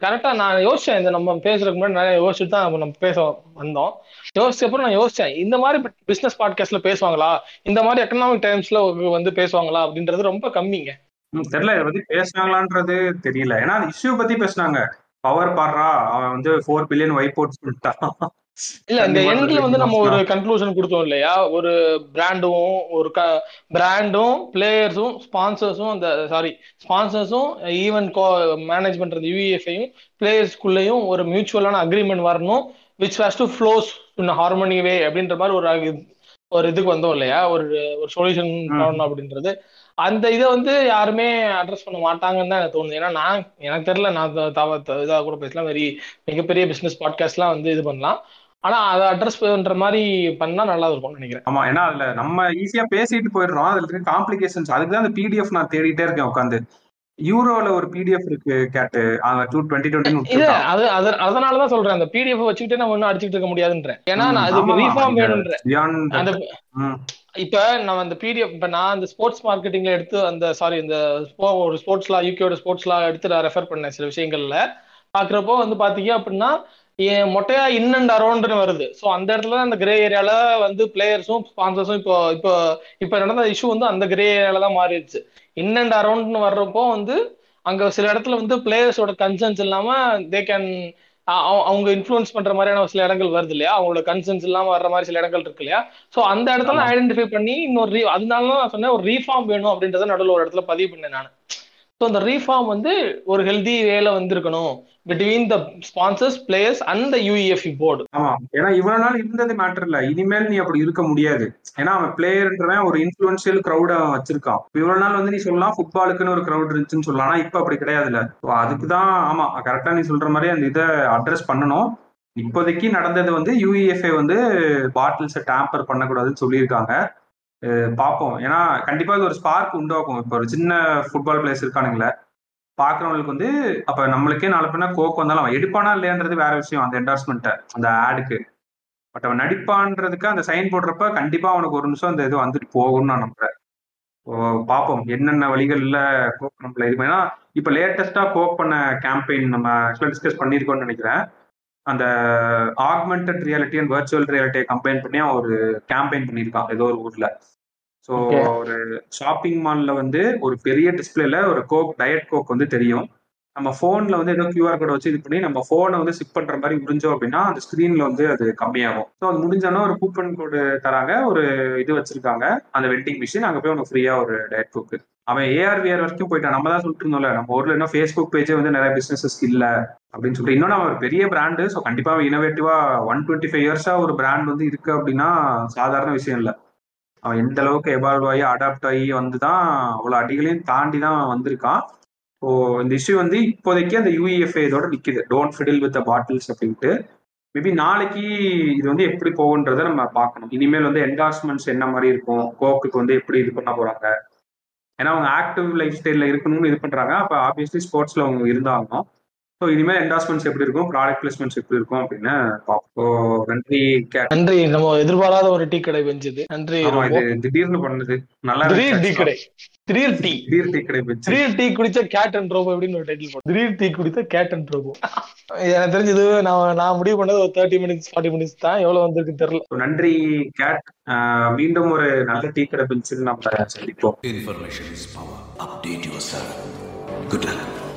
கரெக்டா நான் யோசிச்சேன். இந்த நம்ம பேசுறதுக்கு முன்னாடி நிறைய யோசிச்சுட்டு தான் நம்ம பேச வந்தோம். யோசிச்ச அப்புறம் நான் யோசிச்சேன் இந்த மாதிரி பிசினஸ் பாட்காஸ்ட்ல பேசுவாங்களா? இந்த மாதிரி எக்கனாமிக் டைம்ஸ்ல வந்து பேசுவாங்களா? அப்படின்றது ரொம்ப கம்மிங்க. தெரியல. இதை பத்தி பேசுனாங்களான்றது தெரியல. ஏன்னா இஷ்யூ பத்தி பேசினாங்க. பவர் பாடுறா அவன் வந்து ஃபோர் பில்லியன் வைப் அவுட் சொல்லிட்டான் இல்ல இந்த எண்ட்ல வந்து நம்ம ஒரு. கன்க்ளூஷன் கொடுத்தோம் இல்லையா ஒரு பிராண்டும் ஒரு பிராண்டும் பிளேயர்ஸும் ஸ்பான்சர்ஸும் அந்த சாரி ஸ்பான்சர்ஸும் ஈவன் கோ மேனேஜ் பண்றது யூஇஎஃப்ஐயும் பிளேயர்ஸ்குள்ளேயும் ஒரு மியூச்சுவலான அக்ரிமெண்ட் வரணும் which has to flows in harmony way அப்படின்ற மாதிரி ஒரு ஒரு இதுக்கு வந்தோம் இல்லையா ஒரு ஒரு சொல்யூஷன். பண்ணணும் அப்படின்றது அந்த இதை வந்து யாருமே அட்ரஸ் பண்ண மாட்டாங்கன்னு தான் எனக்கு தோணுது. ஏன்னா நான் எனக்கு தெரியல நான் த- தவ த- இதா கூட பேசலாம். வெரி மிகப்பெரிய பிசினஸ் பாட்காஸ்ட்லாம் வந்து இது பண்ணலாம். ஆனா அதை அட்ரஸ் பண்ற மாதிரி பண்ணா நல்லா இருக்கும்னு நினைக்கிறேன். ஆமா ஏன்னா அதுல நம்ம ஈஸியா பேசிட்டு போயிடுறோம். அதுல இருக்க காம்ப்ளிகேஷன்ஸ் அதுக்கு தான் அந்த பிடிஎஃப் நான் தேடிட்டே இருக்கேன் உட்காந்து யூரோல ஒரு பிடிஎஃப் இருக்கு கேட்டு. டூ டுவெண்ட்டி டுவெண்ட்டி அது அது அதனாலதான் சொல்றேன். அந்த பிடிஎஃப் வச்சுக்கிட்டே நம்ம ஒன்னும் அடிச்சுட்டு இருக்க முடியாதுன்றேன். ஏன்னா நான் அதுக்கு ரீஃபார்ம் வேணும்ன்றேன். அந்த இப்ப நம்ம அந்த பிடிஎஃப் இப்ப நான் அந்த ஸ்போர்ட்ஸ் மார்க்கெட்டிங்ல எடுத்து அந்த சாரி இந்த ஒரு ஸ்போர்ட்ஸ் லா யூகேயோட ஸ்போர்ட்ஸ் லா எடுத்து நான் ரெஃபர் பண்ணேன் சில விஷயங்கள்ல. பாக்குறப்போ வந்து பாத்தீங்க அப்படின்னா என் மொட்டையா இன் அண்ட் அரௌண்ட்னு வருது. ஸோ அந்த இடத்துல அந்த கிரே ஏரியால வந்து பிளேயர்ஸும் ஸ்பான்சர்ஸும் இப்போ இப்போ இப்போ நடந்த இஷ்யூ வந்து அந்த கிரே ஏரியால தான் மாறிடுச்சு. இன் அண்ட் அரௌண்ட்னு வர்றப்போ வந்து அங்க சில இடத்துல வந்து பிளேயர்ஸோட கன்சர்ன்ஸ் இல்லாம தே கேன் அவங்க இன்ஃப்ளூயன்ஸ் பண்ற மாதிரியான சில இடங்கள் வருது இல்லையா? அவங்களோட கன்சர்ன்ஸ் இல்லாம வர்ற மாதிரி சில இடங்கள் இருக்கு இல்லையா? சோ அந்த இடத்துல. ஐடென்டிஃபை பண்ணி இன்னொரு அதனால தான் நான் சொன்னேன் ஒரு ரீஃபார்ம் வேணும் அப்படின்றத நடுவில் ஒரு இடத்துல பதிவு பண்ணேன் நான். ஸோ அந்த ரீஃபார்ம் வந்து ஒரு ஹெல்தி வேல வந்திருக்கணும். Between the sponsors players and the UEFA board ஆமா. ஏன்னா இவ்வளவு நாள் இருந்தது மேட்டர் இல்ல. இனிமேல் நீ அப்படி இருக்க முடியாது. ஏன்னா அவன் பிளேயர்ன்றவன் ஒரு இன்ஃபுளுன்சியல் கிரௌட வச்சிருக்கான். இவ்வளவு நாள் வந்து நீ சொல்லலாம் ஃபுட்பாலுக்குன்னு ஒரு கிரௌட் இருந்துச்சுன்னு சொல்லலாம். ஆனா இப்ப அப்படி கிடையாதுல்ல அதுக்கு தான் ஆமா கரெக்டா நீ சொல்ற மாதிரி அந்த இதை அட்ரஸ் பண்ணணும். இப்போதைக்கு நடந்தது வந்து யூஇஎஃப்ஐ வந்து பாட்டில்ஸை டேம்பர் பண்ணக்கூடாதுன்னு சொல்லியிருக்காங்க. பார்ப்போம். ஏன்னா கண்டிப்பா இது ஒரு ஸ்பார்க் உண்டாகும் இப்போ ஒரு சின்ன ஃபுட்பால் பிளேயர்ஸ் இருக்கானுங்களே பாக்குறவங்களுக்கு வந்து அப்ப நம்மளுக்கே நாலு பேர்னா கோக் வந்தாலும் அவன் எடுப்பானா இல்லையன்றது வேற விஷயம். அந்த என்டார்ஸ்மெண்ட்டை அந்த ஆடுக்கு பட் அவன் நடிப்பான்றதுக்கு அந்த சைன் போடுறப்ப கண்டிப்பா அவனுக்கு ஒரு நிமிஷம் அந்த இது வந்துட்டு போகும்னு நான் நம்புறேன். ஓ, பார்ப்போம். என்னென்ன வழிகள்ல கோக் நம்மள இது ஏன்னா இப்ப லேட்டஸ்டா கோக் பண்ண கேம்பெயின் நம்ம ஆக்சுவலா டிஸ்கஸ் பண்ணியிருக்கோம்னு நினைக்கிறேன். அந்த ஆக்மெண்டட் ரியாலிட்டி அண்ட் வர்ச்சுவல் ரியாலிட்டியை கம்பைன் பண்ணி அவன் ஒரு கேம்பெயின் பண்ணியிருக்கான் ஏதோ ஒரு ஊர்ல. ஸோ. ஒரு ஷாப்பிங் மால்ல வந்து ஒரு பெரிய டிஸ்பிளேல ஒரு கோக் டயட் கோக் வந்து தெரியும். நம்ம ஃபோன்ல வந்து ஏதோ கியூஆர் கோட் வச்சு இது பண்ணி நம்ம ஃபோனை வந்து சிப் பண்ற மாதிரி முடிஞ்சோம் அப்படின்னா அந்த ஸ்க்ரீன்ல வந்து அது கம்மியாகும். ஸோ அது முடிஞ்சோன்னா ஒரு கூப்பன் கோடு தராங்க ஒரு இது வச்சிருக்காங்க. அந்த வெண்டிங் மிஷின் அங்க போய் உனக்கு ஃப்ரீயா ஒரு டயட் கோக் அவன் ஏஆர்விஆர் வரைக்கும் போயிட்டான். நம்ம தான் சொல்லிட்டு இருந்தோம்ல நம்ம ஊர்ல இன்னும் ஃபேஸ்புக் பேஜே வந்து நிறைய பிசினஸஸ் இல்ல அப்படின்னு சொல்லிட்டு. இன்னொன்று அவன் ஒரு பெரிய பிராண்டு ஸோ கண்டிப்பா அவன் இனோவேட்டிவா ஒன் டுவெண்ட்டி ஃபைவ் இயர்ஸா ஒரு பிராண்ட் வந்து இருக்கு அப்படின்னா சாதாரண விஷயம் இல்லை. அவன் எந்த அளவுக்கு எவால்வ் ஆகி அடாப்ட் ஆகி வந்து தான் அவ்வளோ அடிகளையும் தாண்டி தான் வந்திருக்கான். ஸோ இந்த இஷ்யூ வந்து இப்போதைக்கு அந்த யூஇஎஃப்ஏ இதோட நிற்கிது டோன்ட் ஃபிடில் வித் பாட்டில்ஸ் அப்படின்ட்டு. மேபி நாளைக்கு இது வந்து எப்படி போகுன்றத நம்ம பார்க்கணும். இனிமேல் வந்து என்டார்ஸ்மெண்ட்ஸ் என்ன மாதிரி இருக்கும்? கோக்குக்கு வந்து எப்படி இது பண்ண போறாங்க? ஏன்னா அவங்க ஆக்டிவ் லைஃப் ஸ்டைலில் இருக்கணும்னு இது பண்றாங்க. அப்போ ஆப்வியஸ்லி ஸ்போர்ட்ஸ்ல அவங்க இருந்தாலும் ஸோ இனிமேல் என்டார்ஸ்மெண்ட்ஸ் எப்படி இருக்கும்? ப்ராடக்ட் பிளேஸ்மெண்ட்ஸ் எப்படி இருக்கும் அப்படின்னு பார்ப்போம். So, நன்றி கேட் நன்றி. நம்ம எதிர்பாராத ஒரு டீ கடை வெஞ்சது நன்றி. இது திடீர்னு பண்ணது. நல்லா திடீர் டீ கடை. திடீர் டீ. திடீர் டீ கடை வச்சு திடீர் டீ குடிச்ச கேட் அண்ட் ரோபோ அப்படின்னு ஒரு டைட்டில் போடும் திடீர் டீ குடித்த கேட் அண்ட் ரோபோ எனக்கு தெரிஞ்சது நான் நான் முடிவு பண்ணது ஒரு தேர்ட்டி மினிட்ஸ் ஃபார்ட்டி மினிட்ஸ் தான். எவ்வளவு வந்திருக்கு தெரியல. நன்றி கேட் மீண்டும் ஒரு நல்ல டீ கடை பெஞ்சில் நம்ம சந்திப்போம் Information is power. Update yourself. Good luck.